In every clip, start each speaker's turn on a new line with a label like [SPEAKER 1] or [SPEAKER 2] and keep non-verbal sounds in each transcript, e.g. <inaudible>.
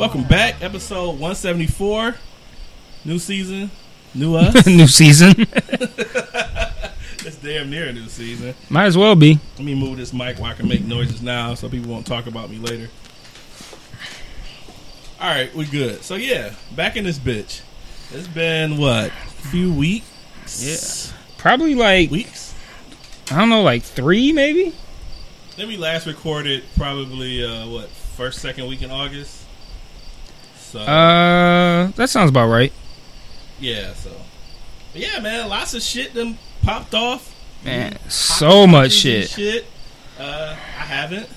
[SPEAKER 1] Welcome back, episode 174. New season, new us. <laughs>
[SPEAKER 2] New season. <laughs>
[SPEAKER 1] it's damn near a new season.
[SPEAKER 2] Might as well be.
[SPEAKER 1] Let me move this mic where I can make noises now so people won't talk about me later. All right, we good. So, yeah, back in this bitch. It's been, what, a few weeks? Yeah.
[SPEAKER 2] Probably like
[SPEAKER 1] Weeks?
[SPEAKER 2] I don't know, like three maybe.
[SPEAKER 1] Then we last recorded probably, uh, what, first, second week in August? So,
[SPEAKER 2] Uh, that sounds about right.
[SPEAKER 1] yeah, so. But yeah, man, lots of shit them popped off.
[SPEAKER 2] Man, so much shit.
[SPEAKER 1] Shit. Uh, I haven't.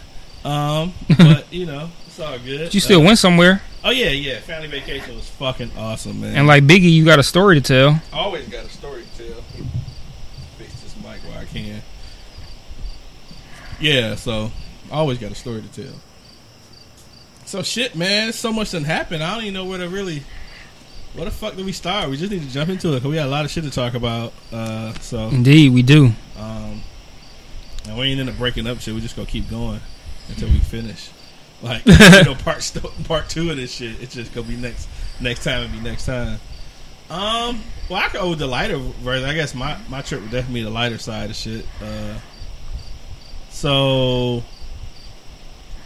[SPEAKER 1] Um, <laughs> but you know, it's all good.
[SPEAKER 2] You still
[SPEAKER 1] Uh,
[SPEAKER 2] went somewhere,
[SPEAKER 1] Oh yeah, yeah. Family vacation was fucking awesome, man.
[SPEAKER 2] and like Biggie, you got a story to tell.
[SPEAKER 1] always got a story to tell. Fix this mic while I can. Yeah, so always got a story to tell. So shit, man. So much done happened. I don't even know where to really. Where the fuck do we start? We just need to jump into it because we got a lot of shit to talk about. Uh, so
[SPEAKER 2] Indeed, we do.
[SPEAKER 1] Um, and we ain't into breaking up shit. We just gonna keep going until we finish. Like you know, <laughs> part st- part two of this shit. It's just gonna be next next time. It'll be next time. Um, well, I could go with the lighter version. I guess my my trip would definitely be the lighter side of shit. Uh, so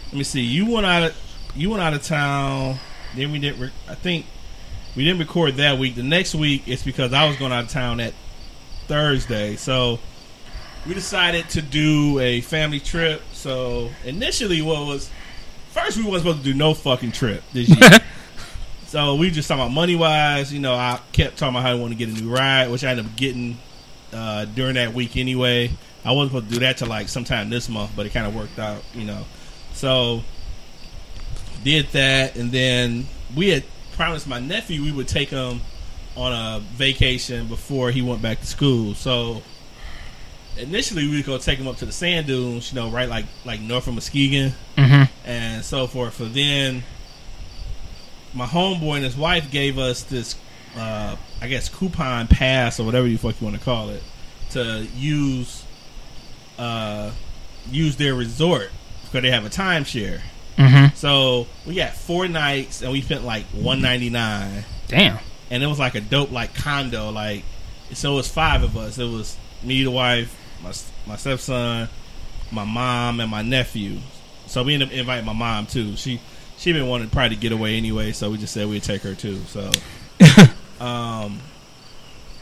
[SPEAKER 1] let me see. You went out of you went out of town. Then we didn't. Re- I think we didn't record that week. The next week it's because I was going out of town that Thursday. So we decided to do a family trip. So initially, what was first we weren't supposed to do no fucking trip this year. <laughs> so we just talking about money wise. You know, I kept talking about how I want to get a new ride, which I ended up getting uh, during that week anyway. I wasn't supposed to do that till like sometime this month, but it kind of worked out. You know, so did that, and then we had promised my nephew we would take him on a vacation before he went back to school. So initially we were gonna take him up to the sand dunes, you know, right like like north of Muskegon
[SPEAKER 2] hmm
[SPEAKER 1] and so forth. For then my homeboy and his wife gave us this, uh, I guess, coupon pass or whatever you fuck you want to call it, to use, uh, use their resort because they have a timeshare.
[SPEAKER 2] Hmm
[SPEAKER 1] So we got four nights and we spent like one ninety nine,
[SPEAKER 2] Damn.
[SPEAKER 1] and it was like a dope like condo. Like so, it was five of us. It was me, the wife, my my stepson, my mom, and my nephew. So we ended up inviting my mom too. She she been wanting probably to get away anyway, so we just said we'd take her too. So, <laughs> um,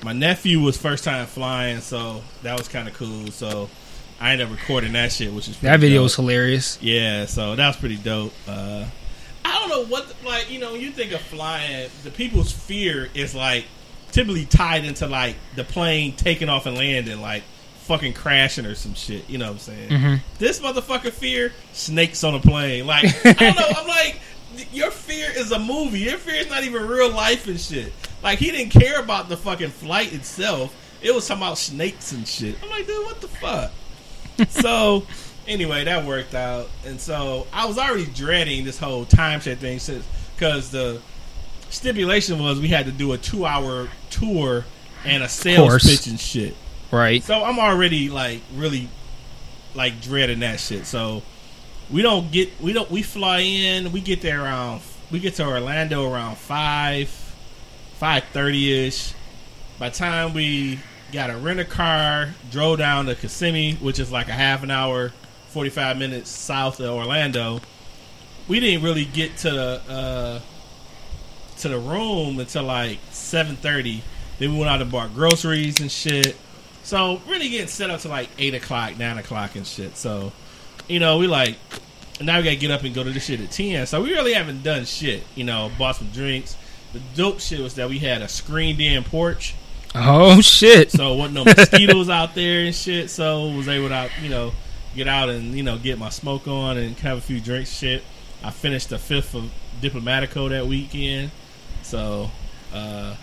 [SPEAKER 1] my nephew was first time flying, so that was kind of cool. So I ended up recording that shit, which is
[SPEAKER 2] That video
[SPEAKER 1] dope.
[SPEAKER 2] was hilarious.
[SPEAKER 1] Yeah, so that was pretty dope. Uh, I don't know what, like, you know, when you think of flying, the people's fear is like typically tied into like the plane taking off and landing, like fucking crashing or some shit. You know what I'm saying?
[SPEAKER 2] Mm-hmm.
[SPEAKER 1] This motherfucker fear snakes on a plane. Like, I don't know. I'm like, your fear is a movie. Your fear is not even real life and shit. Like, he didn't care about the fucking flight itself. It was talking about snakes and shit. I'm like, dude, what the fuck? <laughs> so anyway, that worked out, and so I was already dreading this whole timeshare thing since because the stipulation was we had to do a two-hour tour and a sales pitch and shit.
[SPEAKER 2] Right.
[SPEAKER 1] So I'm already like really like dreading that shit. So we don't get we don't we fly in. We get there around we get to Orlando around five five thirty ish. By the time we got a rent a car, drove down to Kissimmee, which is like a half an hour, forty five minutes south of Orlando. We didn't really get to the uh, to the room until like seven thirty. Then we went out and bought groceries and shit. So really getting set up to like eight o'clock, nine o'clock and shit. So, you know, we like now we gotta get up and go to this shit at ten. So we really haven't done shit. You know, bought some drinks. The dope shit was that we had a screened in porch.
[SPEAKER 2] Oh shit.
[SPEAKER 1] So wasn't no mosquitoes out there and shit. So was able to, you know, get out and you know get my smoke on and have a few drinks. Shit. I finished the fifth of Diplomatico that weekend. So Uh,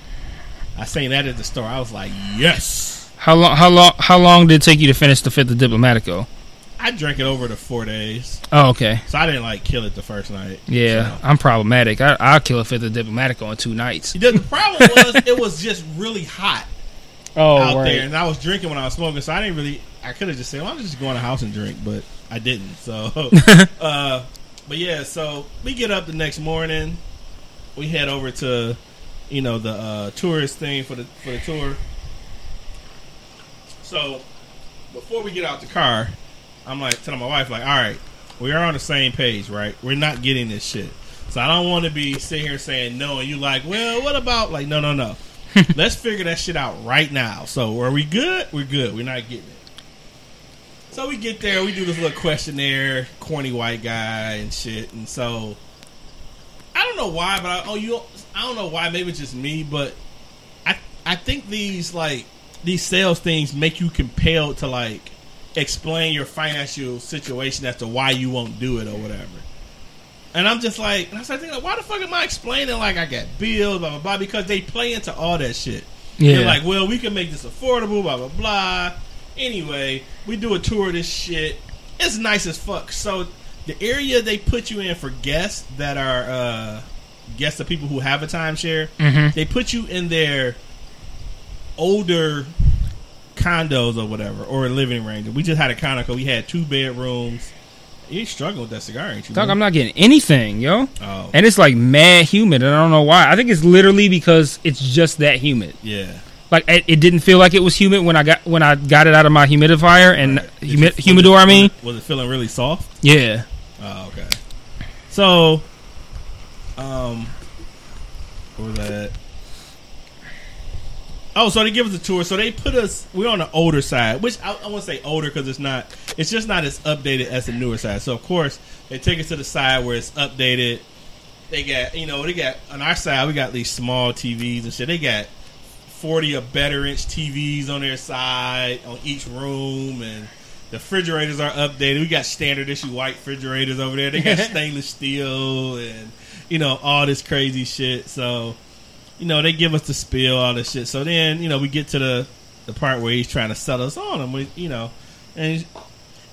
[SPEAKER 1] I seen that at the store. I was like, yes.
[SPEAKER 2] How long? How long? How long did it take you to finish the fifth of Diplomatico?
[SPEAKER 1] I drank it over the four days,
[SPEAKER 2] Oh, okay.
[SPEAKER 1] so I didn't like kill it the first night.
[SPEAKER 2] Yeah,
[SPEAKER 1] So-
[SPEAKER 2] I'm problematic. I, I'll kill a fifth of diplomatic on two nights.
[SPEAKER 1] The, the problem <laughs> was it was just really hot
[SPEAKER 2] Oh,
[SPEAKER 1] out there, and I was drinking when I was smoking, so I didn't really. I could have just said, "Well, I'm just going to house and drink," but I didn't. So, <laughs> uh, but yeah, so we get up the next morning. We head over to, you know, the uh, tourist thing for the for the tour. So, before we get out the car, I'm like telling my wife, like, "All right, we are on the same page, right? We're not getting this shit." So I don't want to be sitting here saying no, and you like, well, what about like, no, no, no. <laughs> Let's figure that shit out right now. So are we good? We're good. We're not getting it. So we get there, we do this little questionnaire, corny white guy and shit, and so I don't know why, but I, oh, you, I don't know why. Maybe it's just me, but I, I think these like these sales things make you compelled to like explain your financial situation as to why you won't do it or whatever. And I'm just like, and I started thinking, like, why the fuck am I explaining like I got bills, blah blah blah? Because they play into all that shit.
[SPEAKER 2] Yeah.
[SPEAKER 1] They're like, well, we can make this affordable, blah blah blah. Anyway, we do a tour of this shit. It's nice as fuck. So the area they put you in for guests that are uh guests of people who have a timeshare,
[SPEAKER 2] Mhm.
[SPEAKER 1] they put you in their older condos or whatever, or a living range. We just had a condo. We had two bedrooms. You struggling with that cigar, ain't you?
[SPEAKER 2] I'm not getting anything, yo.
[SPEAKER 1] Oh,
[SPEAKER 2] And it's like mad humid, and I don't know why. I think it's literally because it's just that humid.
[SPEAKER 1] yeah.
[SPEAKER 2] Like it, it didn't feel like it was humid when I got when I got it out of my humidifier and
[SPEAKER 1] Right.
[SPEAKER 2] Humi-
[SPEAKER 1] you-
[SPEAKER 2] humidor. I mean,
[SPEAKER 1] was it feeling really soft?
[SPEAKER 2] yeah.
[SPEAKER 1] Oh, okay. So, um, what was that? Oh, so they give us a tour. So they put us. We're on the older side, which I, I want to say older because it's not. It's just not as updated as the newer side. So of course they take us to the side where it's updated. They got you know they got on our side we got these small TVs and shit. They got forty or better inch TVs on their side on each room and. The refrigerators are updated. We got standard issue white refrigerators over there. They got <laughs> stainless steel and you know all this crazy shit. So you know they give us the spill, all this shit. So then you know we get to the the part where he's trying to sell us on. We, you know, and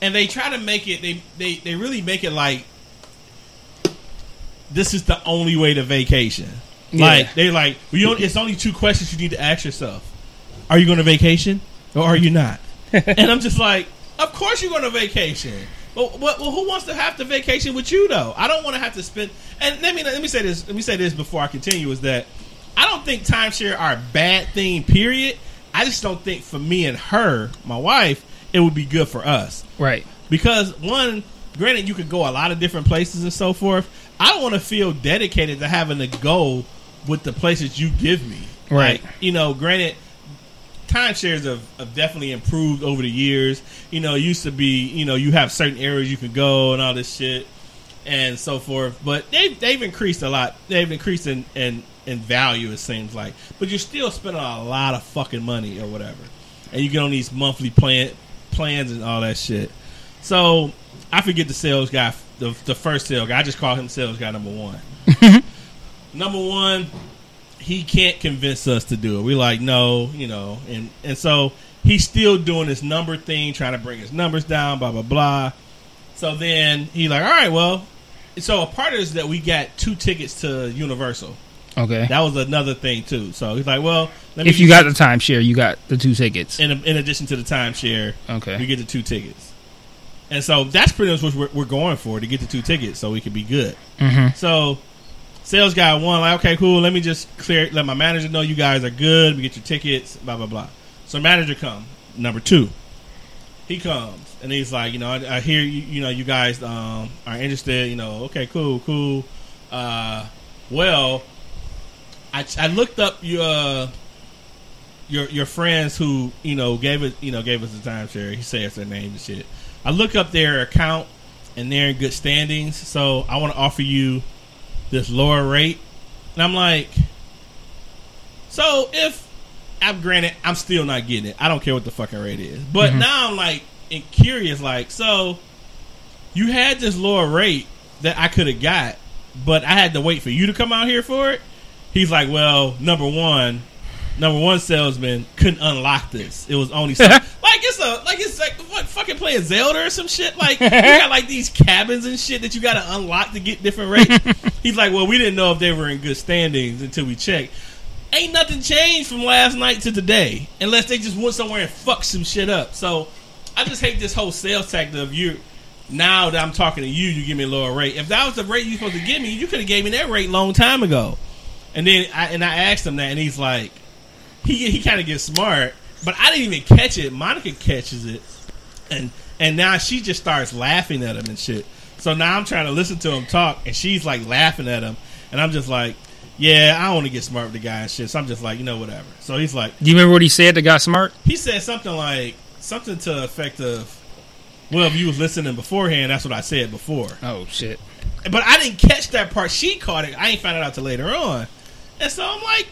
[SPEAKER 1] and they try to make it. They they they really make it like this is the only way to vacation.
[SPEAKER 2] Yeah.
[SPEAKER 1] Like they like we only, it's only two questions you need to ask yourself: Are you going to vacation or are you not? <laughs> and I'm just like, of course you're going to vacation. Well, well, well, who wants to have to vacation with you though? I don't want to have to spend. And let me let me say this. Let me say this before I continue. Is that I don't think timeshare are a bad thing. Period. I just don't think for me and her, my wife, it would be good for us
[SPEAKER 2] Right.
[SPEAKER 1] because one, granted, you could go a lot of different places and so forth. I don't want to feel dedicated to having to go with the places you give me.
[SPEAKER 2] Right.
[SPEAKER 1] Like, you know, granted, timeshares have, have definitely improved over the years. You know, it used to be, you know, you have certain areas you can go and all this shit and so forth. But they've they've increased a lot. They've increased in in, in value. It seems like, but you're still spending a lot of fucking money or whatever, and you get on these monthly plan plans and all that shit. So I forget the sales guy, the the first sales guy. I just call him sales guy number one. <laughs> number one, he can't convince us to do it. We're like, no, you know, and and so he's still doing this number thing, trying to bring his numbers down, blah blah blah. So then he like, all right, well, so a part is that we got two tickets to Universal.
[SPEAKER 2] Okay.
[SPEAKER 1] That was another thing too. So he's like, well, let me
[SPEAKER 2] If you got the timeshare, you got the two tickets.
[SPEAKER 1] in in addition to the timeshare, we
[SPEAKER 2] Okay.
[SPEAKER 1] get the two tickets. And so that's pretty much what we're, we're going for to get the two tickets so we can be good.
[SPEAKER 2] Mm-hmm.
[SPEAKER 1] So sales guy one, like, okay, cool. Let me just clear, let my manager know you guys are good. We get your tickets, blah blah blah. So manager come number two. He comes and he's like, you know, I, I hear you, you know, you guys um, are interested. You know, okay, cool, cool. Uh, well, I, I looked up your uh, your your friends who you know gave it you know gave us the timeshare. He says their name and shit. I look up their account and they're in good standings. So I want to offer you this lower rate. And I'm like, so if I'm granted, I'm still not getting it. I don't care what the fucking rate is. But
[SPEAKER 2] Mhm.
[SPEAKER 1] now I'm like in curious, like, so you had this lower rate that I could have got, but I had to wait for you to come out here for it. He's like, well, number one, number one salesman couldn't unlock this. It was only some, <laughs> like it's a like it's like what fucking playing Zelda or some shit. Like you got <laughs> like these cabins and shit that you got to unlock to get different rates. <laughs> he's like, well, we didn't know if they were in good standings until we checked. Ain't nothing changed from last night to today, unless they just went somewhere and fucked some shit up. So I just hate this whole sales tactic of you. Now that I'm talking to you, you give me a lower rate. If that was the rate you supposed to give me, you could have gave me that rate long time ago. And then I and I asked him that, and he's like, he he kind of gets smart, but I didn't even catch it. Monica catches it, and and now she just starts laughing at him and shit. So now I'm trying to listen to him talk, and she's like laughing at him, and I'm just like, yeah, I want to get smart with the guy and shit. So I'm just like, you know, whatever. So he's like,
[SPEAKER 2] Do you remember what he said that got smart?
[SPEAKER 1] he said something like something to the effect of, well, if you was listening beforehand, that's what I said before.
[SPEAKER 2] Oh shit.
[SPEAKER 1] But I didn't catch that part. She caught it. I ain't found it out till later on. And so I'm like,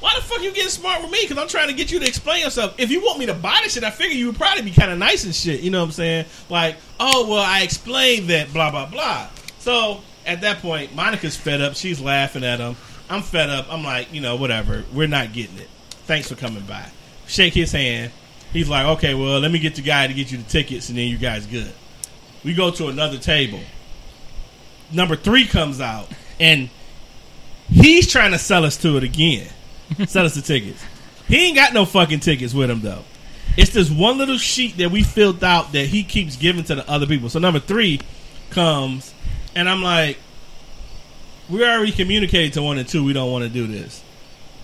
[SPEAKER 1] why the fuck you getting smart with me? Because I'm trying to get you to explain yourself. If you want me to buy this shit, I figure you would probably be kind of nice and shit. You know what I'm saying? Like, oh, well, I explained that, blah, blah, blah. So at that point, Monica's fed up. She's laughing at him. I'm fed up. I'm like, you know, whatever. We're not getting it. Thanks for coming by. Shake his hand. He's like, okay, well, let me get the guy to get you the tickets, and then you guys good. We go to another table. Number three comes out, and he's trying to sell us to it again. <laughs> sell us the tickets. He ain't got no fucking tickets with him though. It's this one little sheet that we filled out that he keeps giving to the other people. So number three comes, and I'm like, we already communicated to one and two we don't want to do this.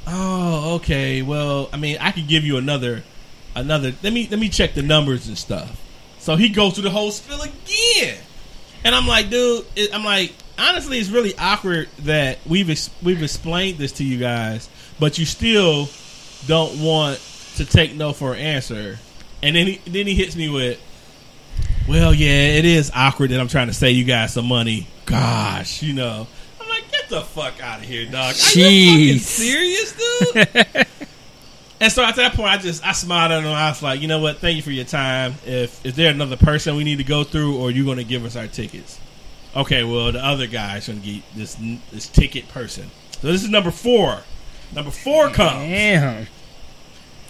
[SPEAKER 1] Oh, okay. Well, I mean, I could give you another, another. Let me let me check the numbers and stuff. So he goes through the whole spiel again, and I'm like, dude, I'm like, honestly, it's really awkward that we've ex- we've explained this to you guys, but you still don't want to take no for an answer. And then he then he hits me with, well, yeah, it is awkward that I'm trying to save you guys some money. Gosh, you know. I'm like, get the fuck out of here, dog. Are you fucking serious, dude? <laughs> and so at that point, I just I smiled at him. I was like, you know what? Thank you for your time. If is there another person we need to go through, or you going to give us our tickets? Okay, well, the other guy's going to get this this ticket person. So this is number four. Number four comes.
[SPEAKER 2] Damn.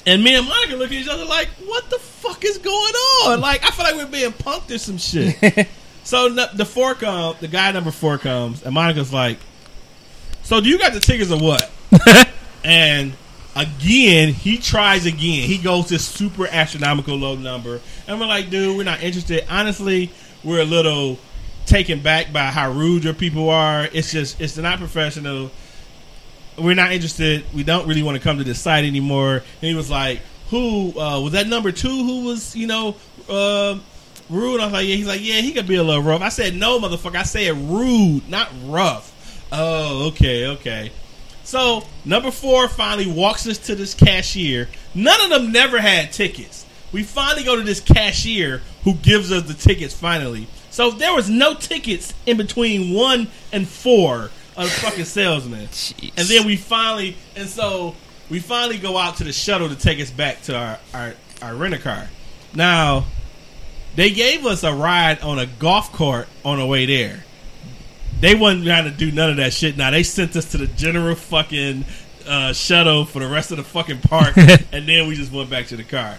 [SPEAKER 1] And me and Monica look at each other like, what the fuck is going on? Like, I feel like we're being punked or some shit. <laughs> so the four comes, the guy number four comes, and Monica's like, so do you got the tickets or what? <laughs> and again, he tries again. He goes this super astronomical low number. And we're like, dude, we're not interested. Honestly, we're a little taken back by how rude your people are. It's just, it's not professional we're not interested. We don't really want to come to this site anymore. And he was like, "Who uh, was that number two? Who was you know uh, rude?" I was like, "Yeah." He's like, "Yeah, he could be a little rough." I said, "No, motherfucker. I said rude, not rough." Oh, okay, okay. So number four finally walks us to this cashier. None of them never had tickets. We finally go to this cashier who gives us the tickets finally. So there was no tickets in between one and four of the fucking salesman.
[SPEAKER 2] Jeez.
[SPEAKER 1] And then we finally, and so we finally go out to the shuttle to take us back to our our, our rent a car. Now, they gave us a ride on a golf cart on the way there. They wasn't trying to do none of that shit. Now they sent us to the general fucking uh, shuttle for the rest of the fucking park, <laughs> and then we just went back to the car.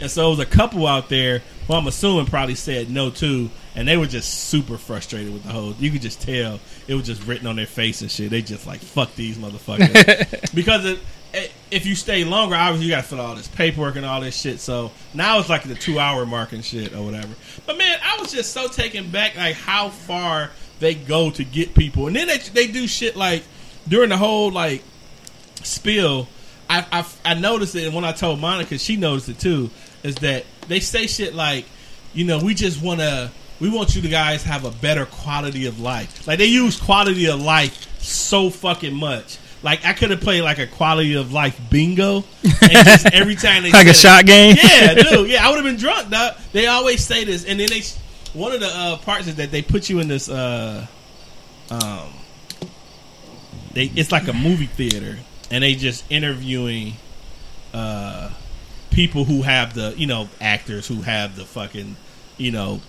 [SPEAKER 1] And so it was a couple out there who I'm assuming probably said no too, and they were just super frustrated with the whole. You could just tell it was just written on their face and shit. They just like fuck these motherfuckers <laughs> because it, it, if you stay longer, obviously you got to fill all this paperwork and all this shit. So now it's like the two hour mark and shit or whatever. But man, I was just so taken back like how far they go to get people, and then they they do shit like during the whole like spill. I, I, I noticed it, and when I told Monica, she noticed it too. Is that they say shit like, you know, we just want to, we want you to guys have a better quality of life. Like they use quality of life so fucking much. Like I could have played like a quality of life bingo, and just <laughs> every time they
[SPEAKER 2] Like a
[SPEAKER 1] it-
[SPEAKER 2] shot game?
[SPEAKER 1] yeah, dude. <laughs> Yeah, I would have been drunk. Dog. They always say this, and then they one of the uh, parts is that they put you in this. Uh, um, they it's like a movie theater, and they just interviewing uh, people who have the you know actors who have the fucking you know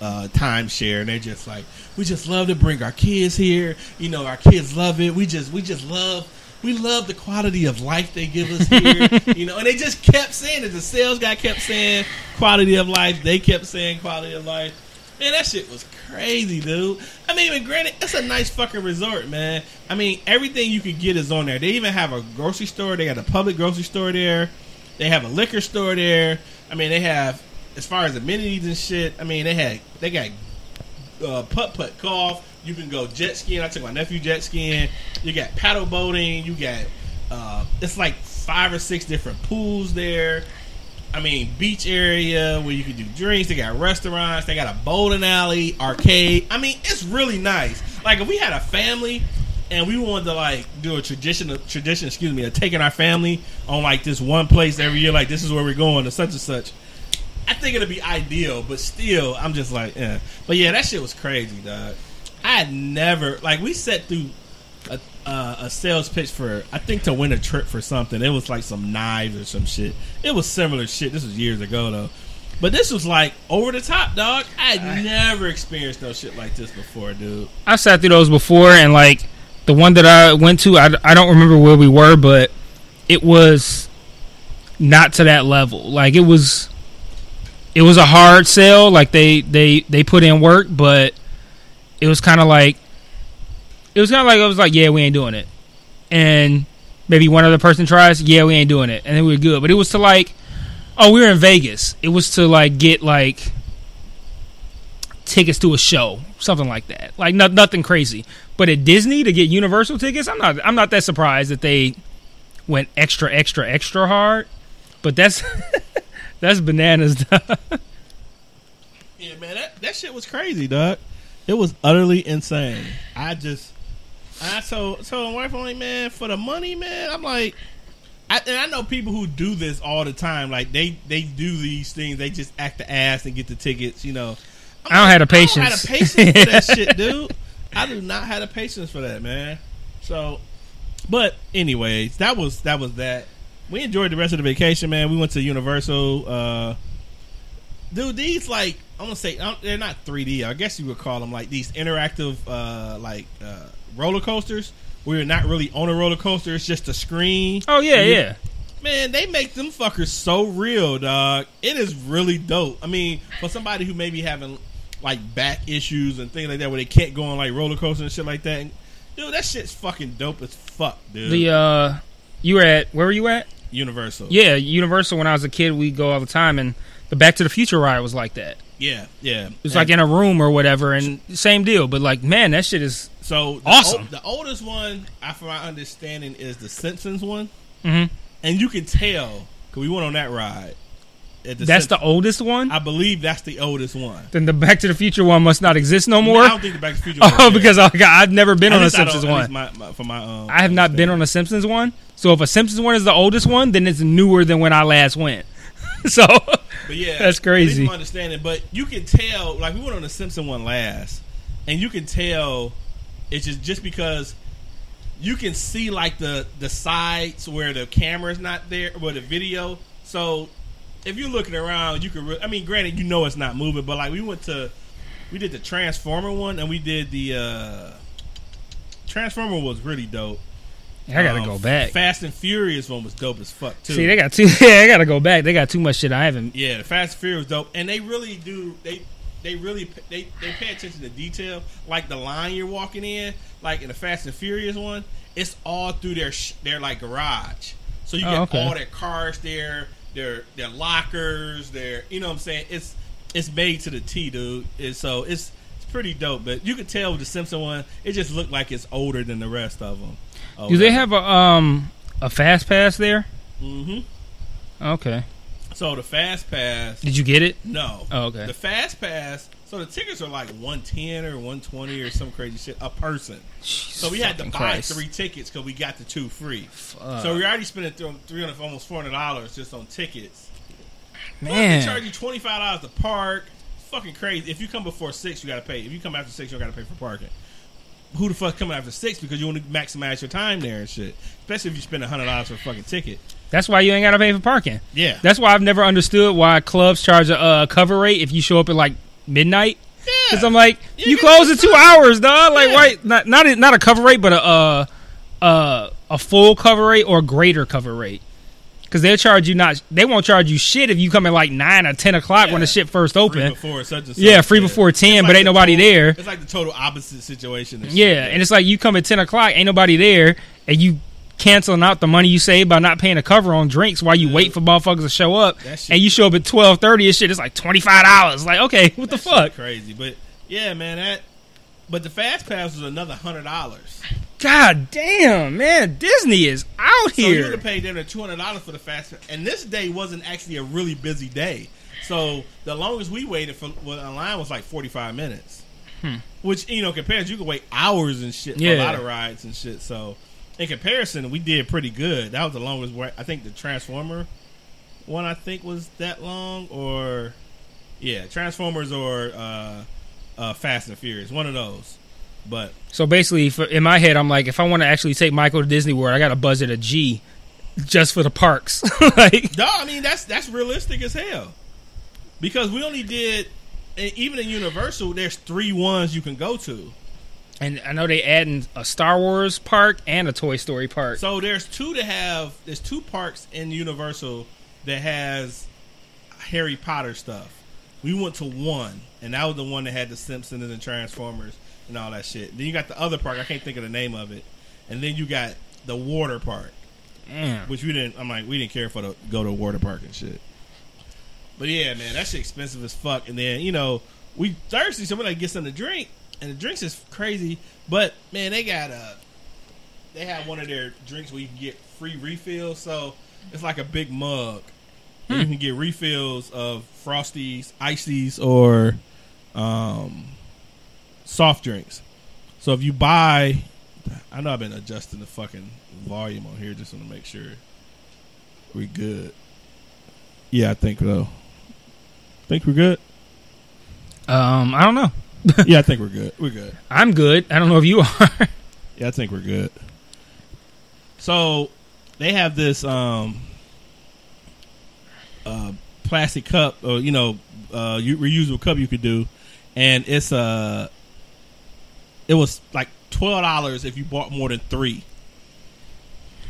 [SPEAKER 1] uh, timeshare, and they're just like, we just love to bring our kids here. You know, our kids love it. We just we just love. We love the quality of life they give us here, <laughs> you know, and they just kept saying it. The sales guy kept saying quality of life. They kept saying quality of life. Man, that shit was crazy, dude. I mean, even granted, it's a nice fucking resort, man. I mean, everything you could get is on there. They even have a grocery store. They got a public grocery store there. They have a liquor store there. I mean, they have as far as amenities and shit. I mean, they had they got uh, putt putt golf. You can go jet skiing. I took my nephew jet skiing. You got paddle boating. You got uh, it's like five or six different pools there. I mean, beach area where you can do drinks. They got restaurants. They got a bowling alley, arcade. I mean, it's really nice. Like if we had a family and we wanted to like do a tradition, tradition, excuse me, of taking our family on like this one place every year, like this is where we're going to such and such. I think it'd be ideal, but still, I'm just like, yeah. But yeah, that shit was crazy, dog. I had never like we set through a, uh, a sales pitch for I think to win a trip for something. It was like some knives or some shit. It was similar shit. This was years ago though. But this was like over the top, dog. I had never experienced no shit like this before, dude.
[SPEAKER 2] I sat through those before, and like the one that I went to, I, I don't remember where we were, but it was not to that level. Like it was, it was a hard sell. Like they they they put in work, but it was kind of like it was kind of like it was like yeah we ain't doing it, and maybe one other person tries yeah we ain't doing it, and then we're good. But it was to like oh we were in Vegas. It was to like get like tickets to a show, something like that. Like not, nothing crazy. But at Disney to get Universal tickets, I'm not I'm not that surprised that they went extra extra extra hard. But that's <laughs> that's bananas.
[SPEAKER 1] Yeah, man, that, that shit was crazy, dog. It was utterly insane. I just, I told told my wife, I'm like, man, for the money, man. I'm like, I, and I know people who do this all the time. Like they they do these things. They just act the ass and get the tickets. You know, I'm
[SPEAKER 2] I don't
[SPEAKER 1] like,
[SPEAKER 2] have the
[SPEAKER 1] I don't
[SPEAKER 2] patience.
[SPEAKER 1] have the patience for that shit, dude. <laughs> I do not have the patience for that, man. So, but anyways, that was that was that. We enjoyed the rest of the vacation, man. We went to Universal. Uh, dude, these like I'm gonna say uh, they're not 3D. I guess you would call them like these interactive, uh, like uh, roller coasters. Where you're not really on a roller coaster; it's just a screen.
[SPEAKER 2] oh yeah,
[SPEAKER 1] You-
[SPEAKER 2] yeah.
[SPEAKER 1] Man, they make them fuckers so real, dog. It is really dope. I mean, for somebody who may be having like back issues and things like that, where they can't go on like roller coasters and shit like that, and, dude, that shit's fucking dope as fuck, dude.
[SPEAKER 2] The uh, you were at where were you at?
[SPEAKER 1] Universal,
[SPEAKER 2] Yeah, Universal. When I was a kid, we go all the time, and the Back to the Future ride was like that.
[SPEAKER 1] yeah, yeah.
[SPEAKER 2] It was like in a room or whatever, and same deal. But like, man, that shit is
[SPEAKER 1] So the
[SPEAKER 2] Awesome.
[SPEAKER 1] the oldest one, I, from my understanding, is the Simpsons one,
[SPEAKER 2] Mhm.
[SPEAKER 1] and you can tell because we went on that ride.
[SPEAKER 2] That's the oldest one.
[SPEAKER 1] I believe that's the oldest one.
[SPEAKER 2] then the Back to the Future one must not exist no more.
[SPEAKER 1] I don't think the Back to the Future. <laughs> one
[SPEAKER 2] Oh,
[SPEAKER 1] there.
[SPEAKER 2] because I, I've never been
[SPEAKER 1] At
[SPEAKER 2] on a
[SPEAKER 1] least I don't-
[SPEAKER 2] Simpsons one.
[SPEAKER 1] My, my, for my, um,
[SPEAKER 2] I have not been on a Simpsons one. So if a Simpsons one is the oldest one, then it's newer than when I last went. <laughs> so
[SPEAKER 1] But yeah,
[SPEAKER 2] That's crazy.
[SPEAKER 1] At least my understanding, but you can tell. Like we went on the Simpson one last, and you can tell it's just just because you can see like the the sides where the camera's not there, where the video. So if you're looking around, you can. Re- I mean, granted, you know it's not moving, but like we went to, we did the Transformer one, and we did the uh Transformer was really dope.
[SPEAKER 2] I gotta
[SPEAKER 1] Um,
[SPEAKER 2] go back.
[SPEAKER 1] Fast and Furious one was dope as fuck too.
[SPEAKER 2] See, they got too. <laughs> Yeah, I gotta go back. They got too much shit I haven't.
[SPEAKER 1] Yeah, the Fast and Furious dope, and they really do. They they really they they pay attention to detail. Like the line you're walking in, like in the Fast and Furious one, it's all through their sh- their like garage. So you
[SPEAKER 2] Oh,
[SPEAKER 1] get
[SPEAKER 2] okay.
[SPEAKER 1] all their cars there, their their lockers, their you know what I'm saying. It's it's made to the T, dude. And so it's it's pretty dope. But you could tell with the Simpson one, it just looked like it's older than the rest of them.
[SPEAKER 2] Do they have a um a fast pass there?
[SPEAKER 1] Mm-hmm.
[SPEAKER 2] Okay.
[SPEAKER 1] So the Fast Pass.
[SPEAKER 2] Did you get it?
[SPEAKER 1] No.
[SPEAKER 2] Oh, okay.
[SPEAKER 1] The fast pass. So the tickets are like one ten or one twenty or some crazy shit a person. So we had to buy
[SPEAKER 2] Christ.
[SPEAKER 1] three tickets because we got the two free.
[SPEAKER 2] Fuck.
[SPEAKER 1] So we already spent three hundred, almost four hundred dollars just on tickets.
[SPEAKER 2] Man.
[SPEAKER 1] they charge you twenty five dollars to park. Fucking crazy. If you come before six, you gotta pay. If you come after six, you gotta pay for parking. Who the fuck coming after six because you want to maximize your time there and shit. Especially if you spend hundred dollars for a fucking ticket.
[SPEAKER 2] That's why you ain't gotta pay for parking.
[SPEAKER 1] Yeah.
[SPEAKER 2] That's why I've never understood why clubs charge a uh, cover rate if you show up at like midnight. Because I'm like,
[SPEAKER 1] Yeah,
[SPEAKER 2] you close
[SPEAKER 1] the
[SPEAKER 2] in two hours, dog. Like,
[SPEAKER 1] Yeah.
[SPEAKER 2] right? Not not a, not a cover rate, but a uh, uh, a full cover rate or greater cover rate. Because they'll charge you not, they won't charge you shit if you come at like nine or ten o'clock when the shit first
[SPEAKER 1] Free
[SPEAKER 2] open.
[SPEAKER 1] before such and such.
[SPEAKER 2] Yeah, free before 10,
[SPEAKER 1] It's
[SPEAKER 2] but
[SPEAKER 1] like
[SPEAKER 2] ain't
[SPEAKER 1] the
[SPEAKER 2] nobody
[SPEAKER 1] total-
[SPEAKER 2] there.
[SPEAKER 1] It's like the total opposite situation. and shit.
[SPEAKER 2] Yeah, and it's like you come at ten o'clock, ain't nobody there, and you canceling out the money you save by not paying a cover on drinks while you
[SPEAKER 1] Yeah.
[SPEAKER 2] wait for motherfuckers to show up, and you show up at twelve thirty and shit. It's like twenty five dollars. Like, okay, what the
[SPEAKER 1] That shit
[SPEAKER 2] fuck?
[SPEAKER 1] Crazy, but yeah, man. That but the fast pass was another hundred dollars.
[SPEAKER 2] God damn, man, Disney is out here.
[SPEAKER 1] So you would
[SPEAKER 2] here.
[SPEAKER 1] have paid them the two hundred dollars for the fast pass. And this day wasn't actually a really busy day. So the longest we waited for well, line was like forty five minutes. Which you know, compared you could wait hours and shit for a
[SPEAKER 2] Hmm.
[SPEAKER 1] Lot of rides and shit. So in comparison, we did pretty good. That was the longest. Wait. I think the Transformer one I think was that long, or yeah, Transformers or uh, uh, Fast and Furious, one of those. But
[SPEAKER 2] So basically, for, in my head, I'm like, if I want to actually take Michael to Disney World, I got to budget a G just for the parks. <laughs> like,
[SPEAKER 1] No, I mean that's that's realistic as hell. Because we only did, even in Universal, there's three ones you can go to.
[SPEAKER 2] And I know they adding a Star Wars park and a Toy Story park.
[SPEAKER 1] So there's two to have. There's two parks in Universal that has Harry Potter stuff. We went to one, and that was the one that had the Simpsons and the Transformers and all that shit. Then you got the other park. I can't think of the name of it. And then you got the water park.
[SPEAKER 2] Damn.
[SPEAKER 1] which we didn't. I'm like, we didn't care for the go to water park and shit. But yeah, man, that shit expensive as fuck. And then you know we thirsty, so we like get something to drink, and the drinks is crazy. But man, they got a they have one of their drinks where you can get free refills. So it's like a big mug. And You can get refills of frosties, ices, or um, soft drinks. So if you buy, I know I've been adjusting the fucking volume on here just want to make sure we good. Yeah, I think so. Think we're good.
[SPEAKER 2] Um, I don't know. <laughs>
[SPEAKER 1] yeah, I think we're good. We're good.
[SPEAKER 2] I'm good. I don't know if you are. <laughs>
[SPEAKER 1] Yeah, I think we're good. So they have this um uh plastic cup or you know uh reusable cup you could do and it's uh it was like twelve dollars if you bought more than three.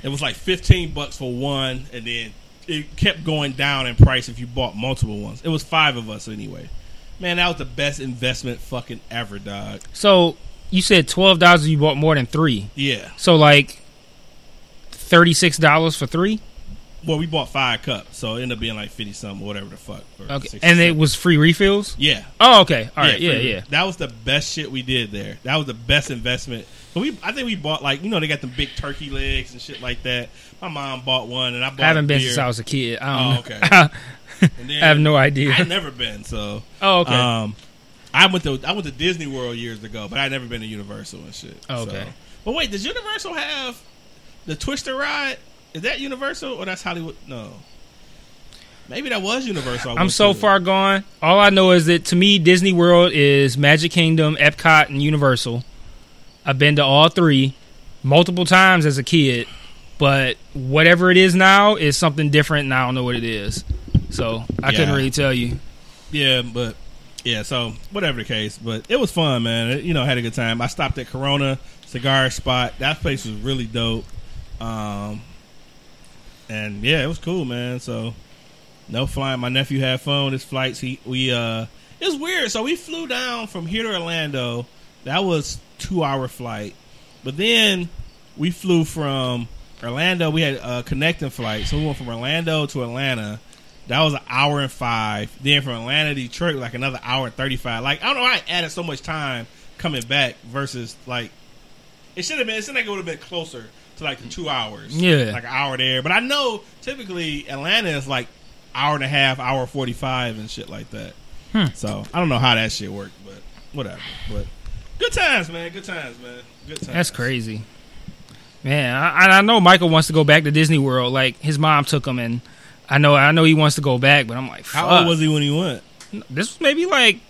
[SPEAKER 1] It was like fifteen bucks for one and then it kept going down in price if you bought multiple ones. It was five of us anyway. Man, that was the best investment fucking ever, dog.
[SPEAKER 2] so you said twelve dollars. You bought more than three.
[SPEAKER 1] Yeah.
[SPEAKER 2] So like thirty six dollars for three.
[SPEAKER 1] Well, we bought five cups, so it ended up being like fifty something, whatever the fuck.
[SPEAKER 2] Okay, and it was free refills.
[SPEAKER 1] yeah,
[SPEAKER 2] Oh, okay. All right. Yeah,
[SPEAKER 1] free-
[SPEAKER 2] yeah.
[SPEAKER 1] That was the best shit we did there. That was the best investment. So we, I think we bought like you know they got the big turkey legs and shit like that. My mom bought one, and I bought.
[SPEAKER 2] I haven't been
[SPEAKER 1] beer.
[SPEAKER 2] since I was a kid. I
[SPEAKER 1] Oh,
[SPEAKER 2] don't
[SPEAKER 1] okay.
[SPEAKER 2] know.
[SPEAKER 1] And then, <laughs>
[SPEAKER 2] I have no idea.
[SPEAKER 1] I've never been, so
[SPEAKER 2] oh, okay.
[SPEAKER 1] um, I went to I went to Disney World years ago, but I'd never been to Universal and shit.
[SPEAKER 2] Oh, okay.
[SPEAKER 1] So. But wait, does Universal have the Twister ride? Is that Universal or that's Hollywood? No. Maybe that was Universal. I
[SPEAKER 2] I'm so
[SPEAKER 1] to.
[SPEAKER 2] far gone. All I know is that to me, Disney World is Magic Kingdom, Epcot, and Universal. I've been to all three multiple times as a kid, but whatever it is now is something different, and I don't know what it is. So I couldn't really tell you.
[SPEAKER 1] Yeah, but yeah, so whatever the case, but it was fun, man. It- you know, I had a good time. I stopped at Corona Cigar Spot. That place was really dope. Um, and yeah, it was cool, man. So no flying. My nephew had fun his flights. He we uh, it was weird. So we flew down from here to Orlando. That was two hour flight, but then we flew from Orlando. We had a connecting flight, so we went from Orlando to Atlanta. That was an hour and five. Then from Atlanta to Detroit, like another hour and thirty five. Like I don't know why I added so much time coming back versus like it should have been. It seemed like it would have been closer to like the two hours.
[SPEAKER 2] Yeah.
[SPEAKER 1] like an hour there. But I know typically Atlanta is like hour and a half, hour forty five, and shit like that.
[SPEAKER 2] Hmm.
[SPEAKER 1] So I don't know how that shit worked, but whatever. But good times, man. Good times, man. Good times.
[SPEAKER 2] That's crazy, man. I, I know Michael wants to go back to Disney World. Like his mom took him, and I know I know he wants to go back, but I'm like,
[SPEAKER 1] How old was he when he went?
[SPEAKER 2] This was maybe like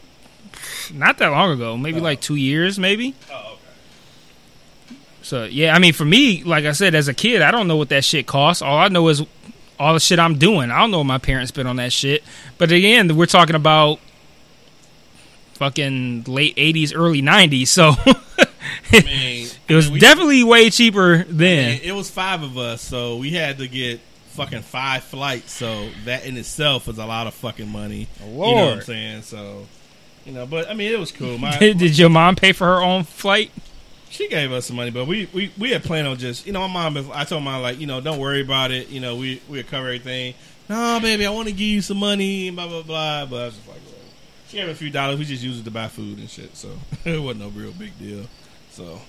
[SPEAKER 2] not that long ago, maybe
[SPEAKER 1] Oh.
[SPEAKER 2] like two years, maybe.
[SPEAKER 1] Oh, okay.
[SPEAKER 2] So yeah, I mean, for me, like I said, as a kid, I don't know what that shit costs. All I know is all the shit I'm doing. I don't know what my parents spent on that shit. But again, we're talking about fucking late '80s, early '90s. So <laughs>
[SPEAKER 1] I mean,
[SPEAKER 2] it was
[SPEAKER 1] we-
[SPEAKER 2] definitely way cheaper then.
[SPEAKER 1] It, it was five of us, so we had to get fucking five flights. So that in itself was a lot of fucking money. You know what I'm saying? So, you know, but I mean, it was cool. <laughs> My,
[SPEAKER 2] Did your mom pay for her own flight?
[SPEAKER 1] she gave us some money, but we, we, we had planned on just, you know, my mom, I told mom, like, you know, don't worry about it. You know, we, we'll cover everything. No, baby, I want to give you some money, blah, blah, blah. But I was just like, whatever. She gave a few dollars. We just used it to buy food and shit. So <laughs> it wasn't no real big deal. So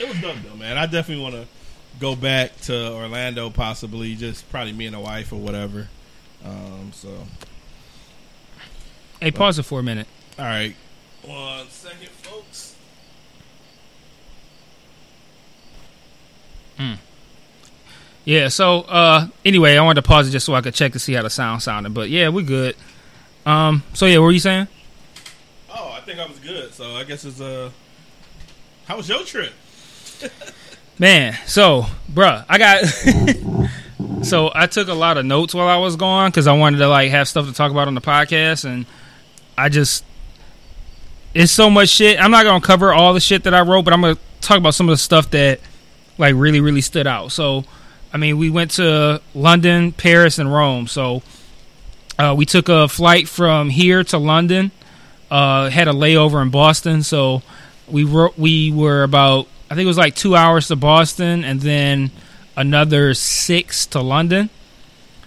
[SPEAKER 1] it was dope, though, man. I definitely want to go back to Orlando, possibly, just probably me and a wife or whatever. Um, so,
[SPEAKER 2] Hey, pause it for a minute.
[SPEAKER 1] all right. One second, folks. Hmm.
[SPEAKER 2] Yeah. So uh, anyway, I wanted to pause it just so I could check to see how the sound sounded. But yeah, we're good. Um. So yeah, what were you saying?
[SPEAKER 1] Oh, I think I was good. So I guess it's uh, how was your trip? <laughs>
[SPEAKER 2] Man, so bruh, I got <laughs> so I took a lot of notes while I was gone because I wanted to like have stuff to talk about on the podcast, and I just it's so much shit. I'm not gonna cover all the shit that I wrote, but I'm gonna talk about some of the stuff that like really really stood out. So, I mean, we went to London, Paris, and Rome. So, uh, we took a flight from here to London. Uh, had a layover in Boston, so we were we were about I think it was like two hours to Boston, and then another six to London.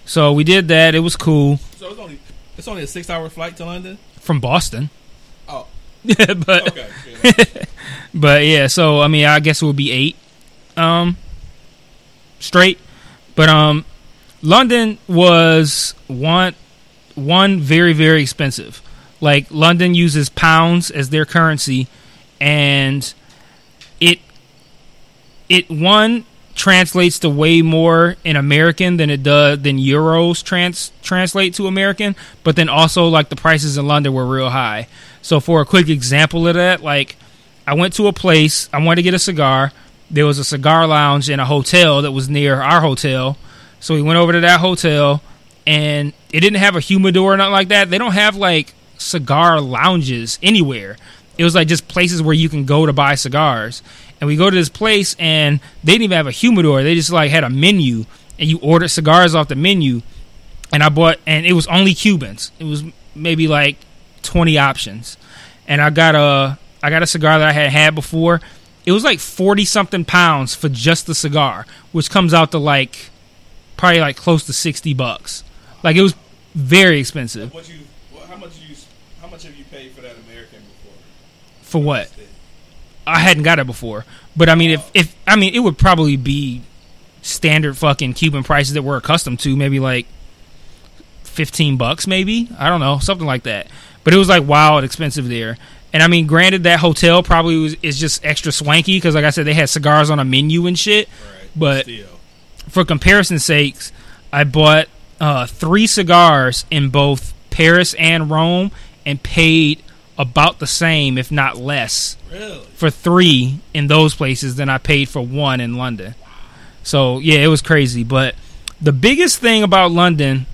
[SPEAKER 2] So we did that. It was cool
[SPEAKER 1] So it's only it's only a six hour flight to London.
[SPEAKER 2] from Boston.
[SPEAKER 1] Oh, <laughs>
[SPEAKER 2] but
[SPEAKER 1] okay. yeah. <laughs>
[SPEAKER 2] but yeah, so I mean, I guess it would be eight, um, straight. But um, London was one one very very expensive. Like London uses pounds as their currency, and it it one translates to way more in American than it does than euros trans translate to American. But then also like the prices in London were real high. So for a quick example of that, like I went to a place, I wanted to get a cigar. There was a cigar lounge in a hotel that was near our hotel. So we went over to that hotel and it didn't have a humidor or nothing like that. They don't have like cigar lounges anywhere. It was like just places where you can go to buy cigars. And we go to this place and they didn't even have a humidor. They just like had a menu and you ordered cigars off the menu. And I bought and it was only Cubans. It was maybe like 20 options. And I got a I got a cigar that I had had before. It was like 40 something pounds for just the cigar, which comes out to like probably like close to 60 bucks. Like it was very expensive.
[SPEAKER 1] What you? What, how much you? How much have you paid for that American before?
[SPEAKER 2] For what? I hadn't got it before. But I mean if if I mean it would probably be standard fucking Cuban prices that we're accustomed to, maybe like 15 bucks maybe. I don't know, something like that. But it was like wild expensive there. And I mean, granted, that hotel probably was is just extra swanky because, like I said, they had cigars on a menu and shit.
[SPEAKER 1] Right.
[SPEAKER 2] But
[SPEAKER 1] Still.
[SPEAKER 2] for comparison's sakes, I bought uh, three cigars in both Paris and Rome and paid about the same, if not less,
[SPEAKER 1] Really?
[SPEAKER 2] for three in those places than I paid for one in London. So yeah, it was crazy. But the biggest thing about London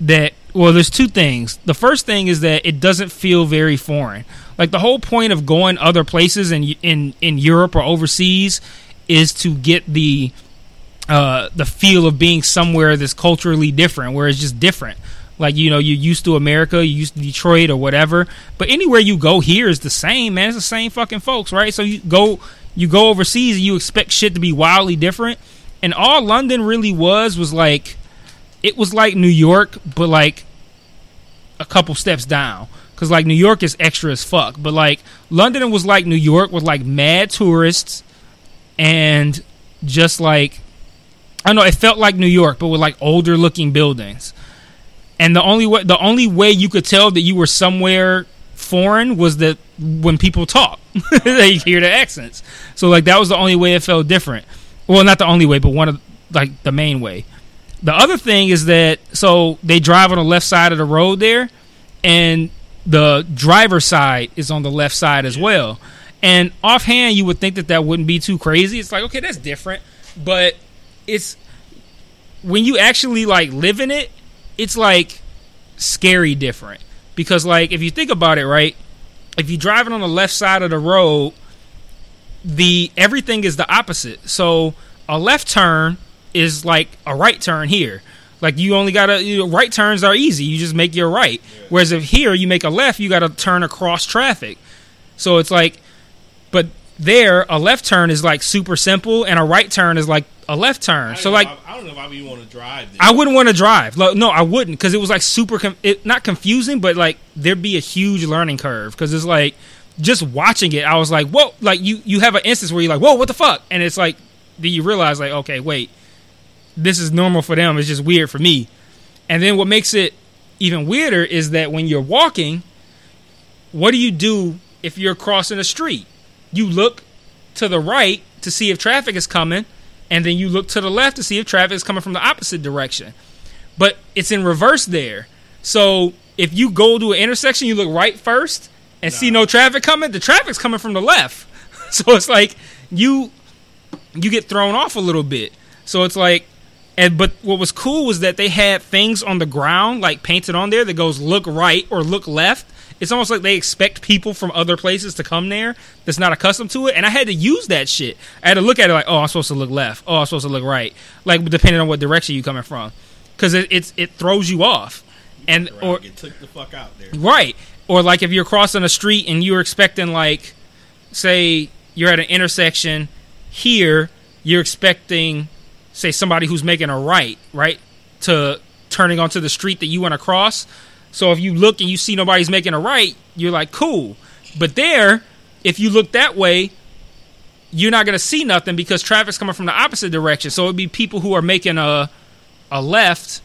[SPEAKER 2] that well, there's two things. The first thing is that it doesn't feel very foreign. Like the whole point of going other places in in in Europe or overseas is to get the uh, the feel of being somewhere that's culturally different, where it's just different. Like you know, you're used to America, you used to Detroit or whatever, but anywhere you go here is the same, man. It's the same fucking folks, right? So you go you go overseas and you expect shit to be wildly different, and all London really was was like it was like New York, but like a couple steps down. Cause like New York is extra as fuck, but like London was like New York with like mad tourists and just like I don't know, it felt like New York, but with like older looking buildings. And the only way the only way you could tell that you were somewhere foreign was that when people talk, <laughs> they hear the accents. So like that was the only way it felt different. Well, not the only way, but one of like the main way. The other thing is that so they drive on the left side of the road there, and the driver's side is on the left side as well. And offhand, you would think that that wouldn't be too crazy. It's like okay, that's different, but it's when you actually like live in it, it's like scary different because like if you think about it, right? if you're driving on the left side of the road, the everything is the opposite. So a left turn is like a right turn here. Like you only gotta you know, right turns are easy. You just make your right. Whereas if here you make a left, you gotta turn across traffic. So it's like, but there a left turn is like super simple, and a right turn is like a left turn. So like.
[SPEAKER 1] why- I don't know why you want to drive. There.
[SPEAKER 2] I wouldn't want to drive. Like, no, I wouldn't because it was like super, com- it, not confusing, but like there'd be a huge learning curve because it's like just watching it. I was like, whoa! Like you, you have an instance where you're like, whoa, what the fuck? And it's like, then you realize like, okay, wait, this is normal for them. It's just weird for me. And then what makes it even weirder is that when you're walking, what do you do if you're crossing a street? You look to the right to see if traffic is coming, and then you look to the left to see if traffic is coming from the opposite direction. But it's in reverse there. So if you go to an intersection, you look right first and see no traffic coming, the traffic's coming from the left. <laughs> So it's like you you get thrown off a little bit. So it's like and but what was cool was that they had things on the ground like painted on there that goes look right or look left. It's almost like they expect people from other places to come there that's not accustomed to it. And I had to use that shit. I had to look at it like, oh, I'm supposed to look left. Oh, I'm supposed to look right. Like depending on what direction you're coming from, because it it's, it throws you off. And or
[SPEAKER 1] get took the fuck out there.
[SPEAKER 2] Right. Or like if you're crossing a street and you're expecting like say you're at an intersection here, you're expecting say somebody who's making a right, right? To turning onto the street that you want to cross. So if you look and you see nobody's making a right, you're like, cool. But there, if you look that way, you're not gonna see nothing because traffic's coming from the opposite direction. So it'd be people who are making a a left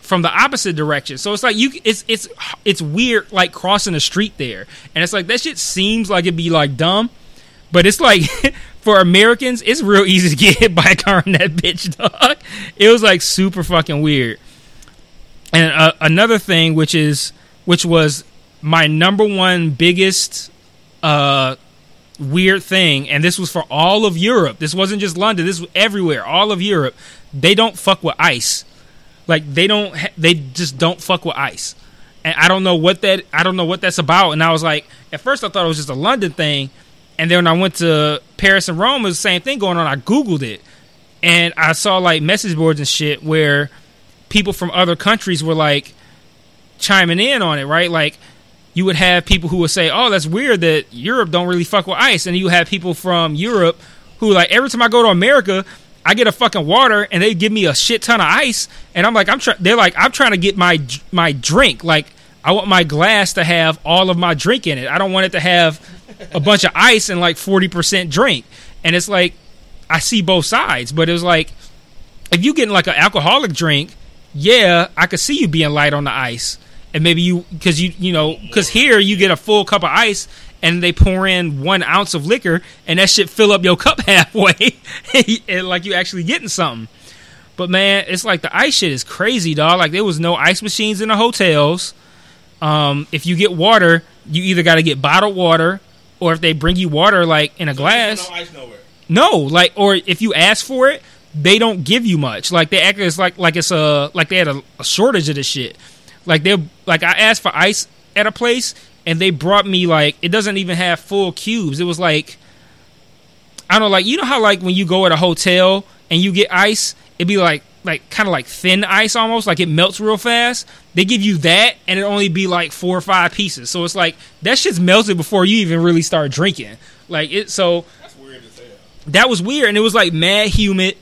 [SPEAKER 2] from the opposite direction. So it's like you it's it's it's weird like crossing the street there. And it's like that shit seems like it'd be like dumb, but it's like <laughs> for Americans, it's real easy to get hit by a car in that bitch, dog. It was like super fucking weird. And uh, another thing which is which was my number one biggest uh weird thing and this was for all of Europe. This wasn't just London, this was everywhere, all of Europe. They don't fuck with ice. Like they don't, ha- they just don't fuck with ice, and I don't know what that, I don't know what that's about. And I was like, at first I thought it was just a London thing, and then when I went to Paris and Rome, it was the same thing going on. I googled it, and I saw like message boards and shit where people from other countries were like chiming in on it, right? Like you would have people who would say, "Oh, that's weird that Europe don't really fuck with ice," and you have people from Europe who like every time I go to America, I get a fucking water and they give me a shit ton of ice, and I'm like, I'm trying. They're like, I'm trying to get my my drink. Like, I want my glass to have all of my drink in it. I don't want it to have a bunch of ice and like forty percent drink. And it's like, I see both sides, but it was like, if you getting like an alcoholic drink, yeah, I could see you being light on the ice, and maybe you because you you know because here you get a full cup of ice and they pour in one ounce of liquor and that shit fill up your <laughs> cup halfway, <laughs> and like you actually getting something. But man, it's like the ice shit is crazy, dog. Like there was no ice machines in the hotels. Um, if you get water, you either got to get bottled water, or if they bring you water like in a glass,
[SPEAKER 1] No ice nowhere.
[SPEAKER 2] no, like or if you ask for it, they don't give you much. Like they act it's like like it's a like they had a, a shortage of this shit. Like they like I asked for ice at a place and they brought me like it doesn't even have full cubes. It was like I don't know, like you know how like when you go at a hotel and you get ice, it'd be like like kind of like thin ice almost, like it melts real fast. They give you that and it only be like four or five pieces. So it's like that shit's melted before you even really start drinking. Like it so
[SPEAKER 1] That's weird as hell.
[SPEAKER 2] that was weird and it was like mad humid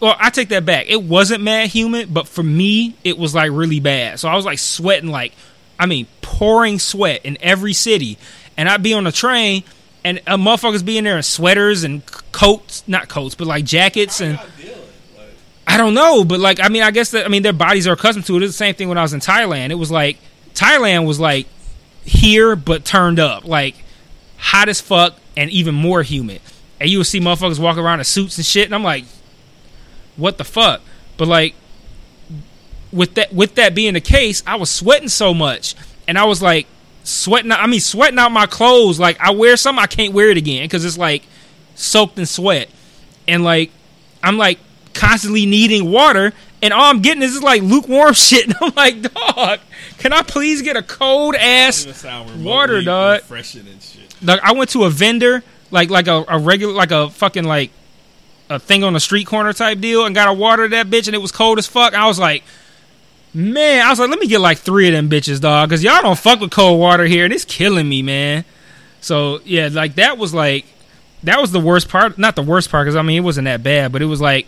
[SPEAKER 2] well i take that back it wasn't mad humid but for me it was like really bad so i was like sweating like i mean pouring sweat in every city and i'd be on the train and a motherfuckers be in there in sweaters and coats not coats but like jackets and?
[SPEAKER 1] Like,
[SPEAKER 2] I don't know, but like I mean, I guess that I mean their bodies are accustomed to it. It's the same thing when I was in Thailand. It was like Thailand was like here but turned up, like hot as fuck and even more humid. And you would see motherfuckers walk around in suits and shit, and I'm like, what the fuck? But like with that with that being the case, I was sweating so much, and I was like sweating. I mean, sweating out my clothes. Like I wear some, I can't wear it again because it's like soaked in sweat, and like I'm like constantly needing water, and all I'm getting is this, like lukewarm <laughs> shit. And I'm like, dog, can I please get a cold ass
[SPEAKER 1] even sound remotely
[SPEAKER 2] water, dog?
[SPEAKER 1] Refreshing and shit.
[SPEAKER 2] like I went to a vendor, like like a, a regular like a fucking like a thing on the street corner type deal and got a water that bitch and it was cold as fuck. I was like, man, I was like, let me get like three of them bitches, dog, because y'all don't fuck with cold water here and it's killing me, man. So yeah, like that was like that was the worst part. Not the worst part, because I mean it wasn't that bad, but it was like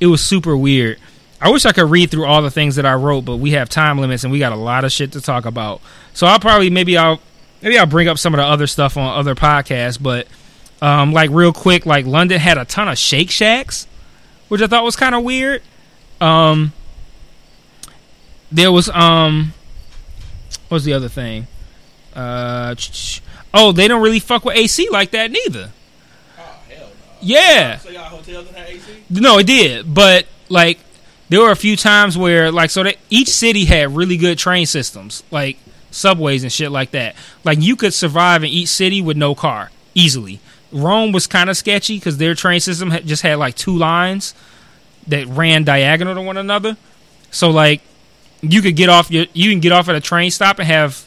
[SPEAKER 2] it was super weird. I wish I could read through all the things that I wrote, but we have time limits and we got a lot of shit to talk about. So I'll probably maybe I'll maybe I'll bring up some of the other stuff on other podcasts, but um, like real quick, like London had a ton of Shake Shacks, which I thought was kind of weird. Um, there was um, what was the other thing? Uh, oh, they don't really fuck with AC like that neither.
[SPEAKER 1] Oh hell no.
[SPEAKER 2] Yeah,
[SPEAKER 1] So y'all hotels didn't have AC?
[SPEAKER 2] no, it did, but like there were a few times where like so that each city had really good train systems, like subways and shit like that. Like you could survive in each city with no car easily. Rome was kind of sketchy because their train system just had like two lines that ran diagonal to one another. So like you could get off your you can get off at a train stop and have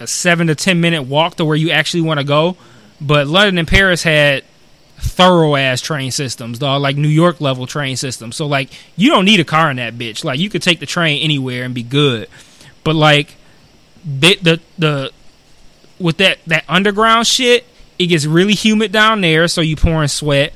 [SPEAKER 2] a seven to ten minute walk to where you actually want to go. But London and Paris had thorough ass train systems, dog, like New York level train systems. So like you don't need a car in that bitch. Like you could take the train anywhere and be good. But like they, the the with that that underground shit, it gets really humid down there, so you pouring sweat.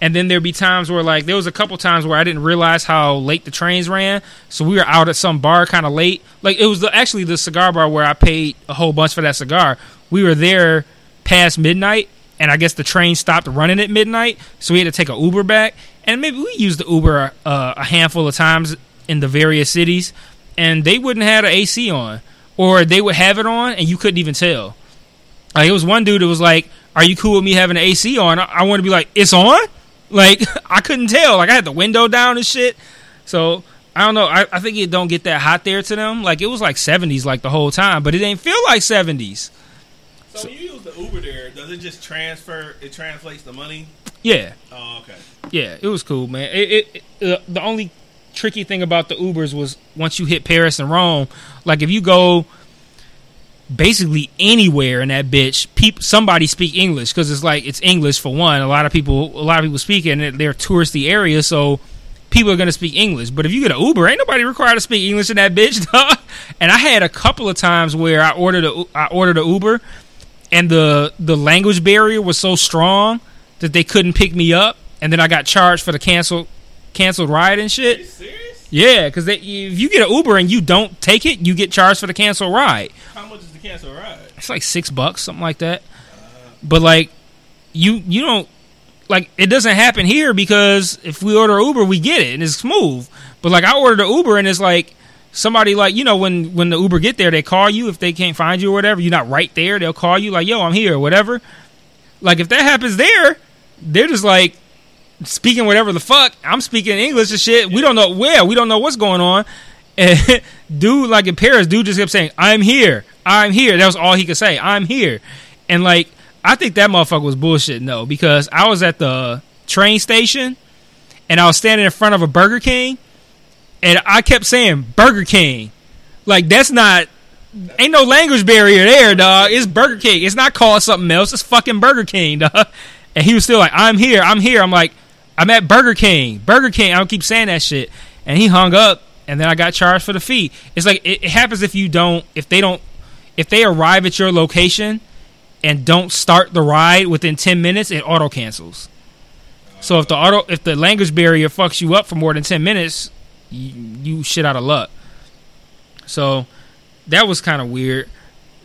[SPEAKER 2] And then there'd be times where like there was a couple times where I didn't realize how late the trains ran, so we were out at some bar kind of late. Like it was the, actually the cigar bar where I paid a whole bunch for that cigar. We were there past midnight, and I guess the train stopped running at midnight, so we had to take an Uber back. And maybe we used the Uber uh, a handful of times in the various cities, and they wouldn't have an AC on, or they would have it on, and you couldn't even tell. Like it was one dude that was like, "Are you cool with me having the AC on?" I, I want to be like, "It's on." <laughs> Like I couldn't tell. Like I had the window down and shit. So I don't know. I, I think it don't get that hot there to them. Like it was like seventies like the whole time, but it didn't feel like seventies.
[SPEAKER 1] So, when you use the Uber there, does it just transfer? It translates the money.
[SPEAKER 2] Yeah,
[SPEAKER 1] Oh, okay.
[SPEAKER 2] yeah, it was cool, man. It, it, it uh, the only tricky thing about the Ubers was once you hit Paris and Rome, like if you go basically anywhere in that bitch, peop, somebody speak English because it's like it's English for one. A lot of people, a lot of people speak it, and they're touristy areas, so people are gonna speak English. But if you get an Uber, ain't nobody required to speak English in that bitch, <laughs> dog. And I had a couple of times where I ordered a I ordered a Uber, and the the language barrier was so strong that they couldn't pick me up, and then I got charged for the cancel canceled ride and shit.
[SPEAKER 1] you serious?
[SPEAKER 2] Yeah, because if you get an Uber and you don't take it, you get charged for the cancel ride.
[SPEAKER 1] How much is cancel ride?
[SPEAKER 2] It's like six bucks, something like that. But like, you you don't like it doesn't happen here because if we order Uber, we get it and it's smooth. But like, I ordered an Uber and it's like somebody like you know when when the Uber get there, they call you if they can't find you or whatever. You're not right there, they'll call you like, "Yo, I'm here," or whatever. Like if that happens there, they're just like speaking whatever the fuck. I'm speaking English and shit. We don't know where. We don't know what's going on. <laughs> And dude, like in Paris, dude just kept saying, "I'm here, I'm here." That was all he could say. I'm here, and like I think that motherfucker was bullshitting though because I was at the train station and I was standing in front of a Burger King, and I kept saying Burger King. Like that's not. Ain't no language barrier there, dog. It's Burger King. It's not called something else. It's fucking Burger King, dog. And he was still like, "I'm here. I'm here." I'm like, "I'm at Burger King. Burger King." I don't keep saying that shit. And he hung up, and then I got charged for the fee. It's like it, it happens if you don't, if they don't, if they arrive at your location and don't start the ride within ten minutes, it auto cancels. So if the auto, if the language barrier fucks you up for more than ten minutes, you, you shit out of luck. So that was kind of weird.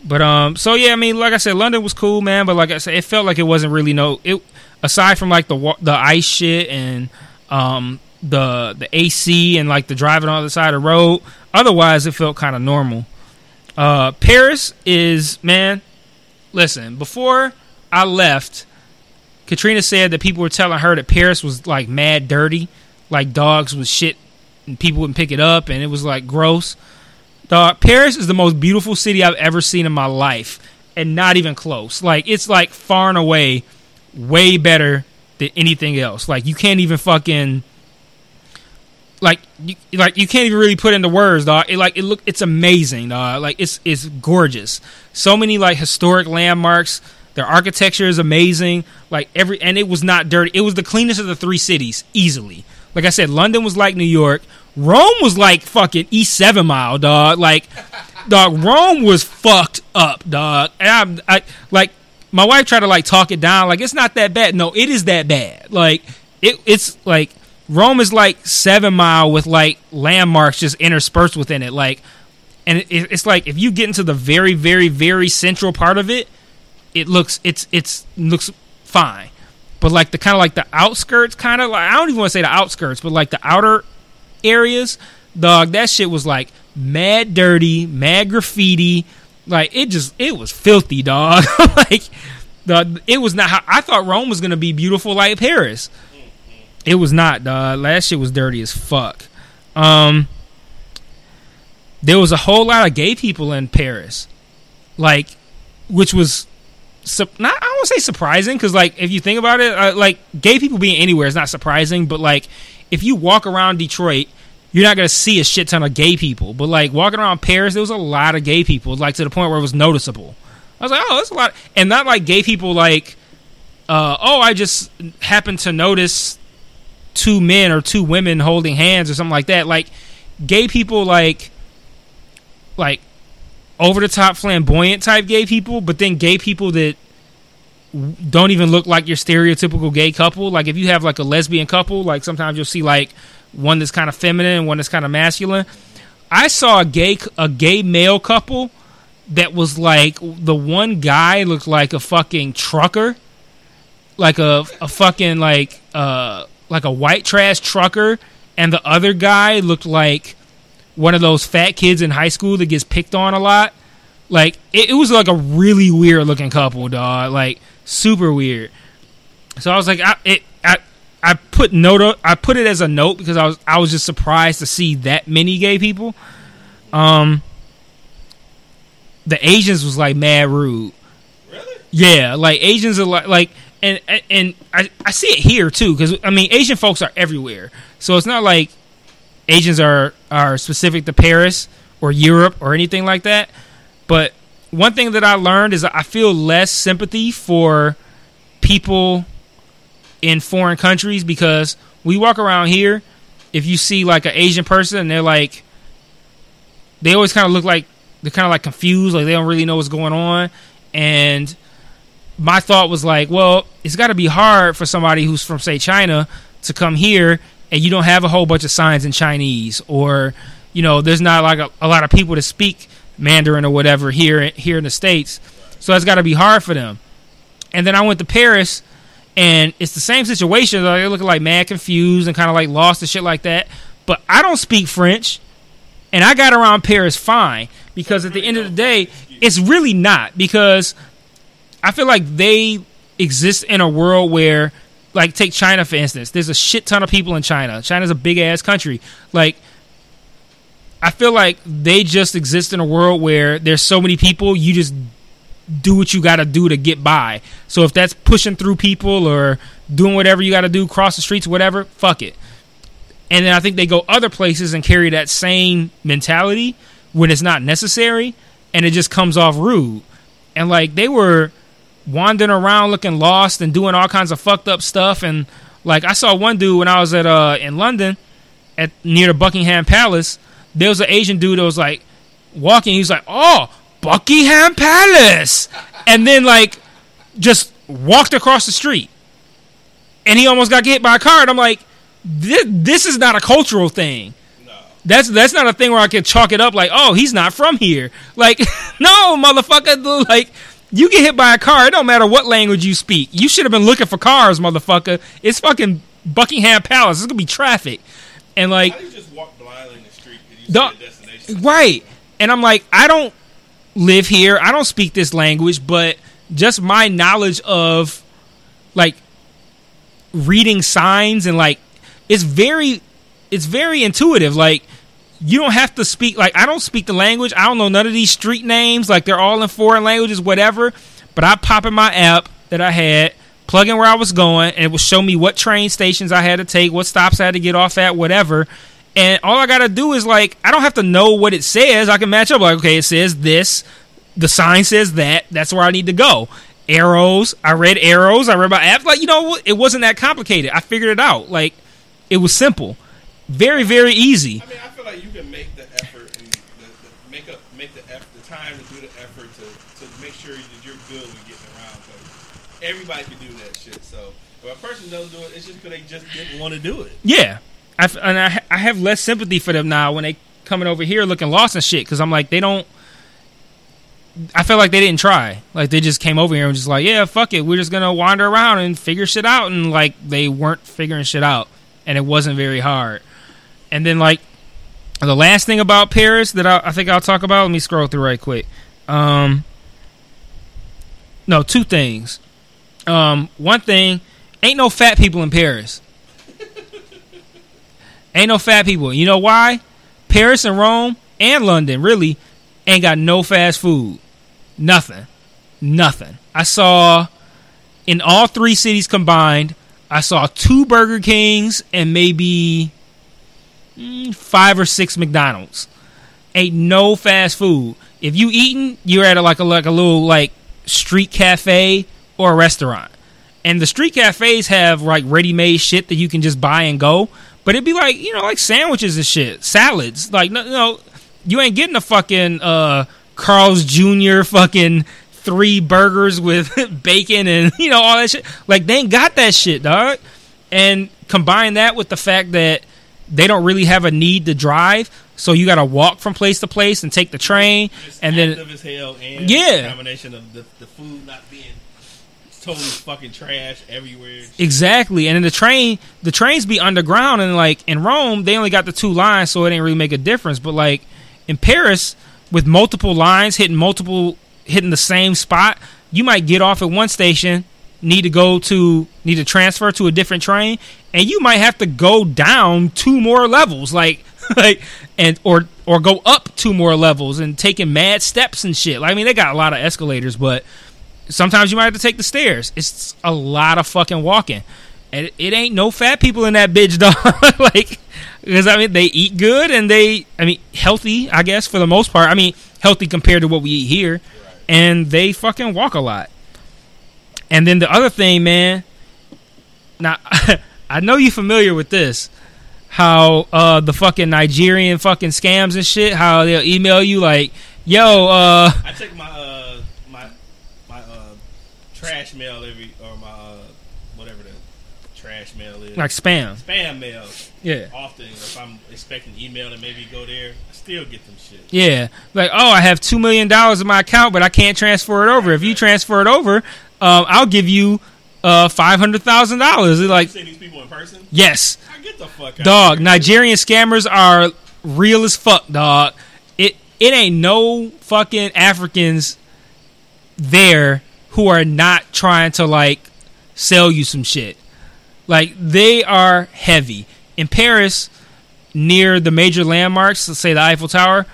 [SPEAKER 2] But um, so yeah, I mean, like I said, London was cool, man. But like I said, it felt like it wasn't really no. It aside from like the the ice shit and um the the AC and like the driving on the other side of the road. Otherwise, it felt kind of normal. Uh, Paris is man. Listen, before I left, Katrina said that people were telling her that Paris was like mad dirty, like dogs was shit and people wouldn't pick it up, and it was like gross. Dog, Paris is the most beautiful city I've ever seen in my life, and not even close. Like it's like far and away way better than anything else. Like you can't even fucking like you, like you can't even really put into words, dog. It like it look it's amazing, dog. Like it's it's gorgeous. So many like historic landmarks. Their architecture is amazing. Like every and it was not dirty. It was the cleanest of the three cities easily. Like I said, London was like New York. Rome was like fucking East Seven Mile, dog. Like, dog, Rome was fucked up, dog. And I, I like my wife tried to like talk it down. Like it's not that bad. No, it is that bad. Like it, it's like Rome is like Seven Mile with like landmarks just interspersed within it. Like, and it, it's like if you get into the very, very, very central part of it, it looks it's it's looks fine. But like the kind of like the outskirts, kind of like I don't even want to say the outskirts, but like the outer areas, dog, that shit was like mad dirty, mad graffiti. Like it just it was filthy, dog. <laughs> like the it was not how I thought Rome was gonna be beautiful like Paris. It was not, dog. That shit was dirty as fuck. Um, there was a whole lot of gay people in Paris, like, which was su- not. I don't say surprising because, like, if you think about it, uh, like, gay people being anywhere is not surprising. But like, if you walk around Detroit, you're not gonna see a shit ton of gay people. But like walking around Paris, there was a lot of gay people, like to the point where it was noticeable. I was like, oh, that's a lot, and not like gay people like, uh, oh, I just happened to notice two men or two women holding hands or something like that. Like gay people, like like over the top flamboyant type gay people, but then gay people that don't even look like your stereotypical gay couple. Like if you have like a lesbian couple, like sometimes you'll see like one that's kind of feminine and one that's kind of masculine. I saw a gay a gay male couple that was like the one guy looked like a fucking trucker, like a a fucking like uh like a white trash trucker, and the other guy looked like one of those fat kids in high school that gets picked on a lot. Like it, it was like a really weird looking couple, dog. Like super weird. So I was like, I it I I put note I put it as a note because I was I was just surprised to see that many gay people. Um, the Asians was like mad rude.
[SPEAKER 1] Really?
[SPEAKER 2] Yeah, like Asians are like like and and I I see it here too because I mean Asian folks are everywhere, so it's not like Asians are are specific to Paris or Europe or anything like that. But one thing that I learned is I feel less sympathy for people in foreign countries because we walk around here. If you see like an Asian person and they're like, they always kind of look like they're kind of like confused, like they don't really know what's going on. And my thought was like, well, it's got to be hard for somebody who's from say China to come here and you don't have a whole bunch of signs in Chinese or you know there's not like a, a lot of people to speak Mandarin or whatever here here in the states. So that's got to be hard for them. And then I went to Paris and it's the same situation. They're looking like mad confused and kind of like lost and shit like that. But I don't speak French, and I got around Paris fine because at the end of the day, it's really not because I feel like they exist in a world where, like, take China for instance. There's a shit ton of people in China. China's a big ass country. Like, I feel like they just exist in a world where there's so many people, you just do what you got to do to get by. So if that's pushing through people or doing whatever you got to do, cross the streets, whatever, fuck it. And then I think they go other places and carry that same mentality when it's not necessary, and it just comes off rude. And like they were wandering around looking lost and doing all kinds of fucked up stuff. And like I saw one dude when I was at uh in London at near the Buckingham Palace. There was an Asian dude that was like walking. He was like, "Oh, Buckingham Palace," and then like just walked across the street, and he almost got hit by a car. And I'm like, this, this is not a cultural thing. That's that's not a thing where I can chalk it up like, oh, he's not from here. Like, <laughs> no, motherfucker. Like, you get hit by a car. It don't matter what language you speak. You should have been looking for cars, motherfucker. It's fucking Buckingham Palace. It's gonna be traffic, and like,
[SPEAKER 1] How do you just walk blindly in the street because you see a destination?
[SPEAKER 2] right. And I'm like, I don't live here. I don't speak this language, but just my knowledge of like reading signs and like it's very it's very intuitive. Like you don't have to speak like I don't speak the language. I don't know none of these street names. Like they're all in foreign languages, whatever. But I pop in my app that I had, plug in where I was going, and it will show me what train stations I had to take, what stops I had to get off at, whatever. And all I gotta do is like I don't have to know what it says. I can match up like okay, it says this, the sign says that. That's where I need to go. Arrows. I read arrows. I read my app. Like you know, it wasn't that complicated. I figured it out. Like it was simple, very very easy.
[SPEAKER 1] I mean, I feel like you can make the effort and the, the, make up make the effort, the time to do the effort to, to make sure that you're good with getting around. But everybody can do that shit. So if a person doesn't do it, it's just because they just didn't want to do it.
[SPEAKER 2] Yeah, I and I, I have less sympathy for them now when they coming over here looking lost and shit because I'm like they don't. I feel like they didn't try. Like they just came over here and just like, yeah, fuck it, we're just gonna wander around and figure shit out, and like they weren't figuring shit out, and it wasn't very hard. And then like the last thing about Paris that I, I think I'll talk about. Let me scroll through right quick. Um, no, two things. Um, one thing, ain't no fat people in Paris. <laughs> Ain't no fat people. You know why? Paris and Rome and London really ain't got no fast food. Nothing. Nothing. I saw in all three cities combined, I saw two Burger Kings and maybe five or six McDonald's. Ain't no fast food. If you eating, you're at a, like a like a little like street cafe or a restaurant. And the street cafes have like ready made shit that you can just buy and go. But it'd be like, you know, like sandwiches and shit, salads. Like, no, no you ain't getting a fucking uh, Carl's Jr. fucking three burgers with <laughs> bacon and, you know, all that shit. Like, they ain't got that shit, dog. And combine that with the fact that they don't really have a need to drive. So you got to walk from place to place and take the train.
[SPEAKER 1] It's
[SPEAKER 2] and then,
[SPEAKER 1] and
[SPEAKER 2] Yeah.
[SPEAKER 1] the combination of the, the food not being totally fucking trash everywhere.
[SPEAKER 2] Exactly, and then the train, the trains be underground, and like in Rome, they only got the two lines, so it didn't really make a difference. But like in Paris, with multiple lines hitting multiple, hitting the same spot, you might get off at one station, need to go to, need to transfer to a different train, and you might have to go down two more levels, like, <laughs> like, and or or go up two more levels and taking mad steps and shit. Like, I mean, they got a lot of escalators, but sometimes you might have to take the stairs. It's a lot of fucking walking. And it, ain't no fat people in that bitch, <laughs> dog. like, because I mean, they eat good and they, I mean, healthy, I guess, for the most part. I mean, healthy compared to what we eat here. And they fucking walk a lot. And then the other thing, man, now, <laughs> I know you're familiar with this. How uh, the fucking Nigerian fucking scams and shit, how they'll email you like, yo, uh,
[SPEAKER 1] I check my uh my my uh trash mail every or my uh whatever the trash mail is
[SPEAKER 2] like spam.
[SPEAKER 1] spam mail
[SPEAKER 2] Yeah.
[SPEAKER 1] often if I'm expecting email and maybe go there I still get them shit.
[SPEAKER 2] Yeah, like oh, I have two million dollars in my account, but I can't transfer it over. If you transfer it over, um, I'll give you uh five hundred thousand dollars. Like
[SPEAKER 1] see these people in person?
[SPEAKER 2] yes,
[SPEAKER 1] I get the fuck out.
[SPEAKER 2] dog. Nigerian scammers are real as fuck, dog. It it ain't no fucking Africans there who are not trying to like sell you some shit. Like they are heavy in Paris, near the major landmarks. Let's say the Eiffel Tower.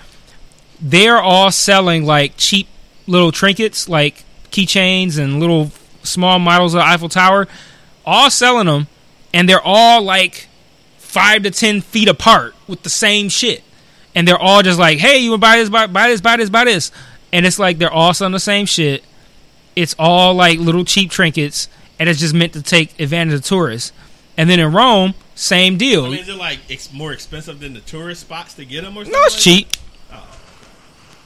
[SPEAKER 2] They are all selling like cheap little trinkets, like keychains and little small models of the Eiffel Tower. All selling them, and they're all like five to ten feet apart with the same shit. And they're all just like, "Hey, you want buy this? Buy, buy this? Buy this? Buy this?" And it's like they're all selling the same shit. It's all like little cheap trinkets, and it's just meant to take advantage of tourists. And then in Rome, same deal.
[SPEAKER 1] I mean, is it like it's more expensive than the tourist spots to get them or something?
[SPEAKER 2] no, it's
[SPEAKER 1] like
[SPEAKER 2] cheap,
[SPEAKER 1] Oh.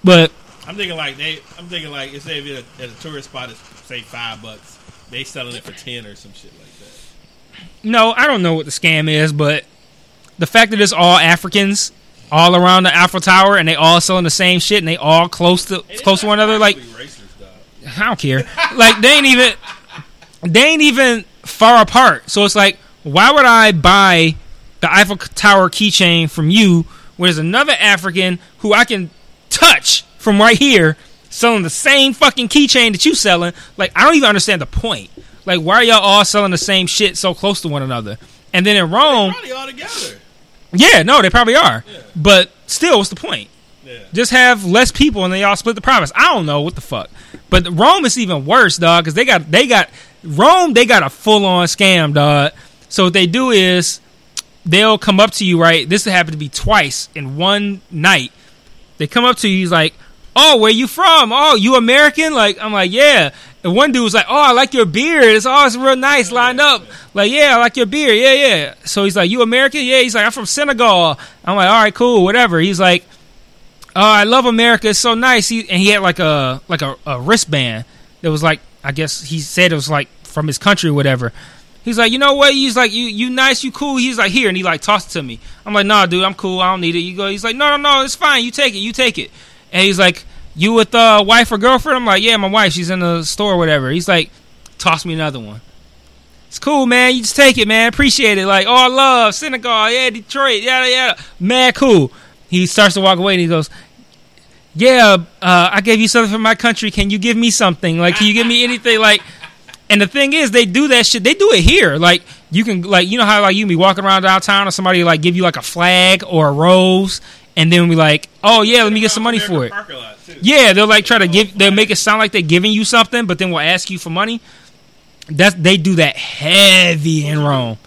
[SPEAKER 2] but?
[SPEAKER 1] I'm thinking like they. I'm thinking like if say if it at a tourist spot is say five bucks, they selling it for ten or some shit like that.
[SPEAKER 2] no, I don't know what the scam is. But the fact that it's all Africans all around the Eiffel Tower, and they all selling the same shit, and they all close to close to one another, like
[SPEAKER 1] racist. <laughs>
[SPEAKER 2] I don't care. like they ain't even they ain't even far apart. So it's like, why would I buy the Eiffel Tower keychain from you when there's another African who I can touch from right here selling the same fucking keychain that you selling? Like I don't even understand the point. Like why are y'all all selling the same shit so close to one another? And then in Rome,
[SPEAKER 1] Probably all together.
[SPEAKER 2] yeah, no, they probably are.
[SPEAKER 1] Yeah.
[SPEAKER 2] But still, what's the point?
[SPEAKER 1] Yeah.
[SPEAKER 2] Just have less people and then y'all split the profits. I don't know what the fuck. But Rome is even worse, dog, because they got they got Rome. They got a full on scam, dog. So what they do is they'll come up to you, right? This happened to be twice in one night. They come up to you, he's like, "Oh, where you from? Oh, you American?" Like I'm like, "Yeah." And one dude was like, "Oh, I like your beard. It's it's real nice, lined up." Like, "Yeah, I like your beard. Yeah, yeah." So he's like, "You American?" Yeah. He's like, "I'm from Senegal." I'm like, "All right, cool, whatever." He's like, "Oh, I love America. It's so nice." He, and he had like a like a, a wristband that was like, I guess he said it was like from his country or whatever. He's like, you know what? He's like, you you nice, you cool. He's like, here, and he like tossed it to me. I'm like, nah, dude, I'm cool. I don't need it. You go. He's like, no, no, no, it's fine. You take it. You take it. And he's like, you with uh wife or girlfriend? I'm like, yeah, my wife. She's in the store or whatever. He's like, toss me another one. It's cool, man. You just take it, man. Appreciate it. Like, oh, love Senegal. Yeah, Detroit. Yeah, yeah. Man, cool. He starts to walk away and he goes, yeah, uh, I gave you something from my country. Can you give me something? Like, can you give me anything? Like, and the thing is, they do that shit. They do it here. Like, you can, like, you know how, like, you be walking around downtown or somebody, like, give you, like, a flag or a rose. And then we like, oh, yeah, let me get some money for it.
[SPEAKER 1] Parking lot, too.
[SPEAKER 2] Yeah, they'll like try to give. They'll make it sound like they're giving you something, but then we'll ask you for money. That's they do that heavy in Rome.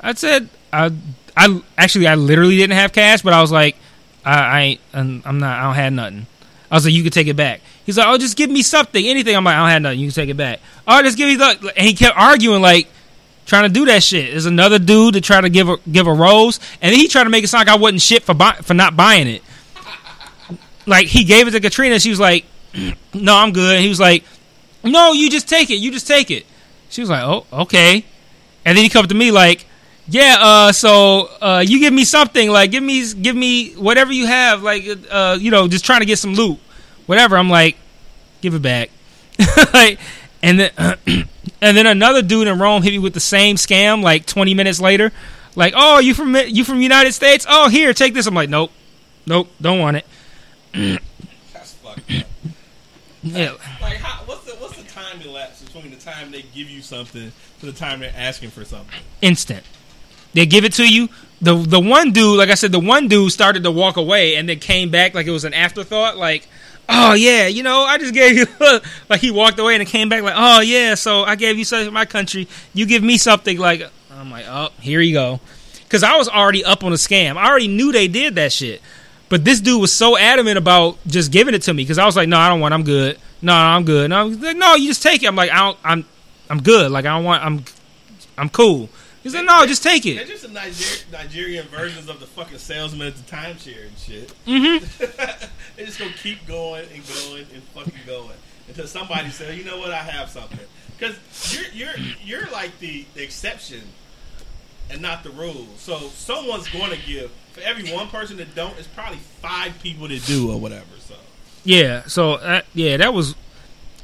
[SPEAKER 2] I said, I, I actually, I literally didn't have cash, but I was like, I, I ain't, I'm not, I don't have nothing. I was like, you can take it back. He's like, oh, just give me something, anything. I'm like, I don't have nothing. You can take it back. Oh, just give me the. And he kept arguing, like trying to do that shit. There's another dude to try to give a give a rose, and then he tried to make it sound like I wasn't shit for buy, for not buying it. Like he gave it to Katrina, she was like, <clears throat> "No, I'm good." He was like, "No, you just take it. You just take it." She was like, "Oh, okay." And then he come to me like, "Yeah, uh, so uh, you give me something, like give me give me whatever you have, like uh, you know, just trying to get some loot, whatever." I'm like, "Give it back." <laughs> like, and then <clears throat> and then another dude in Rome hit me with the same scam like 20 minutes later. Like, "Oh, you from you from United States? Oh, here, take this." I'm like, "Nope. Nope, don't want it."
[SPEAKER 1] That's fucked up.
[SPEAKER 2] Yeah.
[SPEAKER 1] Like, how, what's the what's the time elapse between the time they give you something to the time they're asking for something?
[SPEAKER 2] instant. They give it to you. The the one dude, like I said, the one dude started to walk away and then came back like it was an afterthought. Like, oh yeah, you know, I just gave you <laughs> like he walked away and it came back like, oh yeah, so I gave you something my country. You give me something like I'm like, oh, here you go. Because I was already up on the scam. I already knew they did that shit. But this dude was so adamant about just giving it to me because I was like, no, I don't want. I'm good. No, I'm good. No, like, no, you just take it. I'm like, I don't, I'm, I'm good. Like I don't want. I'm, I'm cool. He's said, no, just take it."
[SPEAKER 1] They're just some Niger- Nigerian versions of the fucking salesman at the timeshare and shit.
[SPEAKER 2] Mm-hmm. <laughs>
[SPEAKER 1] they just gonna keep going and going and fucking going until somebody says, "You know what? I have something." Because you're you're you're like the, the exception and not the rule. So someone's going to give. For every one person that don't, it's probably five people that do or whatever. So
[SPEAKER 2] Yeah. So uh, yeah, that was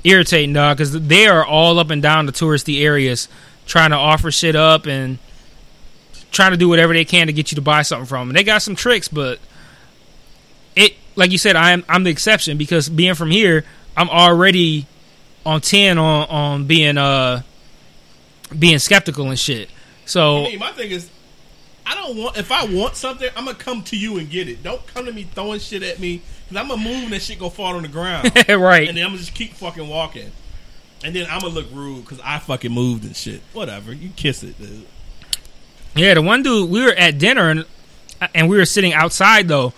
[SPEAKER 2] irritating, dog. Because they are all up and down the touristy areas trying to offer shit up and trying to do whatever they can to get you to buy something from them. And they got some tricks, but it, like you said, I'm I'm the exception because being from here, I'm already on ten on on being uh being skeptical and shit. So
[SPEAKER 1] I mean, my thing is, I don't want. If I want something, I'm gonna come to you and get it. Don't come to me throwing shit at me because I'm gonna move and that shit gonna fall on the ground. <laughs>
[SPEAKER 2] right.
[SPEAKER 1] and then I'm gonna just keep fucking walking. And then I'm gonna look rude because I fucking moved and shit. Whatever, you kiss it, dude.
[SPEAKER 2] Yeah, the one dude we were at dinner and and we were sitting outside though,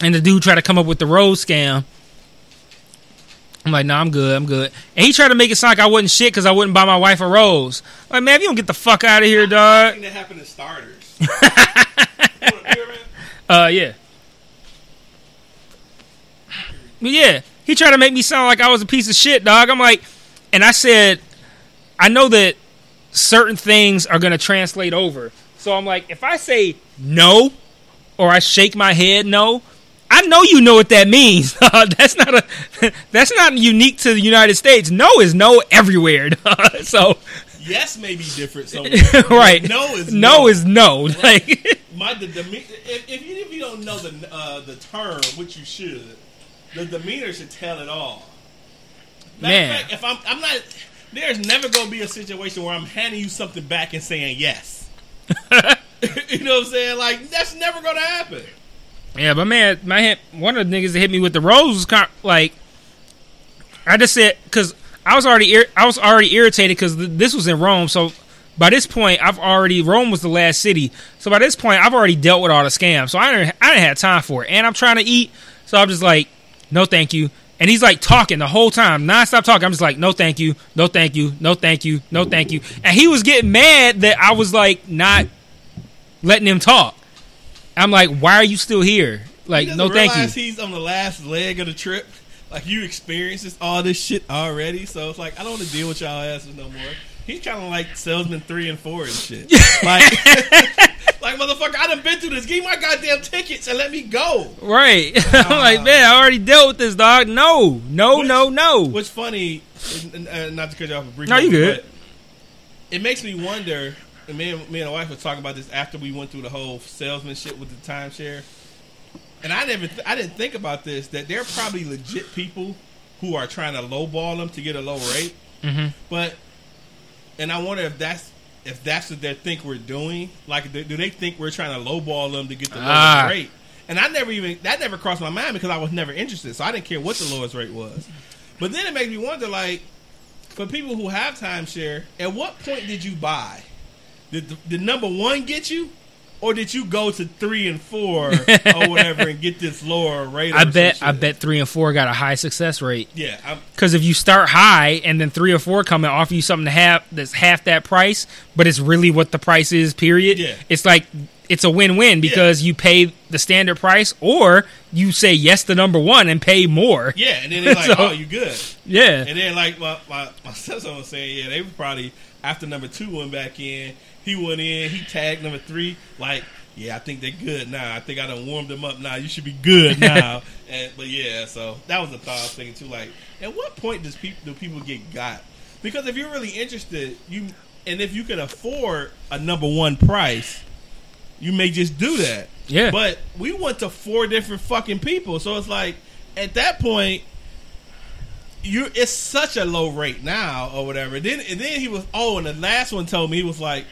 [SPEAKER 2] and the dude tried to come up with the rose scam. I'm like, nah, I'm good, I'm good. And he tried to make it sound like I wasn't shit because I wouldn't buy my wife a rose. Like, man, if you don't get the fuck out of here,
[SPEAKER 1] I
[SPEAKER 2] dog.
[SPEAKER 1] that happened to starters. <laughs> You want a beer, man?
[SPEAKER 2] Uh, yeah. But yeah, he tried to make me sound like I was a piece of shit, dog. I'm like, and I said, I know that certain things are gonna translate over. So I'm like, if I say no, or I shake my head no, I know you know what that means. <laughs> that's not a, <laughs> that's not unique to the United States. No is no everywhere. <laughs> so
[SPEAKER 1] Yes, may be different. So
[SPEAKER 2] right,
[SPEAKER 1] No is
[SPEAKER 2] no,
[SPEAKER 1] no.
[SPEAKER 2] is no. Like,
[SPEAKER 1] my the deme- if, if you if you don't know the uh, the term, which you should, the demeanor should tell it all. Matter
[SPEAKER 2] Man.
[SPEAKER 1] of fact, if I'm I'm not, there's never gonna be a situation where I'm handing you something back and saying yes. <laughs> you know what I'm saying? Like that's never gonna happen.
[SPEAKER 2] Yeah, but man, my hit, one of the niggas that hit me with the rose was kind like I just said because I was already ir- I was already irritated because th- this was in Rome, so by this point, I've already Rome was the last city. So by this point, I've already dealt with all the scams. So I didn't I didn't have time for it, and I'm trying to eat. So I'm just like, no, thank you. And he's like talking the whole time, nonstop talking. I'm just like, no, thank you, no, thank you, no, thank you, no, thank you. And he was getting mad that I was like not letting him talk. I'm like, why are you still here? Like,
[SPEAKER 1] He
[SPEAKER 2] no, thank you.
[SPEAKER 1] He's on the last leg of the trip. Like you experienced all this shit already, so it's like I don't want to deal with y'all asses no more. He's kind of like salesman three and four and shit. <laughs> like, <laughs> like motherfucker, I done been through this. Give me my goddamn tickets and let me go.
[SPEAKER 2] Right. <laughs> I'm like, man, I already dealt with this, dog. No, no,
[SPEAKER 1] Which-
[SPEAKER 2] no, no.
[SPEAKER 1] What's funny, not to cut you off a brief.
[SPEAKER 2] No, you good.
[SPEAKER 1] It makes me wonder. And me and, me and my wife were talking about this after we went through the whole salesmanship with the timeshare. And I never, th- I didn't think about this. That they're probably legit people who are trying to lowball them to get a low rate.
[SPEAKER 2] hmm
[SPEAKER 1] But, and I wonder if that's if that's what they think we're doing. Like, do they think we're trying to lowball them to get the lowest
[SPEAKER 2] Ah.
[SPEAKER 1] rate? And I never even that never crossed my mind because I was never interested, so I didn't care what the lowest rate was. But then it made me wonder, like, for people who have timeshare, at what point did you buy? Did the, did number one get you, or did you go to three and four <laughs> or whatever and get this lower rate?
[SPEAKER 2] I bet, I bet three and four got a high success rate.
[SPEAKER 1] Yeah,
[SPEAKER 2] Because if you start high and then three or four come and offer you something to have that's half that price, but it's really what the price is, period.
[SPEAKER 1] Yeah.
[SPEAKER 2] It's like it's a win-win because you pay the standard price, or you say yes to number one and pay more.
[SPEAKER 1] yeah, and then they're <laughs> like,
[SPEAKER 2] So-
[SPEAKER 1] "Oh, you good?"
[SPEAKER 2] Yeah,
[SPEAKER 1] And then like my my, my stepson was saying, yeah, they were probably after number two went back in, he went in, he tagged number three, like, yeah, I think they're good now. I think I done warmed them up now. You should be good <laughs> now. and but yeah, so that was the thought I was thinking too. Like, at what point does people do people get got? Because if you're really interested, you and if you can afford a number one price, you may just do that.
[SPEAKER 2] yeah.
[SPEAKER 1] But we went to four different fucking people, so it's like at that point, you it's such a low rate now or whatever. Then and then he was oh, and the last one told me he was like,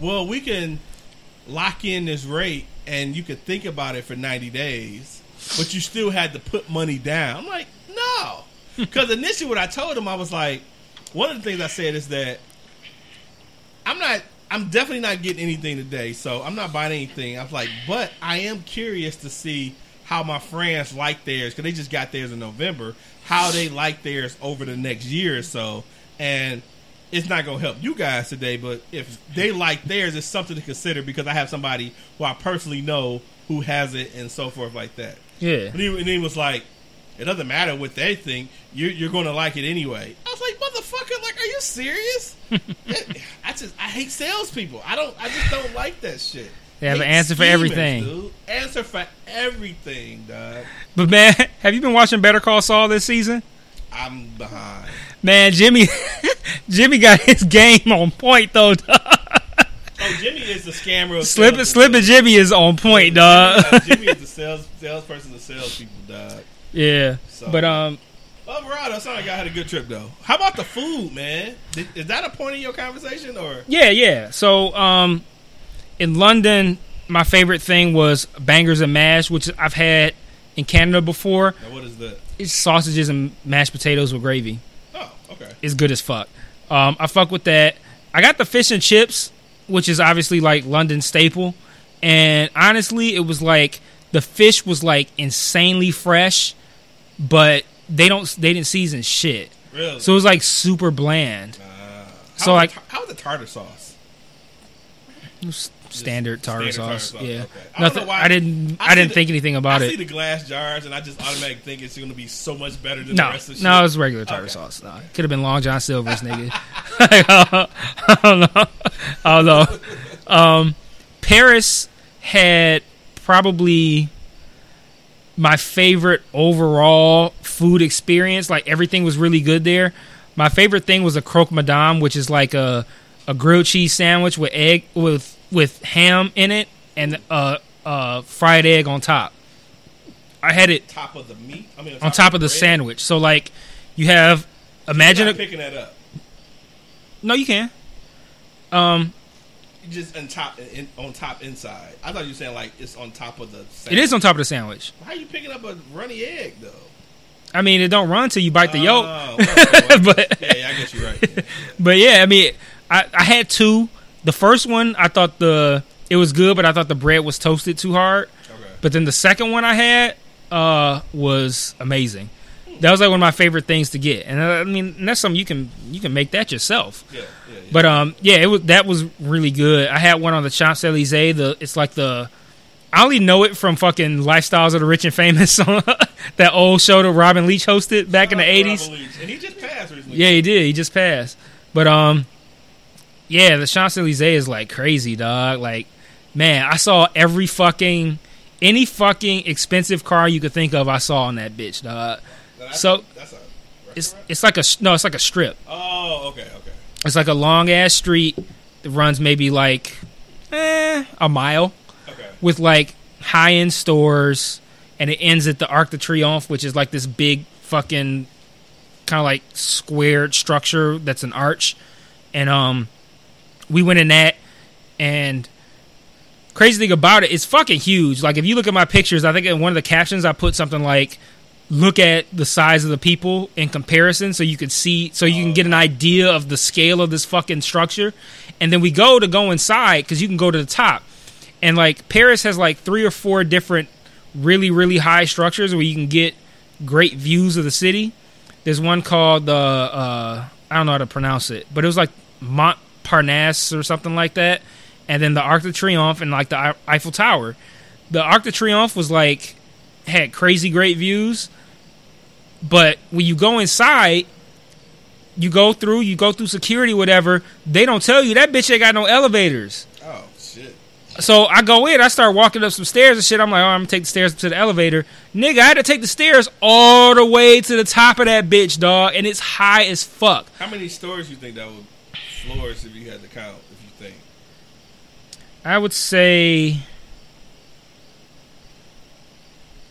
[SPEAKER 1] well, we can lock in this rate and you could think about it for ninety days, but you still had to put money down. I'm like, no, hmm. because initially what I told him, I was like, one of the things I said is that I'm not. I'm definitely not getting anything today, so I'm not buying anything. I was like, but I am curious to see how my friends like theirs because they just got theirs in November. How they like theirs over the next year or so, and it's not going to help you guys today. But if they like theirs, it's something to consider because I have somebody who I personally know who has it and so forth like that.
[SPEAKER 2] yeah.
[SPEAKER 1] And he, and he was like, "It doesn't matter what they think. You're, you're going to like it anyway." I was like, "Motherfucker, like, are you serious?" <laughs> I just, I hate salespeople. I don't, I just don't like that shit.
[SPEAKER 2] They have
[SPEAKER 1] Hate
[SPEAKER 2] an answer for everything.
[SPEAKER 1] dude. Answer for everything, dog.
[SPEAKER 2] But man, have you been watching Better Call Saul this season?
[SPEAKER 1] I'm behind.
[SPEAKER 2] Man, Jimmy, <laughs> Jimmy got his game on point though. Dog.
[SPEAKER 1] Oh, Jimmy is the scammer. Of
[SPEAKER 2] Slipping, slipping. Jimmy is on point, dog.
[SPEAKER 1] Jimmy, Jimmy is the <laughs> sales salesperson of salespeople, dog.
[SPEAKER 2] yeah,
[SPEAKER 1] So-
[SPEAKER 2] but um,
[SPEAKER 1] Overall, that sounded like I had a good trip, though. How about the food, man? Is that a point of your conversation, or
[SPEAKER 2] Yeah, yeah. So, um, in London, my favorite thing was bangers and mash, which I've had in Canada before.
[SPEAKER 1] now what is that?
[SPEAKER 2] It's sausages and mashed potatoes with gravy. It's good as fuck. Um, I fuck with that. I got the fish and chips, which is obviously like London staple. And honestly, it was like the fish was like insanely fresh, but they don't they didn't season shit.
[SPEAKER 1] Really?
[SPEAKER 2] So it was like super bland.
[SPEAKER 1] How
[SPEAKER 2] so,
[SPEAKER 1] was
[SPEAKER 2] like-
[SPEAKER 1] the, how was the tartar sauce?
[SPEAKER 2] It was standard tartar
[SPEAKER 1] standard tartar
[SPEAKER 2] sauce.
[SPEAKER 1] sauce,
[SPEAKER 2] Yeah.
[SPEAKER 1] okay. I
[SPEAKER 2] Nothing
[SPEAKER 1] why-
[SPEAKER 2] I didn't
[SPEAKER 1] I
[SPEAKER 2] I, didn't
[SPEAKER 1] see
[SPEAKER 2] think anything about
[SPEAKER 1] I
[SPEAKER 2] it.
[SPEAKER 1] see the glass jars, and I just automatically think it's going to be so much better than
[SPEAKER 2] No,
[SPEAKER 1] the rest of the
[SPEAKER 2] no,
[SPEAKER 1] shit.
[SPEAKER 2] it was regular tartar
[SPEAKER 1] Okay.
[SPEAKER 2] sauce. No, Could have been Long John Silver's, nigga. <laughs> I don't know. I don't know. Um, Paris had probably my favorite overall food experience. Like everything was really good there. My favorite thing was a croque madame, which is like a a grilled cheese sandwich with egg with with ham in it and uh uh fried egg on top. I had it
[SPEAKER 1] top of the meat. I mean,
[SPEAKER 2] on top of the sandwich. So like you have imagine a,
[SPEAKER 1] picking that up.
[SPEAKER 2] no you can. Um
[SPEAKER 1] just on top, in, on top inside. I thought you were saying like it's on top of the.
[SPEAKER 2] it
[SPEAKER 1] Sandwich.
[SPEAKER 2] is on top of the sandwich.
[SPEAKER 1] How are you picking up a runny egg though?
[SPEAKER 2] I mean it don't run till you bite the yolk.
[SPEAKER 1] Oh, okay, <laughs> well,
[SPEAKER 2] but
[SPEAKER 1] yeah, yeah, I guess you're right. Yeah. <laughs>
[SPEAKER 2] but yeah, I mean I, I had two. The first one, I thought the it was good, but I thought the bread was toasted too hard.
[SPEAKER 1] Okay.
[SPEAKER 2] But then the second one I had uh, was amazing. That was like one of my favorite things to get, and uh, I mean that's something you can you can make that yourself.
[SPEAKER 1] Yeah, yeah, yeah.
[SPEAKER 2] But um, yeah, it was that was really good. I had one on the Champs Elysees. The it's like the I only know it from fucking Lifestyles of the Rich and Famous, <laughs> that old show that Robin Leach hosted back in the
[SPEAKER 1] Shout out to
[SPEAKER 2] eighties.
[SPEAKER 1] And he just passed recently.
[SPEAKER 2] Yeah, he did. He just passed. But um, yeah, the Champs Elysees is like crazy, dog. Like, man, I saw every fucking any fucking expensive car you could think of. I saw on that bitch, dog.
[SPEAKER 1] That's
[SPEAKER 2] So-
[SPEAKER 1] a, that's a
[SPEAKER 2] It's it's like a no, it's like a strip.
[SPEAKER 1] oh, okay, okay.
[SPEAKER 2] It's like a long ass street that runs maybe like eh, a mile
[SPEAKER 1] Okay.
[SPEAKER 2] with like high end stores, and it ends at the Arc de Triomphe, which is like this big fucking kind of like squared structure that's an arch. And um, we went in that, and crazy thing about it, it's fucking huge. Like if you look at my pictures, I think in one of the captions I put something like. Look at the size of the people in comparison, so you can see, so you can get an idea of the scale of this fucking structure. And then we go to go inside because you can go to the top and like Paris has like three or four different really really high structures where you can get great views of the city. There's one called the uh, I don't know how to pronounce it, but it was like Montparnasse or something like that, and then the Arc de Triomphe and like the Eiffel Tower. The Arc de Triomphe was like had crazy great views, but when you go inside. You go through, you go through security, whatever. They don't tell you that bitch ain't got no elevators.
[SPEAKER 1] Oh shit.
[SPEAKER 2] So I go in, I start walking up some stairs and shit. I'm like, oh, I'm gonna take the stairs to the elevator. Nigga, I had to take the stairs all the way to the top of that bitch, dog, and it's high as fuck.
[SPEAKER 1] How many stores you think that would floors if you had to count? If you think.
[SPEAKER 2] I would say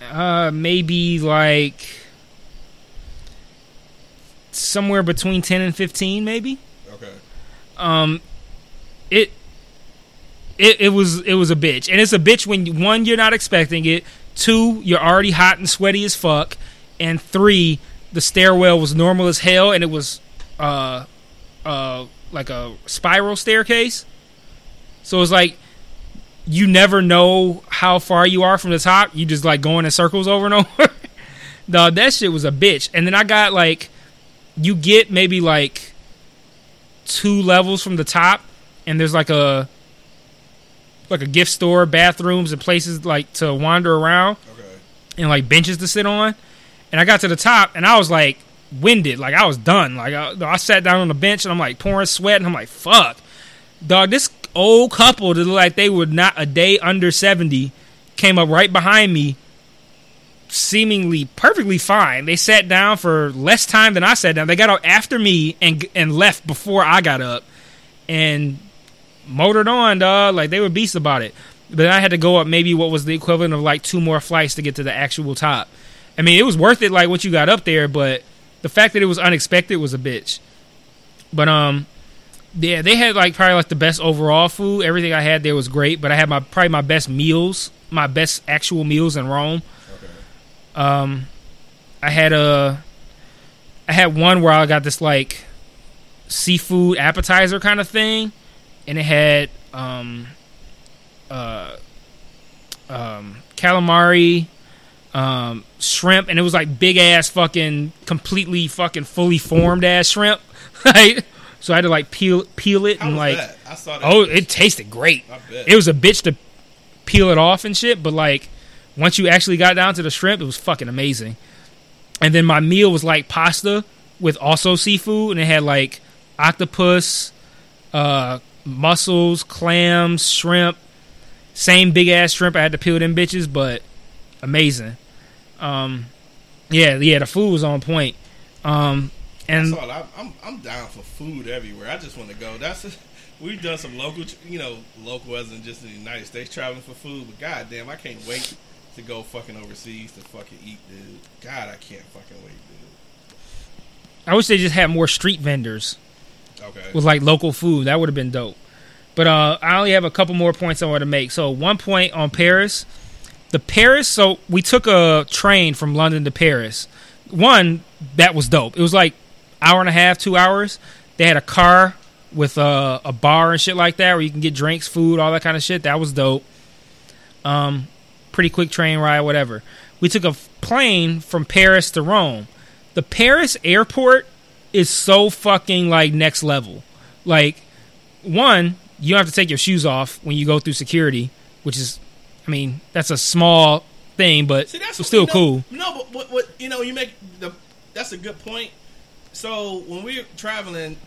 [SPEAKER 2] uh maybe like somewhere between 10 and 15 maybe.
[SPEAKER 1] Okay.
[SPEAKER 2] um it it, it was it was a bitch and it's a bitch when you- one you're not expecting it two you're already hot and sweaty as fuck and three the stairwell was normal as hell and it was uh uh like a spiral staircase so it's like you never know how far you are from the top you just like going in circles over and <laughs> over Dog, that shit was a bitch and then i got like you get maybe like two levels from the top, and there's like a like a gift store, bathrooms, and places like to wander around,
[SPEAKER 1] Okay.
[SPEAKER 2] and like benches to sit on. And I got to the top, and I was like winded, like I was done. Like I, I sat down on the bench, and I'm like pouring sweat, and I'm like, fuck, dog. This old couple that looked like they were not a day under seventy came up right behind me seemingly perfectly fine. They sat down for less time than I sat down. They got out after me and and left before I got up and motored on, dog. Like they were beasts about it. But I had to go up maybe what was the equivalent of like two more flights to get to the actual top. I mean, it was worth it like once you got up there, but the fact that it was unexpected was a bitch. But um yeah, they had like probably like the best overall food. Everything I had there was great, but I had my probably my best meals, my best actual meals in Rome.
[SPEAKER 1] Okay.
[SPEAKER 2] Um, I had a, I had one where I got this like seafood appetizer kind of thing, and it had um, uh, um, calamari, um, shrimp, and it was like big ass fucking completely fucking fully formed ass shrimp, <laughs> like. So I had to like peel peel it
[SPEAKER 1] How
[SPEAKER 2] and like
[SPEAKER 1] that? I saw that.
[SPEAKER 2] oh, it tasted great it was a bitch to peel it off and shit, but like once you actually got down to the shrimp, it was fucking amazing. And then my meal was like pasta with also seafood, and it had like octopus, uh, mussels, clams, shrimp. Same big ass shrimp. I had to peel them bitches, but amazing. Um, yeah, yeah, the food was on point. Um, and
[SPEAKER 1] That's all. I'm, I'm I'm down for food everywhere. I just want to go. That's <laughs> we've done some local, you know, local as in just in the United States traveling for food. But goddamn, I can't wait to go fucking overseas to fucking eat, dude. God, I can't fucking wait, dude.
[SPEAKER 2] I wish they just had more street vendors.
[SPEAKER 1] Okay.
[SPEAKER 2] with like local food. That would have been dope. But uh, I only have a couple more points I want to make. So one point on Paris, the Paris. So we took a train from London to Paris. One that was dope. It was like hour and a half, two hours. They had a car with uh, a bar and shit like that where you can get drinks, food, all that kind of shit. That was dope. Um, pretty quick train ride, whatever. We took a plane from Paris to Rome. The Paris airport is so fucking like next level. Like, one, you don't have to take your shoes off when you go through security, which is, I mean, that's a small thing, but
[SPEAKER 1] See, that's
[SPEAKER 2] it's still
[SPEAKER 1] you know-
[SPEAKER 2] cool.
[SPEAKER 1] No, but what, what you know, you make the that's a good point. So when we're traveling,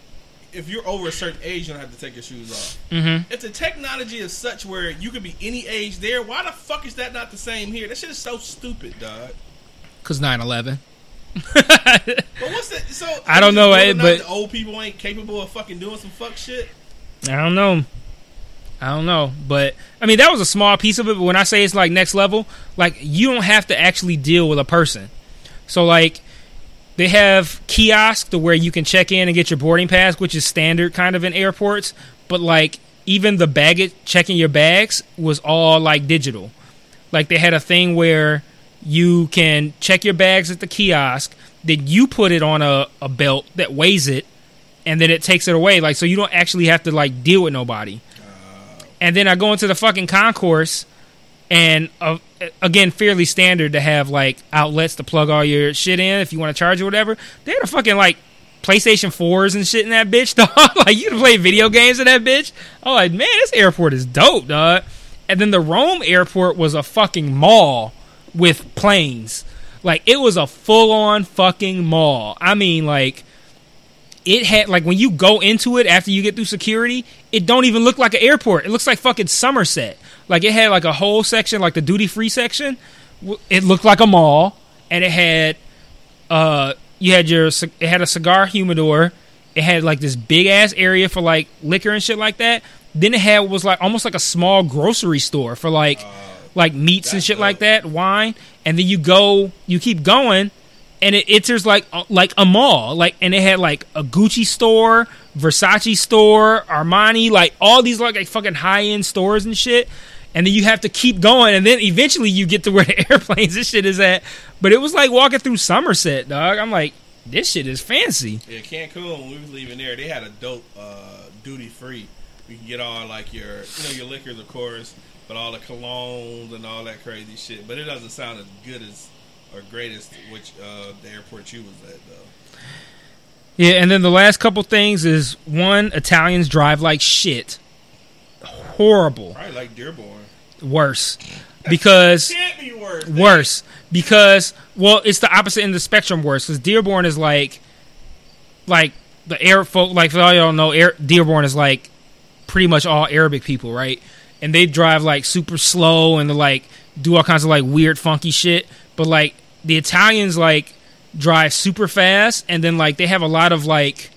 [SPEAKER 1] if you're over a certain age, you don't have to take your shoes off.
[SPEAKER 2] Mm-hmm.
[SPEAKER 1] If the technology is such where you could be any age there, why the fuck is that not the same here? That shit is so stupid, dog.
[SPEAKER 2] Cause 9-11. <laughs>
[SPEAKER 1] But what's that? So
[SPEAKER 2] I don't know, eh,
[SPEAKER 1] whether or not
[SPEAKER 2] but-
[SPEAKER 1] old people ain't capable of fucking doing some fuck shit.
[SPEAKER 2] I don't know. I don't know, but I mean that was a small piece of it. But when I say it's like next level, like you don't have to actually deal with a person. So like they have kiosk to where you can check in and get your boarding pass, which is standard kind of in airports. But like even the baggage checking your bags was all like digital. Like they had a thing where you can check your bags at the kiosk, then you put it on a, a belt that weighs it, and then it takes it away. Like so you don't actually have to like deal with nobody. And then I go into the fucking concourse, and uh, again, fairly standard to have like outlets to plug all your shit in if you want to charge or whatever. They had a fucking like PlayStation fours and shit in that bitch, <laughs> dog. like you can play video games in that bitch. Oh, like man, this airport is dope, dog. And then the Rome airport was a fucking mall with planes. Like it was a full on fucking mall. I mean, like it had like when you go into it after you get through security, it don't even look like an airport. It looks like fucking Somerset. Like it had like a whole section, like the duty free section. It looked like a mall, and it had uh you had your it had a cigar humidor. It had like this big ass area for like liquor and shit like that. Then it had was like almost like a small grocery store for like like meats and shit
[SPEAKER 1] dope.
[SPEAKER 2] like that, wine. And then you go, you keep going, and it enters like uh, like a mall, like and it had like a Gucci store, Versace store, Armani, like all these like, like fucking high end stores and shit. And then you have to keep going, and then eventually you get to where <laughs> the airplanes and shit is at. But it was like walking through Somerset, dog. I'm like, this shit is fancy.
[SPEAKER 1] Yeah, Cancun. When we was leaving there, they had a dope uh, duty free. You can get all like your, you know, your liquors, of course, but all the colognes and all that crazy shit. But it doesn't sound as good as or great as which uh, the airport you was at though.
[SPEAKER 2] Yeah, and then the last couple things is one, Italians drive like shit. Horrible.
[SPEAKER 1] Probably like Dearborn.
[SPEAKER 2] Worse. Because <laughs>
[SPEAKER 1] Can't be worse.
[SPEAKER 2] worse because well it's the opposite end of the spectrum worse because dearborn is like like the arab folk like for all y'all know Air, dearborn is like pretty much all arabic people right and they drive like super slow and they like do all kinds of like weird funky shit but like the italians like drive super fast and then like they have a lot of like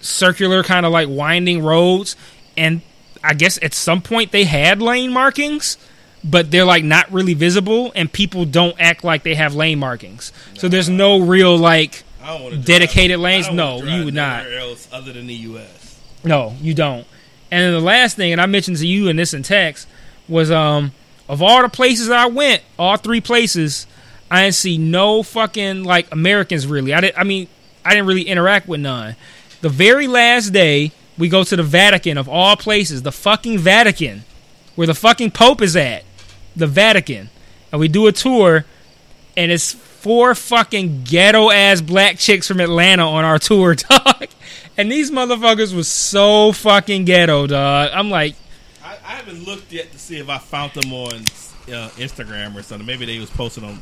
[SPEAKER 2] circular kind of like winding roads and i guess at some point they had lane markings but they're like not really visible and people don't act like they have lane markings so there's no real like
[SPEAKER 1] I don't want to
[SPEAKER 2] dedicated lanes?
[SPEAKER 1] Don't wanna
[SPEAKER 2] No, you would not.
[SPEAKER 1] Else other than the U.S.
[SPEAKER 2] no you don't and then the last thing and i mentioned to you in this in text was um of all the places i went all three places i didn't see no fucking like americans really i didn't i mean i didn't really interact with none the very last day we go to the vatican of all places the fucking vatican where the fucking pope is at the vatican and we do a tour and it's four fucking ghetto ass black chicks from Atlanta on our <laughs> tour, dog. And these motherfuckers was so fucking ghetto, dog. I'm like,
[SPEAKER 1] haven't looked yet to see if I found them on uh, Instagram or something. Maybe they was posted on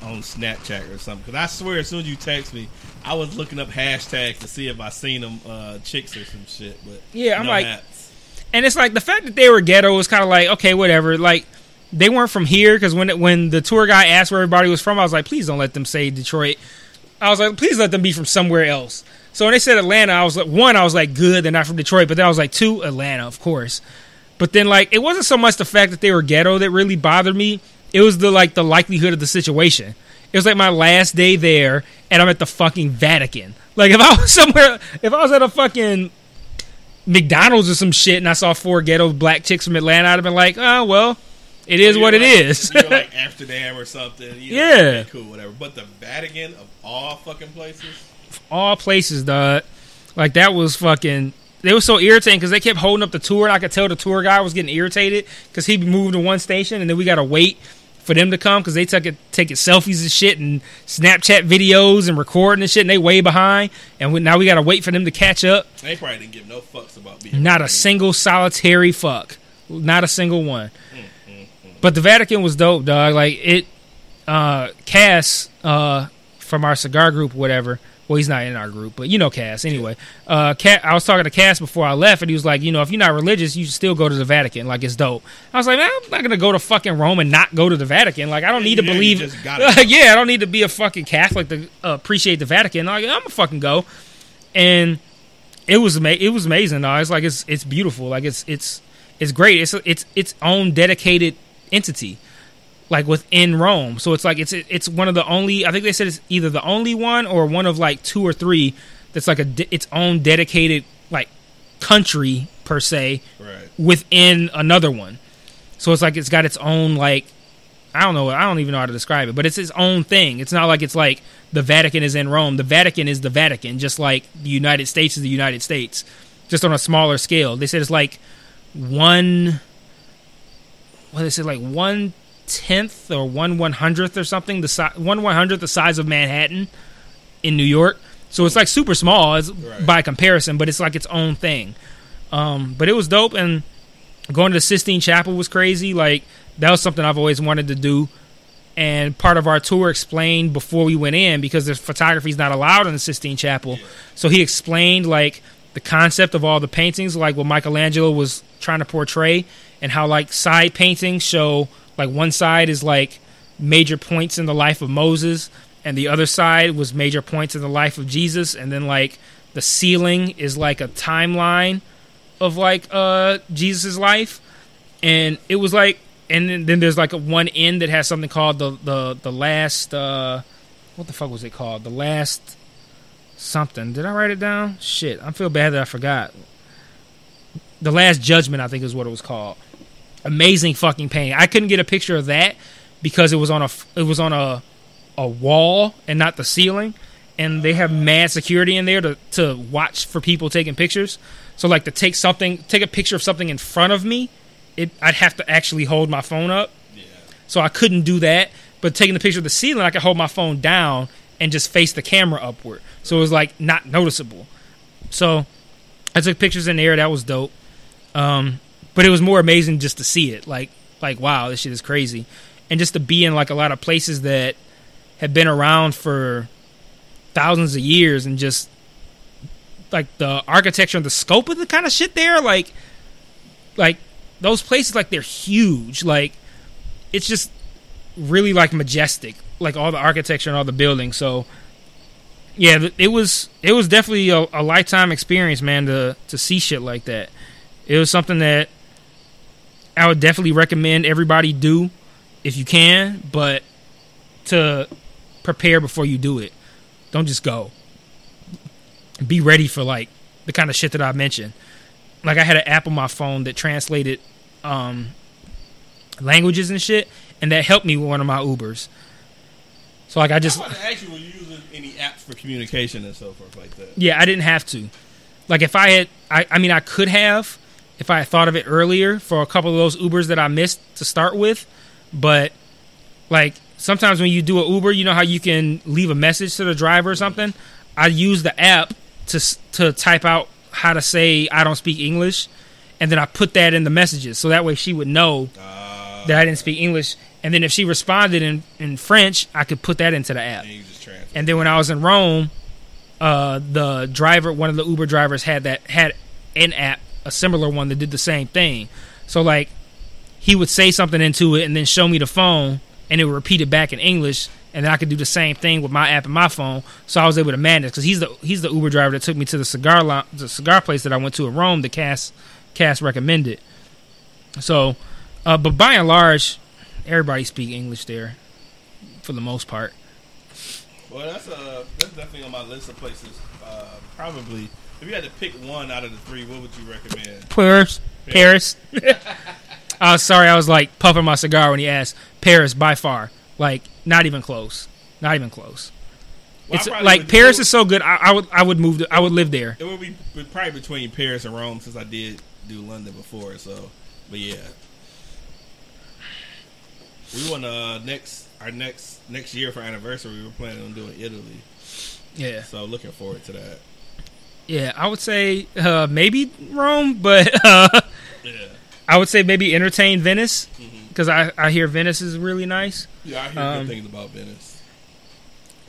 [SPEAKER 1] on Snapchat or something. Because I swear, as soon as you text me, I was looking up hashtags to see if I seen them uh, chicks or some shit. But
[SPEAKER 2] Yeah, I'm
[SPEAKER 1] no
[SPEAKER 2] like-
[SPEAKER 1] haps.
[SPEAKER 2] and it's like the fact that they were ghetto was kind of like, okay, whatever. Like they weren't from here because when it, when the tour guy asked where everybody was from, I was like, please don't let them say Detroit. I was like, please let them be from somewhere else. So when they said Atlanta, I was like, one, I was like, good, they're not from Detroit. But then I was like, two, Atlanta, of course. But then like it wasn't so much the fact that they were ghetto that really bothered me. It was the like the likelihood of the situation. It was like my last day there, and I'm at the fucking Vatican. Like if I was <laughs> somewhere, if I was at a fucking McDonald's or some shit, and I saw four ghetto black chicks from Atlanta, I'd have been like, oh well, it is what it
[SPEAKER 1] like-
[SPEAKER 2] is.
[SPEAKER 1] you're like <laughs> Amsterdam or something. You know,
[SPEAKER 2] Yeah.
[SPEAKER 1] cool, whatever. But the Vatican of all fucking places.
[SPEAKER 2] All places, dog. Like that was fucking. They were so irritating because they kept holding up the tour, and I could tell the tour guy was getting irritated because he'd be moving to one station, and then we got to wait for them to come because they took it taking selfies and shit and Snapchat videos and recording and shit, and they way behind, and we, now we got to wait for them to catch up.
[SPEAKER 1] They probably didn't give no fucks about being
[SPEAKER 2] Not a single solitary fuck. Not a single one. But the Vatican was dope, dog. Like it uh Cass uh from our cigar group whatever. Well, he's not in our group, but you know Cass anyway. Uh Cat I was talking to Cass before I left and he was like, you know, if you're not religious, you should still go to the Vatican. Like it's dope. I was like, man, I'm not gonna go to fucking Rome and not go to the Vatican. Like I don't need to
[SPEAKER 1] Yeah, you
[SPEAKER 2] believe <laughs> yeah, I don't need to be a fucking Catholic to uh, appreciate the Vatican. Like I'm gonna fucking go. And it was ama- it was amazing. Though. It's like it's it's beautiful. Like it's it's it's great. It's it's its own dedicated entity, like within Rome. So it's like it's it's one of the only. I think they said it's either the only one or one of like two or three that's like a de- its own dedicated like country per se
[SPEAKER 1] Right.
[SPEAKER 2] within another one. So it's like it's got its own like I don't know I don't even know how to describe it, but it's its own thing. It's not like it's like the Vatican is in Rome. The Vatican is the Vatican, just like the United States is the United States, just on a smaller scale. They said it's like one what they said like one tenth or one one hundredth or something the si- one one hundredth the size of Manhattan in New York. So it's like super small as,
[SPEAKER 1] Right.
[SPEAKER 2] by comparison, but it's like its own thing. Um, but it was dope, and going to the Sistine Chapel was crazy. Like that was something I've always wanted to do. And part of our tour explained before we went in because the photography is not allowed in the Sistine Chapel. So he explained like the concept of all the paintings, like what Michelangelo was trying to portray, and how like side paintings show like one side is like major points in the life of Moses, and the other side was major points in the life of Jesus, and then like the ceiling is like a timeline of like uh Jesus' life, and it was like, and then, then there's like a one end that has something called the the the last uh what the fuck was it called? The last something. Did I write it down? Shit, I feel bad that I forgot. The last judgment, I think, is what it was called. Amazing fucking painting. I couldn't get a picture of that because it was on a it was on a a wall and not the ceiling, and they have mad security in there to to watch for people taking pictures. So like to take something, take a picture of something in front of me, it I'd have to actually hold my phone up.
[SPEAKER 1] Yeah.
[SPEAKER 2] So I couldn't do that. But taking the picture of the ceiling, I could hold my phone down and just face the camera upward. So it was like not noticeable. So I took pictures in there. That was dope. Um, but it was more amazing just to see it. Like, like wow, this shit is crazy, and just to be in like a lot of places that have been around for thousands of years, and just like the architecture and the scope of the kind of shit there, like, like those places, like they're huge. Like, it's just really like majestic, like all the architecture and all the buildings. So, yeah, it was it was definitely a, a lifetime experience, man. To to see shit like that, it was something that I would definitely recommend everybody do if you can, but to prepare before you do it. Don't just go. Be ready for like the kind of shit that I mentioned. Like I had an app on my phone that translated um, languages and shit, and that helped me with one of my Ubers. So like I
[SPEAKER 1] I
[SPEAKER 2] just
[SPEAKER 1] was ask you, were you using any apps for communication and so forth like that?
[SPEAKER 2] Yeah, I didn't have to. Like if I had, I, I mean, I could have if I had thought of it earlier for a couple of those Ubers that I missed to start with. But like sometimes when you do an Uber, you know how you can leave a message to the driver or something. I use the app to to type out how to say I don't speak English, and then I put that in the messages so that way she would know
[SPEAKER 1] Uh,
[SPEAKER 2] that I didn't speak English. And then if she responded in in French, I could put that into the app.
[SPEAKER 1] and.
[SPEAKER 2] And then when I was in Rome, uh, the driver, one of the Uber drivers, had that had an app, a similar one that did the same thing. So like, he would say something into it and then show me the phone, and it would repeat it back in English, and then I could do the same thing with my app and my phone. So I was able to manage because he's the he's the Uber driver that took me to the cigar lo- the cigar place that I went to in Rome. The Cass Cass recommended. So, uh, but by and large, everybody speak English there, for the most part.
[SPEAKER 1] Well, that's uh, that's definitely on my list of places. Uh, probably, if you had to pick one out of the three, what would you recommend?
[SPEAKER 2] Paris. Paris. I was <laughs> sorry, I was like puffing my cigar when he asked. Paris by far. Like, not even close. Not even close.
[SPEAKER 1] Well,
[SPEAKER 2] it's like Paris is so good. I, I would I would move. To, I would live there.
[SPEAKER 1] It would be be- probably between Paris and Rome since I did do London before. So, but yeah, we want uh next our next next year for anniversary. We were planning on doing Italy,
[SPEAKER 2] Yeah,
[SPEAKER 1] so looking forward to that.
[SPEAKER 2] Yeah. I would say uh, maybe Rome, but <laughs> uh,
[SPEAKER 1] Yeah,
[SPEAKER 2] I would say maybe entertain Venice because I I hear Venice is really nice.
[SPEAKER 1] yeah. I hear
[SPEAKER 2] Um,
[SPEAKER 1] good things about Venice.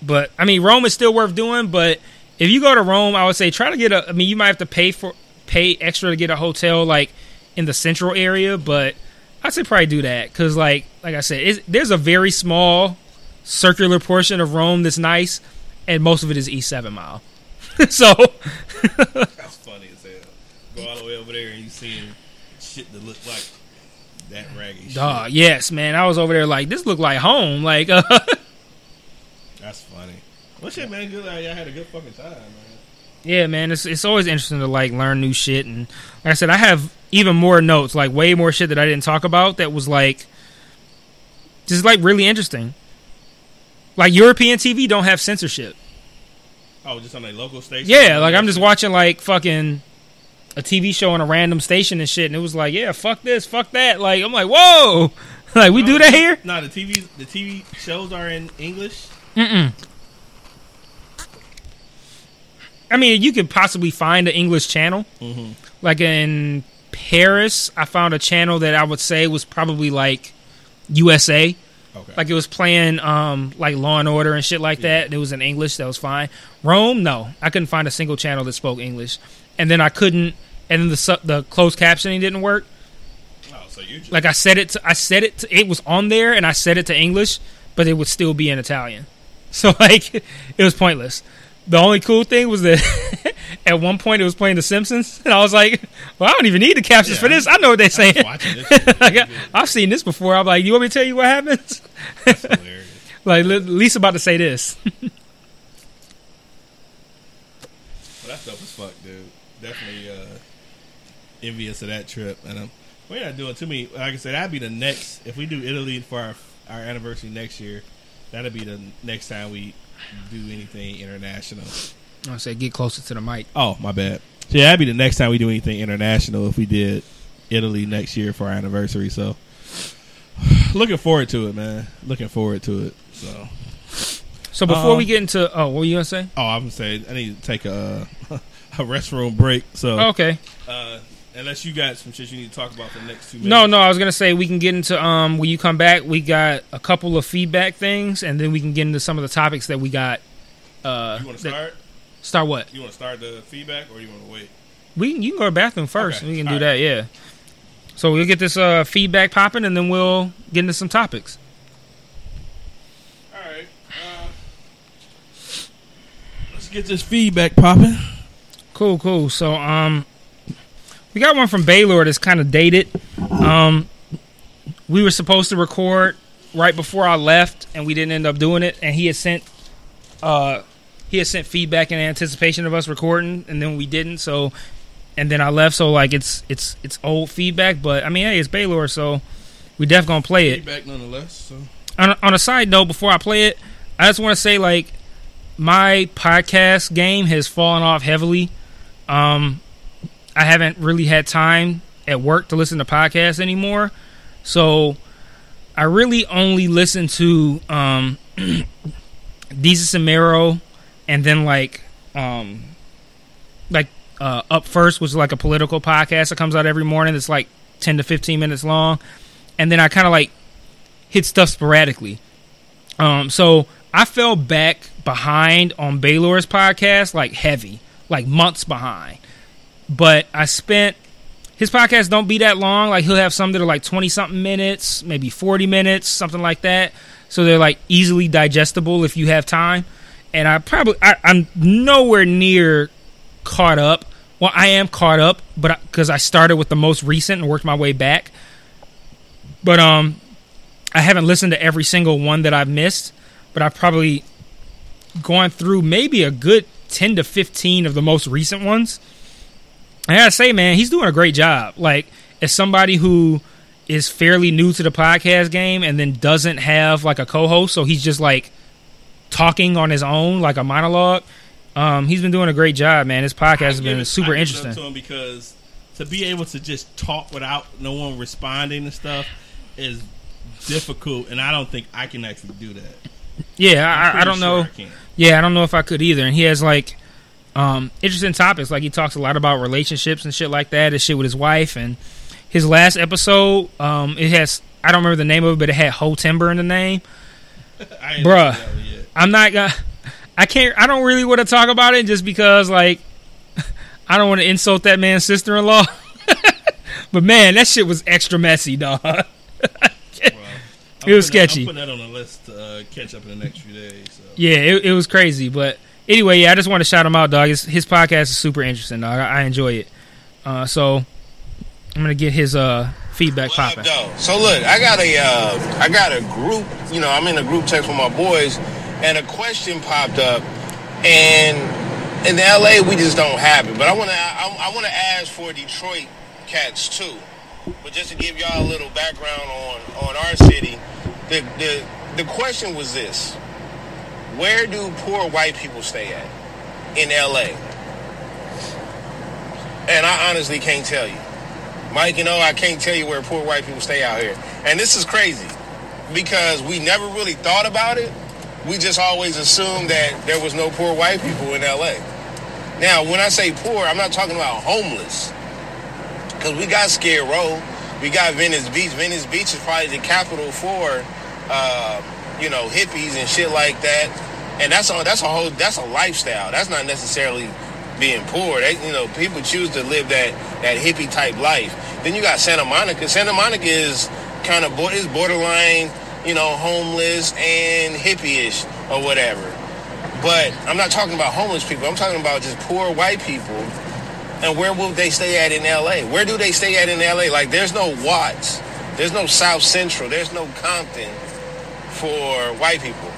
[SPEAKER 2] But I mean, Rome is still worth doing. But if you go to Rome, I would say try to get a. I mean, you might have to pay for pay extra to get a hotel like in the central area, but I'd say probably do that because, like, like I said, there's a very small circular portion of Rome that's nice, and most of it is East Seven Mile. <laughs> so
[SPEAKER 1] That's funny as hell. Go all the way over there and you seeing shit that look like that raggedy.
[SPEAKER 2] Dog,
[SPEAKER 1] shit.
[SPEAKER 2] yes, man. I was over there like this looked like home. Like, uh, <laughs>
[SPEAKER 1] That's funny. Well, shit, man. Good. Like, y'all had a good fucking time, man.
[SPEAKER 2] yeah, man. It's it's always interesting to like learn new shit. And like I said, I have even more notes, like way more shit that I didn't talk about. That was like just like really interesting. Like European TV don't have censorship.
[SPEAKER 1] Oh, just on a local station.
[SPEAKER 2] Yeah, like I'm just watching like fucking a TV show on a random station and shit, and it was like, yeah, fuck this, fuck that. Like I'm like, whoa, <laughs> like we do that here.
[SPEAKER 1] No, the TV the TV shows are in English.
[SPEAKER 2] Mm-mm. I mean, you could possibly find an English channel.
[SPEAKER 1] Mm-hmm.
[SPEAKER 2] Like in Paris, I found a channel that I would say was probably like USA.
[SPEAKER 1] Okay.
[SPEAKER 2] Like it was playing um like Law and Order and shit like that. It was in English. That was fine. Rome, no, I couldn't find a single channel that spoke English. And then I couldn't. And then the su- the closed captioning didn't work.
[SPEAKER 1] oh, so you just
[SPEAKER 2] Like I said it. To, I said it. To, it was on there, and I said it to English, but it would still be in Italian. <laughs> So like, it was pointless. The only cool thing was that <laughs> at one point it was playing The Simpsons, and I was like, "Well, I don't even need the captions
[SPEAKER 1] Yeah,
[SPEAKER 2] for this. I know what they're saying. <laughs> Like, I, I've seen this before. I'm like, you want me to tell you what happens?
[SPEAKER 1] That's <laughs>
[SPEAKER 2] like, li- Lisa about to say this.
[SPEAKER 1] Well, that's dope as fuck, dude. Definitely uh, envious of that trip. And um, we're not doing too many. Like I said, that'd be the next. If we do Italy for our our anniversary next year, that'd be the next time we do anything international.
[SPEAKER 2] I said, get closer to the mic.
[SPEAKER 1] Oh, my bad. So yeah, that'd be the next time we do anything international if we did Italy next year for our anniversary. So <sighs> looking forward to it, man. Looking forward to it. So
[SPEAKER 2] So before
[SPEAKER 1] Um,
[SPEAKER 2] we get into, oh, what were you gonna say?
[SPEAKER 1] oh, I'm gonna say I need to take a <laughs> a restroom break. So
[SPEAKER 2] okay.
[SPEAKER 1] uh, unless you got some shit you need to talk about for the next two minutes.
[SPEAKER 2] No, no, I was gonna say we can get into um when you come back. We got a couple of feedback things, and then we can get into some of the topics that we got. Uh,
[SPEAKER 1] You want to start?
[SPEAKER 2] start what?
[SPEAKER 1] You want to start the feedback, or you want to wait?
[SPEAKER 2] We can, you can go to the bathroom first.
[SPEAKER 1] Okay,
[SPEAKER 2] We can
[SPEAKER 1] all
[SPEAKER 2] do
[SPEAKER 1] right.
[SPEAKER 2] that. Yeah. So we'll get this uh feedback popping, and then we'll get into some topics.
[SPEAKER 1] All right. Uh, let's get this feedback popping.
[SPEAKER 2] Cool, cool. So um, we got one from Baylor that's kind of dated. Um, we were supposed to record right before I left, and we didn't end up doing it. And he had sent uh he had sent feedback in anticipation of us recording, and then we didn't. So and then I left. So like it's it's it's old feedback, but I mean hey, it's Baylor, so we definitely gonna play it
[SPEAKER 1] Feedback nonetheless. So
[SPEAKER 2] on a, on a side note, before I play it, I just want to say like my podcast game has fallen off heavily. Um, I haven't really had time at work to listen to podcasts anymore, so I really only listen to um, <clears throat> Jesus and and then like um, like uh, up first, was like a political podcast that comes out every morning. It's like ten to fifteen minutes long, and then I kind of like hit stuff sporadically. Um, so I fell back behind on Baylor's podcast, like heavy, like months behind. But I spent his podcasts don't be that long. Like he'll have some that are like twenty something minutes, maybe forty minutes, something like that. So they're like easily digestible if you have time. And I probably I, I'm nowhere near caught up. Well, I am caught up, but because I started with the most recent and worked my way back. But um, I haven't listened to every single one that I've missed, but I've probably gone through maybe a good 10 to 15 of the most recent ones. I gotta say, man, he's doing a great job. Like, as somebody who is fairly new to the podcast game and then doesn't have like a co host, so he's just like talking on his own, like a monologue. Um, he's been doing a great job, man. His podcast has been
[SPEAKER 1] it-
[SPEAKER 2] super
[SPEAKER 1] I give it up
[SPEAKER 2] interesting.
[SPEAKER 1] to him because to be able to just talk without no one responding and stuff is difficult, and I don't think I can actually do that.
[SPEAKER 2] Yeah, I, I don't
[SPEAKER 1] sure
[SPEAKER 2] know.
[SPEAKER 1] I.
[SPEAKER 2] Yeah, I don't know if I could either. And he has like um interesting topics. Like he talks a lot about relationships and shit like that, and shit with his wife. And his last episode, um, it has I don't remember the name of it, but it had Ho Timber in the name. <laughs>
[SPEAKER 1] I ain't
[SPEAKER 2] Bruh. I'm not gonna. I can't. I don't really want to talk about it just because like <laughs> I don't want to insult that man's sister in law. <laughs> but man, that shit was extra messy, dog.
[SPEAKER 1] Well,
[SPEAKER 2] It was
[SPEAKER 1] I'm that-
[SPEAKER 2] sketchy.
[SPEAKER 1] I'm putting that on the list to uh, catch up in the next few days. So.
[SPEAKER 2] Yeah, it, it was crazy. But anyway, yeah, I just want to shout him out, dog. His, his podcast is super interesting, dog. I, I enjoy it. Uh, so I'm gonna get his uh, feedback
[SPEAKER 3] What
[SPEAKER 2] popping.
[SPEAKER 3] So look, I got a, uh, I got a group. You know, I'm in a group text with my boys, and a question popped up, and in LA we just don't have it. But I want to, I, I want to ask for Detroit cats too. But just to give y'all a little background on on our city, the the the question was this: Where do poor white people stay at in LA? And I honestly can't tell you. Mike, you know, I can't tell you where poor white people stay out here. And this is crazy because we never really thought about it. We just always assumed that there was no poor white people in LA. Now, when I say poor, I'm not talking about homeless. Because we got Skid Row, we got Venice Beach. Venice Beach is probably the capital for, uh, you know, hippies and shit like that. And that's a, that's a whole, that's a lifestyle. That's not necessarily being poor. They, you know, people choose to live that that hippie type life. Then you got Santa Monica. Santa Monica is kind of is borderline, you know, homeless and hippie-ish or whatever. But I'm not talking about homeless people. I'm talking about just poor white people. And where will they stay at in LA? Where do they stay at in LA? Like, there's no Watts, there's no South Central, there's no Compton for white people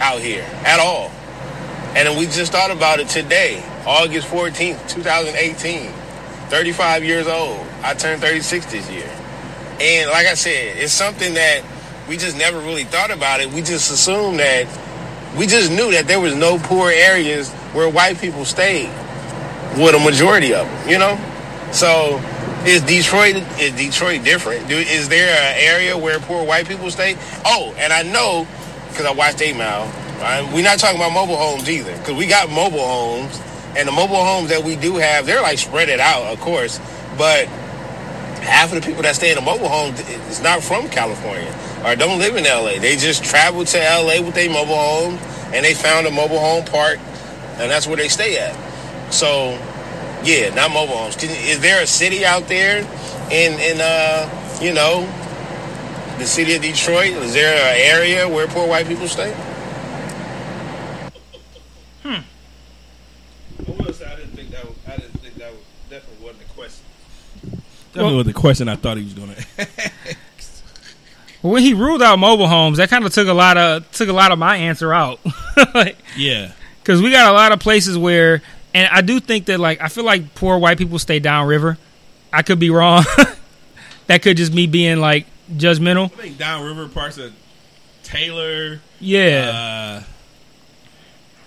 [SPEAKER 3] out here at all. And we just thought about it today, August 14th, 2018. 35 years old. I turned 36 this year. And like I said, it's something that we just never really thought about it. We just assumed that we just knew that there was no poor areas where white people stayed with a majority of them, you know? So is Detroit is Detroit different? Do, is there an area where poor white people stay? Oh, and I know because I watched 8 Mile. Right? We're not talking about mobile homes either because we got mobile homes and the mobile homes that we do have, they're like spread it out, of course, but half of the people that stay in a mobile home is not from California or don't live in LA. They just travel to LA with their mobile home and they found a mobile home park and that's where they stay at. So, yeah, not mobile homes. Is there a city out there in in uh, you know, the city of Detroit? Is there an area where poor white people stay? Hmm.
[SPEAKER 1] I will I didn't think that. Was, I didn't think that was, definitely wasn't the question. Definitely
[SPEAKER 2] Well-
[SPEAKER 1] was the question I thought he was going to.
[SPEAKER 2] Well, when he ruled out mobile homes, that kind of took a lot of took a lot of my answer out. like, <laughs>
[SPEAKER 1] yeah,
[SPEAKER 2] because we got a lot of places where, and I do think that like I feel like poor white people stay downriver. I could be wrong. <laughs> that could just me being like judgmental.
[SPEAKER 1] I think downriver parts of Taylor.
[SPEAKER 2] Yeah,
[SPEAKER 1] Uh,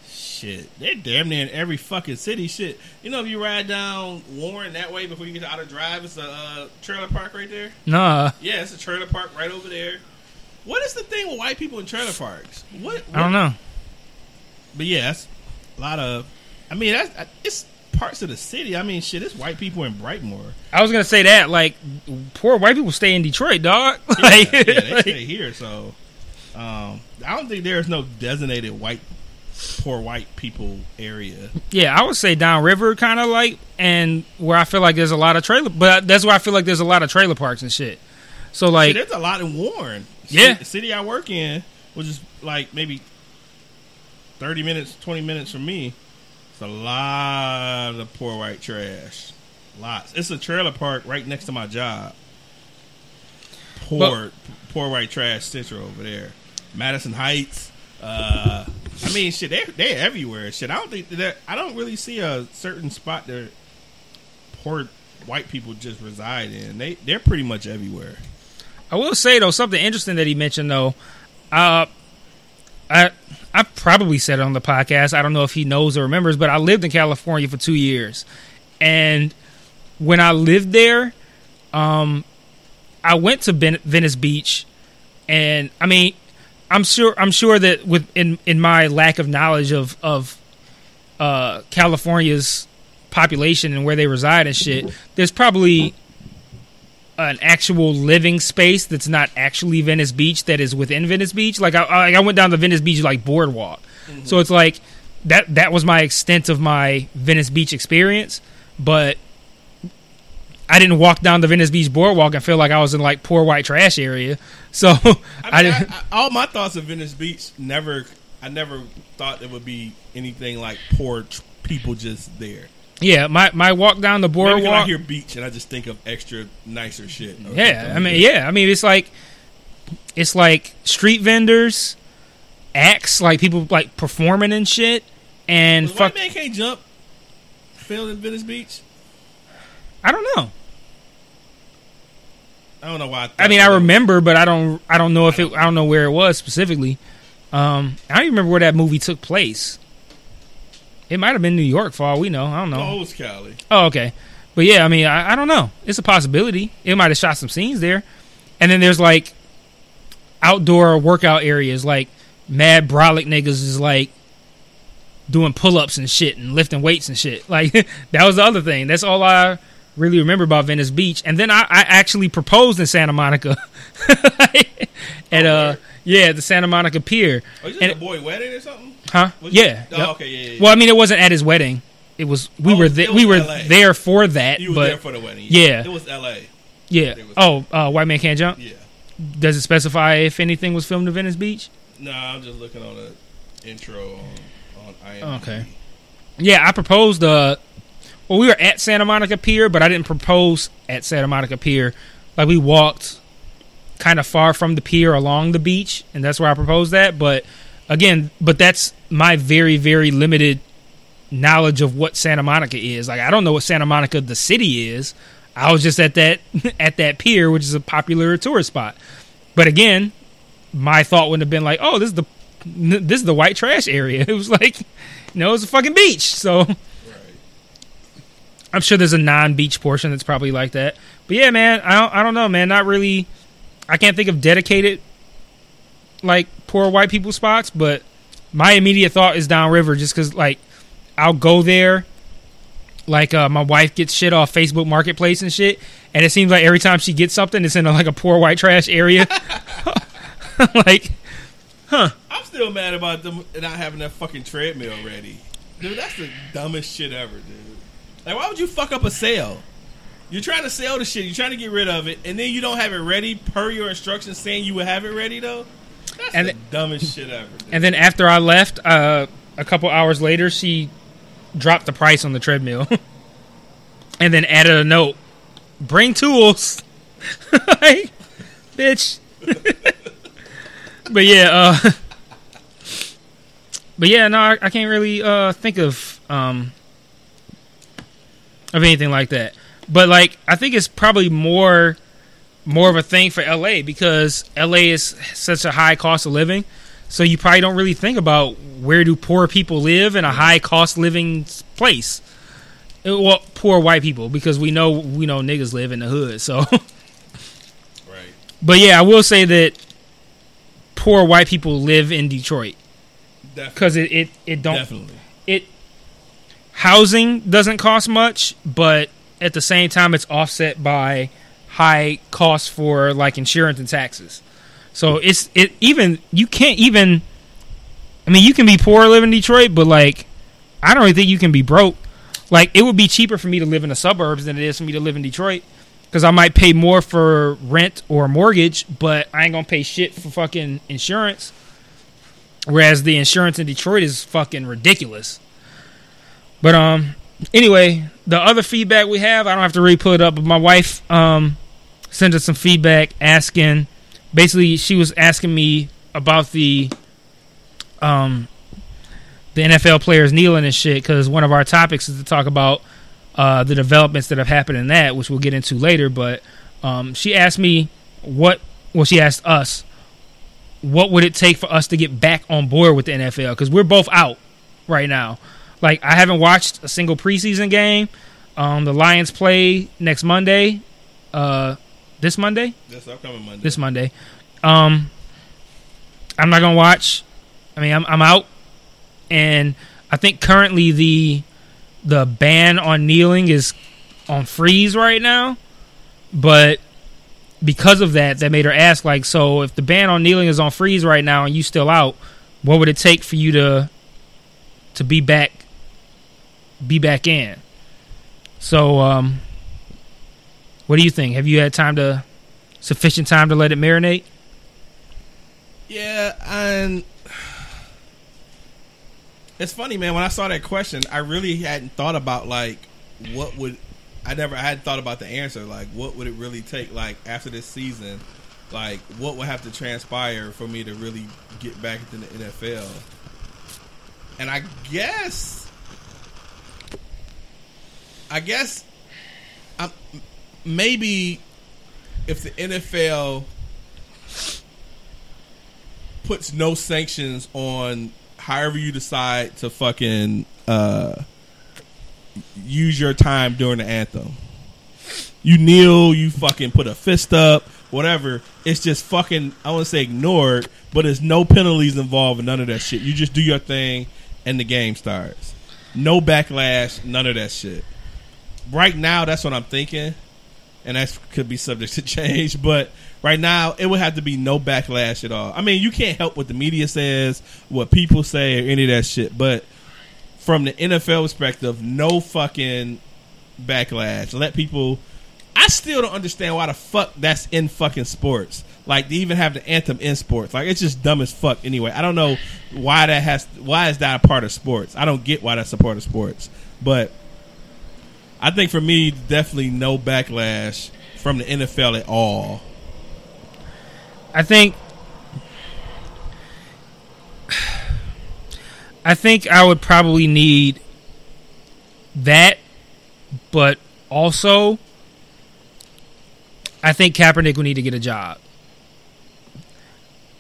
[SPEAKER 1] shit, they're damn near in every fucking city. Shit, you know if you ride down Warren that way before you get to Outer Drive, it's a uh, trailer park right there.
[SPEAKER 2] nah,
[SPEAKER 1] Yeah, it's a trailer park right over there. What is the thing with white people in trailer parks? What?
[SPEAKER 2] I don't know.
[SPEAKER 1] But yeah, that's a lot of. I mean, that's it's parts of the city. I mean, shit, it's white people in Brightmoor.
[SPEAKER 2] I was gonna say that like poor white people stay in Detroit, dog. <laughs>
[SPEAKER 1] Yeah,
[SPEAKER 2] like,
[SPEAKER 1] yeah, they
[SPEAKER 2] like-
[SPEAKER 1] stay here. So, um, I don't think there's no designated white, poor white people area.
[SPEAKER 2] yeah, I would say downriver, kind of like, and where I feel like there's a lot of trailer, but that's where I feel like there's a lot of trailer parks and shit. So like,
[SPEAKER 1] Shit, there's a lot in Warren.
[SPEAKER 2] Yeah.
[SPEAKER 1] the city I work in, which is like maybe thirty minutes, twenty minutes from me. It's a lot of poor white trash. Lots. It's a trailer park right next to my job. Poor,
[SPEAKER 2] Well-
[SPEAKER 1] poor white trash central over there. Madison Heights. Uh, I mean, shit, they're, they're everywhere. Shit, I don't think that I don't really see a certain spot that poor white people just reside in. They they're pretty much everywhere.
[SPEAKER 2] I will say though something interesting that he mentioned though. Uh, I I probably said it on the podcast. I don't know if he knows or remembers, but I lived in California for two years, and when I lived there, um, I went to ben- Venice Beach, and I mean, I'm sure I'm sure that with in in my lack of knowledge of of uh, California's population and where they reside and shit, there's probably an actual living space that's not actually Venice Beach that is within Venice Beach. Like I, I I went down the Venice Beach like boardwalk, so mm-hmm. it's like that that was my extent of my Venice Beach experience, but. I didn't walk down the Venice Beach boardwalk and feel like I was in like poor white trash area. <laughs> So I, <laughs>
[SPEAKER 1] mean, I,
[SPEAKER 2] didn't.
[SPEAKER 1] I, all my thoughts of Venice Beach never. I never thought it would be anything like poor tr- people just there.
[SPEAKER 2] Yeah, my, my walk down the
[SPEAKER 1] 'cause I
[SPEAKER 2] boardwalk.
[SPEAKER 1] hear beach and I just think of extra nicer shit.
[SPEAKER 2] Yeah, I mean, yeah, I mean, it's like it's like street vendors, acts, like people like performing and shit, and fuck.
[SPEAKER 1] Man can't jump. Filmed in Venice Beach.
[SPEAKER 2] I don't know.
[SPEAKER 1] I don't know why.
[SPEAKER 2] I I
[SPEAKER 1] mean, I
[SPEAKER 2] remember, but I don't. I don't know if it. I don't know where it was specifically. Um, I don't even remember where that movie took place. It might have been New York, for all we know. I don't know.
[SPEAKER 1] Oh, it was Cali.
[SPEAKER 2] Oh, okay. But yeah, I mean, I, I don't know. It's a possibility. It might have shot some scenes there. And then there's like outdoor workout areas, like mad brolic niggas is like doing pull ups and shit and lifting weights and shit. <laughs> Like that was the other thing. That's all I really remember about Venice Beach. And then I, I actually proposed in Santa Monica <laughs> at uh yeah the Santa Monica Pier.
[SPEAKER 1] Oh,
[SPEAKER 2] And-
[SPEAKER 1] a boy wedding or something?
[SPEAKER 2] Huh?
[SPEAKER 1] Was
[SPEAKER 2] Yeah.
[SPEAKER 1] Oh,
[SPEAKER 2] yep.
[SPEAKER 1] okay, yeah, yeah.
[SPEAKER 2] Well, I mean, it wasn't at his wedding. It was we
[SPEAKER 1] Oh,
[SPEAKER 2] were th- we were
[SPEAKER 1] LA.
[SPEAKER 2] there for that,
[SPEAKER 1] you
[SPEAKER 2] but
[SPEAKER 1] there for the wedding.
[SPEAKER 2] Yeah.
[SPEAKER 1] It was L.A.
[SPEAKER 2] yeah.
[SPEAKER 1] Was-
[SPEAKER 2] Oh, uh, white man can't jump.
[SPEAKER 1] Yeah.
[SPEAKER 2] Does it specify if anything was filmed in Venice Beach?
[SPEAKER 1] No, I'm just looking on the intro on, on IMDb.
[SPEAKER 2] Okay. Yeah, I proposed. Uh, well, we were at Santa Monica Pier, but I didn't propose at Santa Monica Pier. Like we walked kind of far from the pier along the beach, and that's where I proposed that. But again, but that's my very very limited knowledge of what Santa Monica is. Like I don't know what Santa Monica the city is. I was just at that <laughs> at that pier, which is a popular tourist spot. But again, my thought wouldn't have been like, "Oh, this is the this is the white trash area." <laughs> It was like, no, it's a fucking beach. So
[SPEAKER 1] Right.
[SPEAKER 2] I'm sure there's a non-beach portion that's probably like that. But yeah, man, I don't, I don't know, man. Not really. I can't think of dedicated like poor white people spots, but my immediate thought is downriver, just because like I'll go there. Like uh, my wife gets shit off Facebook Marketplace and shit, and it seems like every time she gets something, it's in a, like a poor white trash area. <laughs> <laughs> like, huh?
[SPEAKER 1] I'm still mad about them not having that fucking treadmill ready. Dude, that's the dumbest shit ever, dude. Like, why would you fuck up a sale? You're trying to sell the shit, you're trying to get rid of it, and then you don't have it ready per your instructions saying you would have it ready, though? That's
[SPEAKER 2] And
[SPEAKER 1] the
[SPEAKER 2] th-
[SPEAKER 1] dumbest shit ever. Dude.
[SPEAKER 2] and then after I left, uh, a couple hours later, she dropped the price on the treadmill, <laughs> and then added a note: "Bring tools." <laughs> like, bitch. <laughs> but yeah, uh, but yeah, no, I, I can't really uh, think of um, of anything like that. But like, I think it's probably more more of a thing for LA because LA is such a high cost of living. So you probably don't really think about where do poor people live in a high cost living place. Uh, Well, poor white people because we know we know niggas live in the hood. So, <laughs>
[SPEAKER 1] right.
[SPEAKER 2] but yeah, I will say that poor white people live in Detroit because it, it it don't
[SPEAKER 1] Definitely.
[SPEAKER 2] it housing doesn't cost much, but at the same time, it's offset by high costs for like insurance and taxes. So it's it even you can't even. I mean, you can be poor living in Detroit, but like, I don't really think you can be broke. Like, it would be cheaper for me to live in the suburbs than it is for me to live in Detroit because I might pay more for rent or mortgage, but I ain't gonna pay shit for fucking insurance. Whereas the insurance in Detroit is fucking ridiculous. But um, anyway, the other feedback we have, I don't have to really put it up, but my wife um sent us some feedback asking. Basically, she was asking me about the um the NFL players kneeling and shit because one of our topics is to talk about uh, the developments that have happened in that, which we'll get into later. But um, she asked me what, well, she asked us what would it take for us to get back on board with the NFL? Because we're both out right now. Like I haven't watched a single preseason game. Um, the Lions play next Monday. Uh, this Monday.
[SPEAKER 1] This upcoming Monday.
[SPEAKER 2] This Monday. Um, I'm not gonna watch. I mean, I'm I'm out, and I think currently the the ban on kneeling is on freeze right now, but because of that, that made her ask like, so if the ban on kneeling is on freeze right now and you still out, what would it take for you to to be back be back in? So, um, what do you think? Have you had time to sufficient time to let it marinate?
[SPEAKER 1] Yeah, and <sighs> it's funny, man. When I saw that question, I really hadn't thought about like what would I never I hadn't thought about the answer. Like, what would it really take? Like after this season, like what would have to transpire for me to really get back into the NFL? And I guess, I guess, I'm maybe if the NFL puts no sanctions on however you decide to fucking uh, use your time during the anthem. You kneel, you fucking put a fist up, whatever. It's just fucking I want to say ignored, but there's no penalties involved in none of that shit. You just do your thing and the game starts. No backlash, none of that shit. Right now, that's what I'm thinking, and that could be subject to <laughs> change. But right now, it would have to be no backlash at all. I mean, you can't help what the media says, what people say, or any of that shit. But from the NFL perspective, no fucking backlash. Let people. I still don't understand why the fuck that's in fucking sports. Like they even have the anthem in sports. Like it's just dumb as fuck. Anyway, I don't know why that has. Why is that a part of sports? I don't get why that's a part of sports. But I think for me, definitely no backlash from the NFL at all.
[SPEAKER 2] I think I think I would probably need that, but also I think Kaepernick would need to get a job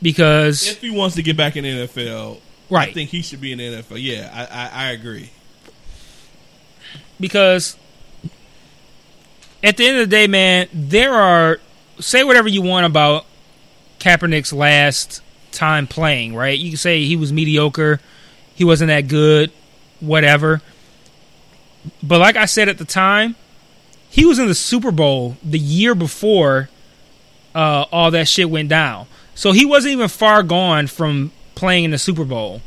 [SPEAKER 2] because
[SPEAKER 1] If he wants to get back in the NFL, I think he should be in the NFL. Yeah, I, I, I agree.
[SPEAKER 2] because at the end of the day, man, there are say whatever you want about Kaepernick's last time playing, right? You can say he was mediocre, he wasn't that good, whatever. But like I said at the time, he was in the Super Bowl the year before uh, all that shit went down. So he wasn't even far gone from playing in the Super Bowl.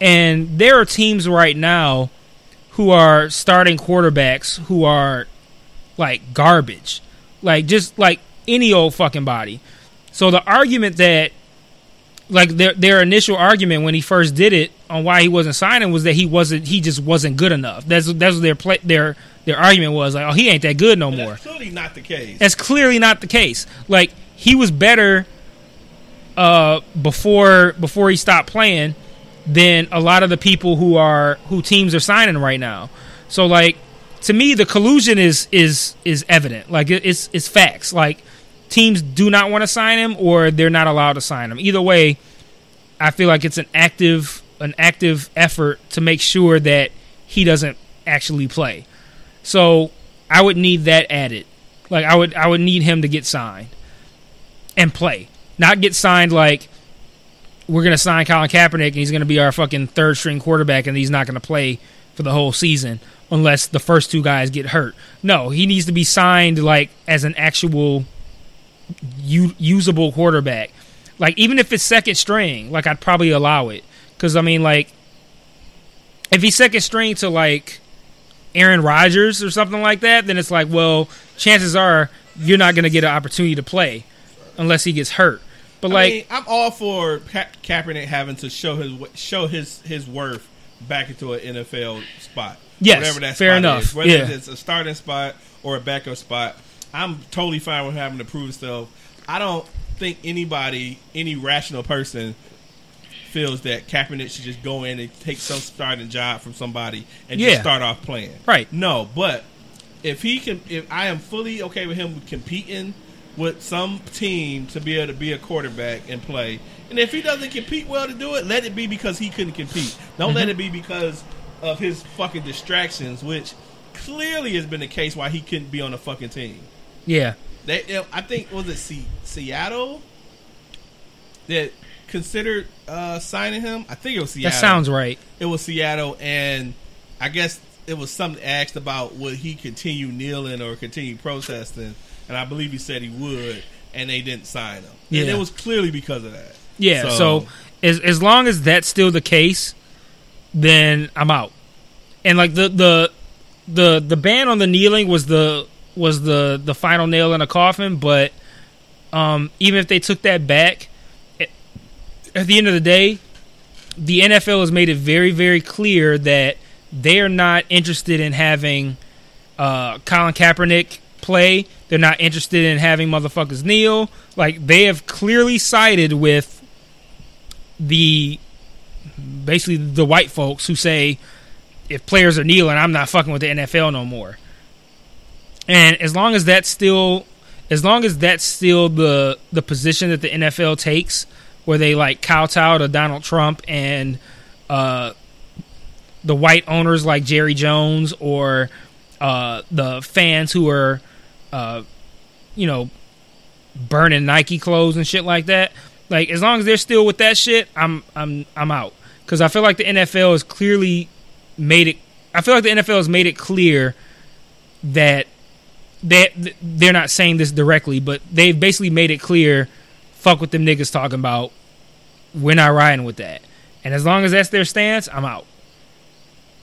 [SPEAKER 2] And there are teams right now who are starting quarterbacks who are like garbage. Like just like any old fucking body. So the argument that like their their initial argument when he first did it on why he wasn't signing was that he wasn't he just wasn't good enough. That's that's what their play, their their argument was like, oh he ain't that good no
[SPEAKER 1] But
[SPEAKER 2] more.
[SPEAKER 1] That's clearly not the case.
[SPEAKER 2] That's clearly not the case. Like he was better uh, before before he stopped playing than a lot of the people who are who teams are signing right now. So like to me, the collusion is is is evident. Like it's it's facts. Like teams do not want to sign him or they're not allowed to sign him. Either way, I feel like it's an active an active effort to make sure that he doesn't actually play. So I would need that added. Like I would I would need him to get signed and play. Not get signed like we're gonna sign Colin Kaepernick and he's gonna be our fucking third string quarterback and he's not gonna play for the whole season unless the first two guys get hurt. No, he needs to be signed like as an actual u- usable quarterback. Like even if it's second string, like I'd probably allow it because I mean like if he's second string to like Aaron Rodgers or something like that, then it's like well chances are you're not gonna get an opportunity to play unless he gets hurt. But
[SPEAKER 1] I
[SPEAKER 2] like
[SPEAKER 1] mean, I'm all for Ka- Kaepernick having to show his show his his worth back into an NFL spot.
[SPEAKER 2] Yes,
[SPEAKER 1] whatever that
[SPEAKER 2] fair enough.
[SPEAKER 1] Is. Whether
[SPEAKER 2] Yeah.
[SPEAKER 1] it's a starting spot or a backup spot, I'm totally fine with having to prove himself. I don't think anybody, any rational person, feels that Kaepernick should just go in and take some starting job from somebody and
[SPEAKER 2] Yeah.
[SPEAKER 1] just start off playing.
[SPEAKER 2] Right.
[SPEAKER 1] No, but if he can, if I am fully okay with him competing with some team to be able to be a quarterback and play, And if he doesn't compete well to do it, let it be because he couldn't compete. Don't let mm-hmm. it be because of his fucking distractions, which clearly has been the case why he couldn't be on the fucking team.
[SPEAKER 2] Yeah.
[SPEAKER 1] They, they- I think was it Se- Seattle that considered uh, signing him. I think it was Seattle.
[SPEAKER 2] That sounds right.
[SPEAKER 1] It was Seattle, and I guess it was something asked about would he continue kneeling or continue protesting, and I believe he said he would, and they didn't sign him. And it was clearly because of that.
[SPEAKER 2] Yeah. So, as as long as that's still the case, then I'm out. And like the the the the ban on the kneeling was the was the the final nail in a coffin. But um, even if they took that back, at, the end of the day, the NFL has made it very very clear that they are not interested in having uh, Colin Kaepernick play. They're not interested in having motherfuckers kneel. Like they have clearly sided with the basically the white folks who say if players are kneeling, I'm not fucking with the NFL no more. And as long as that's still as long as that's still the the position that the NFL takes where they like kowtow to Donald Trump and uh the white owners like Jerry Jones or uh the fans who are uh you know burning Nike clothes and shit like that. Like as long as they're still with that shit, I'm I'm I'm out because I feel like the NFL has clearly made it. I feel like the NFL has made it clear that that they're not saying this directly, but they've basically made it clear. Fuck what them niggas talking about. We're not riding with that. And as long as that's their stance, I'm out.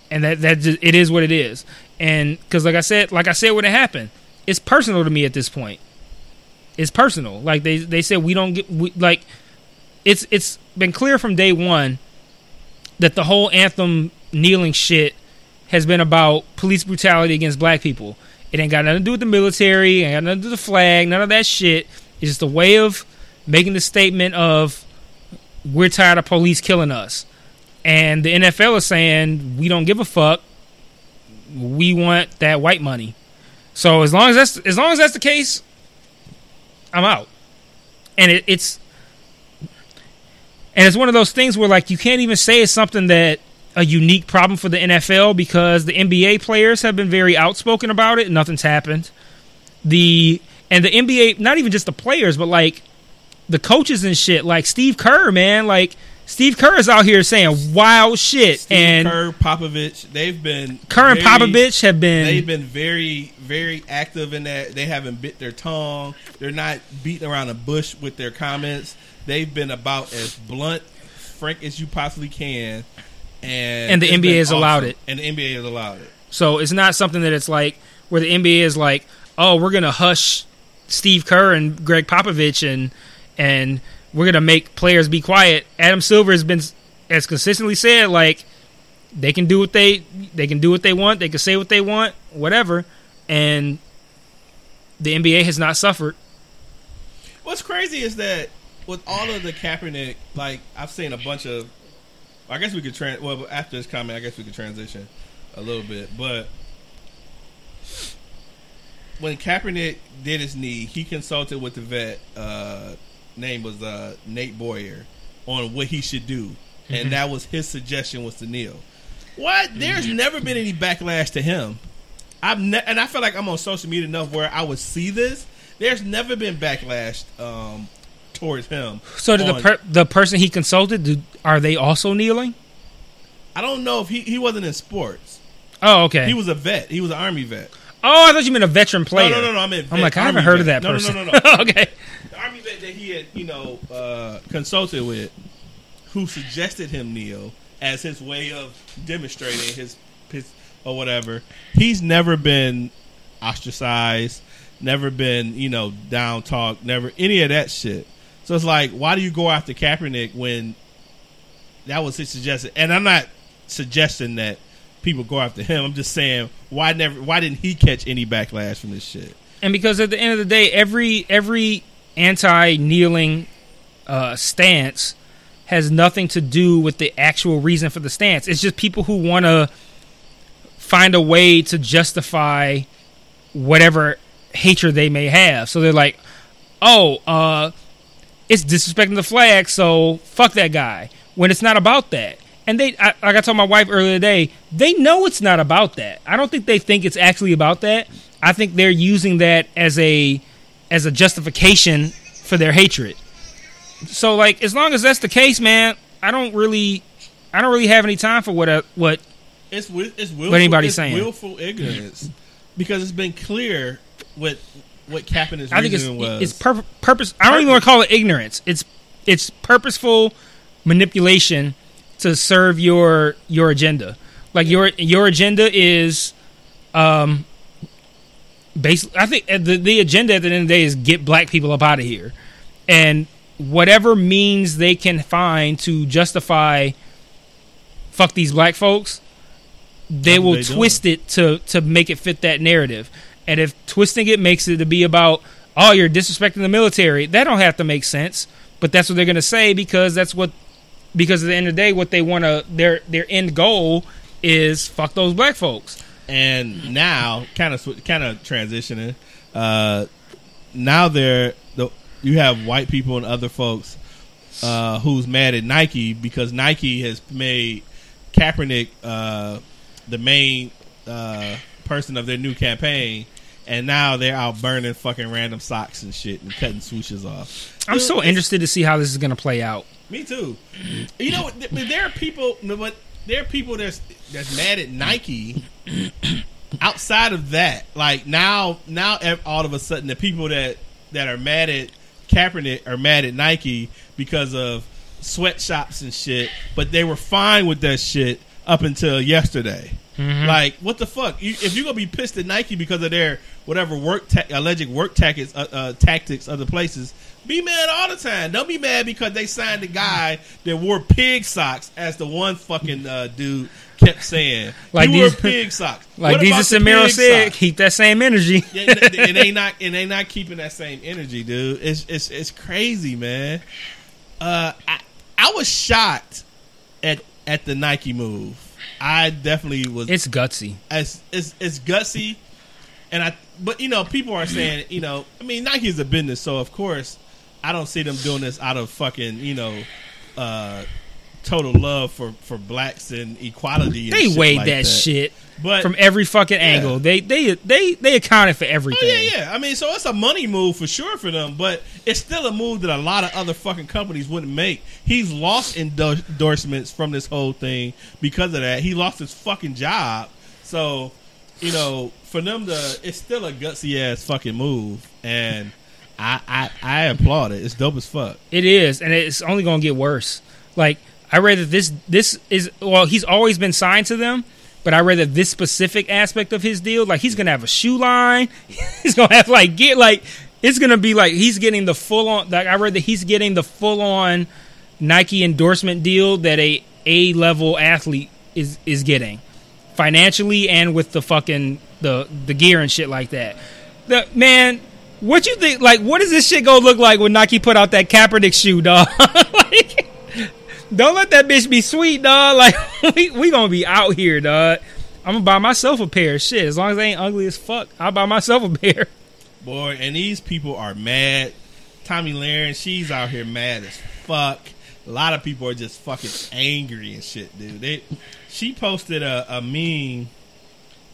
[SPEAKER 2] And that that just, it is what it is. And because like I said, like I said when it happened, it's personal to me at this point it's personal. Like they they said we don't get we, like it's it's been clear from day one that the whole anthem kneeling shit has been about police brutality against black people. It ain't got nothing to do with the military, ain't got nothing to do with the flag, none of that shit. It's just a way of making the statement of we're tired of police killing us. And the NFL is saying we don't give a fuck. We want that white money. So as long as that's as long as that's the case, I'm out. And it, it's and it's one of those things where like you can't even say it's something that a unique problem for the NFL because the NBA players have been very outspoken about it. Nothing's happened. The and the NBA, not even just the players, but like the coaches and shit, like Steve Kerr, man, like Steve Kerr is out here saying wild shit,
[SPEAKER 1] Steve
[SPEAKER 2] and
[SPEAKER 1] Kerr, Popovich, they've been
[SPEAKER 2] Kerr and
[SPEAKER 1] very-
[SPEAKER 2] Popovich have been
[SPEAKER 1] They've been very, very active in that. They haven't bit their tongue. They're not beating around the bush with their comments. They've been about as blunt, frank as you possibly can. And,
[SPEAKER 2] And the NBA has allowed it.
[SPEAKER 1] And the NBA has allowed it.
[SPEAKER 2] So it's not something that it's like where the NBA is like, oh, we're gonna hush Steve Kerr and Greg Popovich and and we're gonna make players be quiet. Adam Silver has been as consistently said like they can do what they they can do what they want, they can say what they want, whatever, and the NBA has not suffered.
[SPEAKER 1] What's crazy is that with all of the Kaepernick, like I've seen a bunch of. I guess we could trans. Well, after this comment, I guess we could transition a little bit. But when Kaepernick did his knee, he consulted with the vet. Uh, name was uh, Nate Boyer on what he should do, and that was his suggestion was to kneel. What? There's never been any backlash to him. I've ne- and I feel like I'm on social media enough where I would see this. There's never been backlash um, towards him.
[SPEAKER 2] So did the per- the person he consulted, do, are they also kneeling?
[SPEAKER 1] I don't know if he he wasn't in sports.
[SPEAKER 2] Oh, okay.
[SPEAKER 1] He was a vet. He was an army vet.
[SPEAKER 2] oh, I thought you meant a veteran player.
[SPEAKER 1] No, no, no, no. I mean,
[SPEAKER 2] I'm like, I haven't heard of that
[SPEAKER 1] no,
[SPEAKER 2] person.
[SPEAKER 1] No, no, no, <laughs> no.
[SPEAKER 2] okay.
[SPEAKER 1] Vet that he had, you know, uh, consulted with, who suggested him kneel as his way of demonstrating his, his or whatever. He's never been ostracized, never been, you know, down talk, never any of that shit. So it's like, why do you go after Kaepernick when that was his suggestion? And I'm not suggesting that people go after him. I'm just saying, why never? Why didn't he catch any backlash from this shit?
[SPEAKER 2] and because at the end of the day, every every anti kneeling uh, stance has nothing to do with the actual reason for the stance. It's just people who want to find a way to justify whatever hatred they may have. So they're like, "Oh, uh, it's disrespecting the flag, so fuck that guy. When it's not about that. And they, I, like I told my wife earlier today, they know it's not about that. I don't think they think it's actually about that. I think they're using that as a as a justification for their hatred. So like, as long as that's the case, man, I don't really, I don't really have any time for what uh, what
[SPEAKER 1] It's it's willful,
[SPEAKER 2] What anybody's
[SPEAKER 1] it's
[SPEAKER 2] saying.
[SPEAKER 1] willful ignorance because it's been clear what what Kaepernick's
[SPEAKER 2] I think it's
[SPEAKER 1] was.
[SPEAKER 2] it's pur- purpose. I don't even want to call it ignorance. It's it's purposeful manipulation to serve your your agenda. Like your your agenda is, um, basically. I think uh, the the agenda at the end of the day is get black people up out of here, and whatever means they can find to justify fuck these black folks, they will
[SPEAKER 1] they doing.
[SPEAKER 2] twist it to to make it fit that narrative. And if twisting it makes it to be about oh you're disrespecting the military, that don't have to make sense. But that's what they're gonna say because that's what because at the end of the day what they want to their their end goal is fuck those black folks.
[SPEAKER 1] And now kind of sw- kind of transitioning. Uh, now they're the you have white people and other folks uh, who's mad at Nike because Nike has made Kaepernick uh, the main uh, person of their new campaign. And now they're out burning fucking random socks and shit and cutting swooshes off.
[SPEAKER 2] I'm so interested to see how this is gonna play out.
[SPEAKER 1] me too. You know, there are people, but there are people that's that's mad at Nike. outside of that, like now, now all of a sudden, the people that that are mad at Kaepernick are mad at Nike because of sweatshops and shit. But they were fine with that shit up until yesterday. Like, what the fuck? You, if you're gonna be pissed at Nike because of their whatever work ta- alleged work tactics, uh, uh, tactics other places, be mad all the time. Don't be mad because they signed the guy that wore pig socks, as the one fucking uh, dude kept saying.
[SPEAKER 2] Like
[SPEAKER 1] wore
[SPEAKER 2] these-
[SPEAKER 1] pig socks.
[SPEAKER 2] Like Jesus and
[SPEAKER 1] pig
[SPEAKER 2] said,
[SPEAKER 1] socks?
[SPEAKER 2] keep that same energy.
[SPEAKER 1] Yeah, and, and they <laughs> not and they not keeping that same energy, dude. It's it's it's crazy, man. Uh, I I was shocked at at the Nike move. I definitely was.
[SPEAKER 2] It's gutsy.
[SPEAKER 1] it's it's, it's gutsy, and I. But you know, people are saying, you know, I mean, Nike is a business, so of course, I don't see them doing this out of fucking, you know, uh, total love for for blacks and equality. And
[SPEAKER 2] They
[SPEAKER 1] shit
[SPEAKER 2] weighed
[SPEAKER 1] like
[SPEAKER 2] that, shit
[SPEAKER 1] but
[SPEAKER 2] from every fucking angle. They they they they accounted for everything.
[SPEAKER 1] Oh
[SPEAKER 2] everything.
[SPEAKER 1] yeah, yeah. I mean, so it's a money move for sure for them, but it's still a move that a lot of other fucking companies wouldn't make. He's lost endorsements from this whole thing because of that. He lost his fucking job, so you know, for them to, it's still a gutsy ass fucking move, and I I, applaud it. It's dope as fuck.
[SPEAKER 2] It is, and it's only to get worse. Like I read that this this is well, he's always been signed to them, but I read that this specific aspect of his deal, like he's to have a shoe line, <laughs> he's to have like get like it's to be like he's getting the full on. Like I read that he's getting the full on Nike endorsement deal that a A level athlete is is getting financially and with the fucking the the gear and shit like that. The man, what you think? Like, what is this shit gonna look like when Nike put out that Kaepernick shoe, dog? <laughs> like, don't let that bitch be sweet, dog. <laughs> Like, we we gonna be out here, dog. I'm gonna buy myself a pair. Of shit, as long as they ain't ugly as fuck, I'll buy myself a <laughs> pair.
[SPEAKER 1] Boy, and these people are mad. Tomi Lahren, she's out here mad as fuck. A lot of people are just fucking angry and shit, dude. They, she posted a, a meme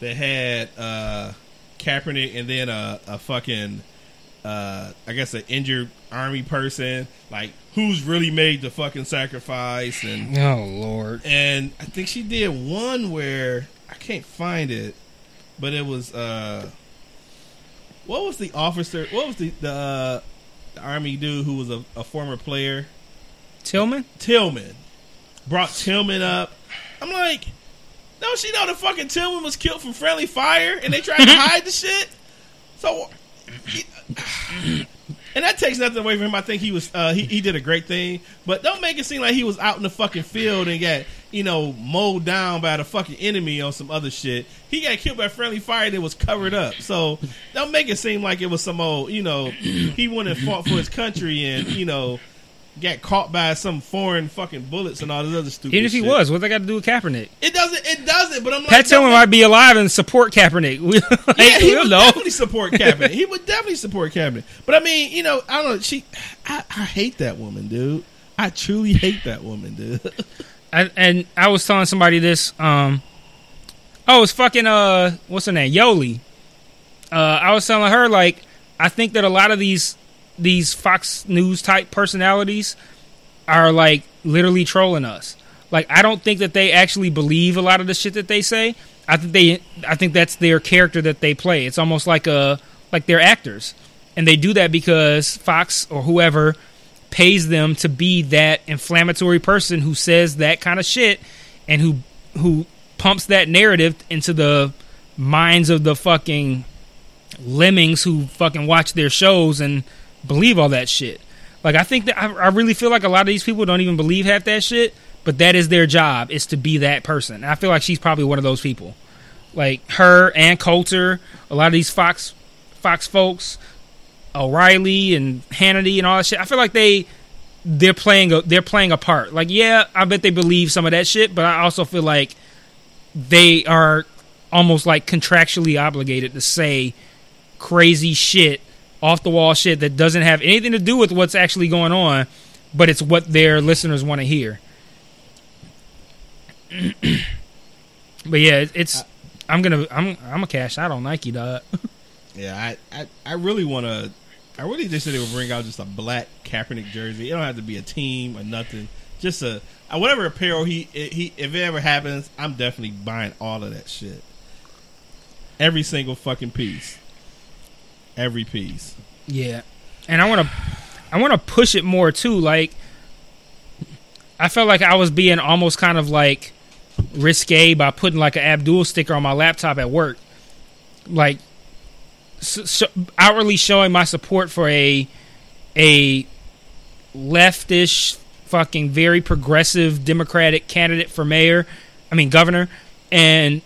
[SPEAKER 1] that had uh, Kaepernick and then a, a fucking, uh, I guess, an injured army person. Like, who's really made the fucking sacrifice? And
[SPEAKER 2] Oh lord.
[SPEAKER 1] and I think she did one where I can't find it, but it was uh, what was the officer? What was the the, uh, the army dude who was a, a former player?
[SPEAKER 2] Tillman?
[SPEAKER 1] Tillman brought Tillman up. I'm like, no, she know the fucking Tillman was killed from friendly fire, and they tried to hide the shit. So, <laughs> and that takes nothing away from him. I think he was uh, he, he did a great thing, but don't make it seem like he was out in the fucking field and got you know mowed down by the fucking enemy on some other shit. He got killed by friendly fire that was covered up. So don't make it seem like it was some old you know he went and fought for his country and you know got caught by some foreign fucking bullets and all this other stupid.
[SPEAKER 2] Even if he
[SPEAKER 1] shit.
[SPEAKER 2] was, what they got to do with Kaepernick?
[SPEAKER 1] it doesn't. It doesn't. But I'm like,
[SPEAKER 2] Pat Tillman might be alive and support Kaepernick. <laughs> We, like,
[SPEAKER 1] Yeah, he would
[SPEAKER 2] know.
[SPEAKER 1] definitely support Kaepernick. he would definitely support Kaepernick. But I mean, you know, I don't know. She, I, I hate that woman, dude. I truly hate that woman, dude. <laughs>
[SPEAKER 2] I, and I was telling somebody this. Um, oh, it's fucking uh, what's her name? Yoli. Uh, I was telling her like I think that a lot of these these Fox News type personalities are like literally trolling us. Like I don't think that they actually believe a lot of the shit that they say. I think they I think that's their character that they play. It's almost like a like they're actors. And they do that because Fox or whoever pays them to be that inflammatory person who says that kind of shit and who who pumps that narrative into the minds of the fucking lemmings who fucking watch their shows and believe all that shit. Like I think that I, I really feel like a lot of these people don't even believe half that shit, but that is their job is to be that person. And I feel like she's probably one of those people. Like her and Coulter, a lot of these Fox Fox folks, O'Reilly and Hannity and all that shit. I feel like they they're playing a they're playing a part. Like yeah, I bet they believe some of that shit, but I also feel like they are almost like contractually obligated to say crazy shit, off the wall shit that doesn't have anything to do with what's actually going on, but it's what their listeners want to hear. <clears throat> but yeah, it's I'm gonna I'm I'm a cash out on Nike, dog. <laughs>
[SPEAKER 1] Yeah, I, I, I really want to. I really just said they would bring out just a black Kaepernick jersey. It don't have to be a team or nothing. Just a uh, whatever apparel he he. If it ever happens, I'm definitely buying all of that shit. Every single fucking piece. Every piece.
[SPEAKER 2] Yeah, and I want to, I want to push it more too. Like, I felt like I was being almost kind of like risque by putting like an Abdul sticker on my laptop at work, like s sh- outwardly showing my support for a a leftish, fucking very progressive Democratic candidate for mayor. I mean governor, and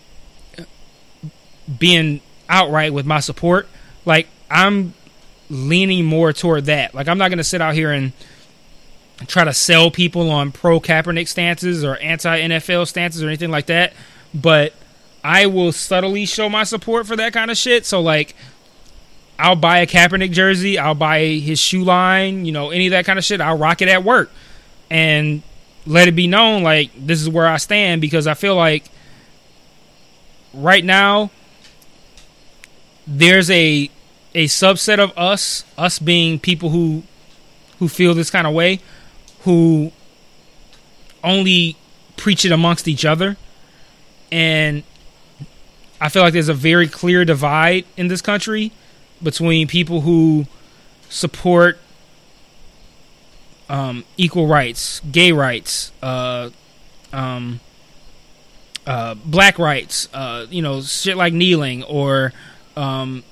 [SPEAKER 2] being outright with my support. Like I'm leaning more toward that. Like I'm not going to sit out here and try to sell people on pro Kaepernick stances or anti NFL stances or anything like that, but I will subtly show my support for that kind of shit. So like I'll buy a Kaepernick jersey, I'll buy his shoe line, you know, any of that kind of shit. I'll rock it at work and let it be known like this is where I stand because I feel like right now there's a a subset of us, us being people who who feel this kind of way, who only preach it amongst each other. And I feel like there's a very clear divide in this country between people who support um, equal rights, gay rights, uh, um, uh, black rights, uh, you know, shit like kneeling or um,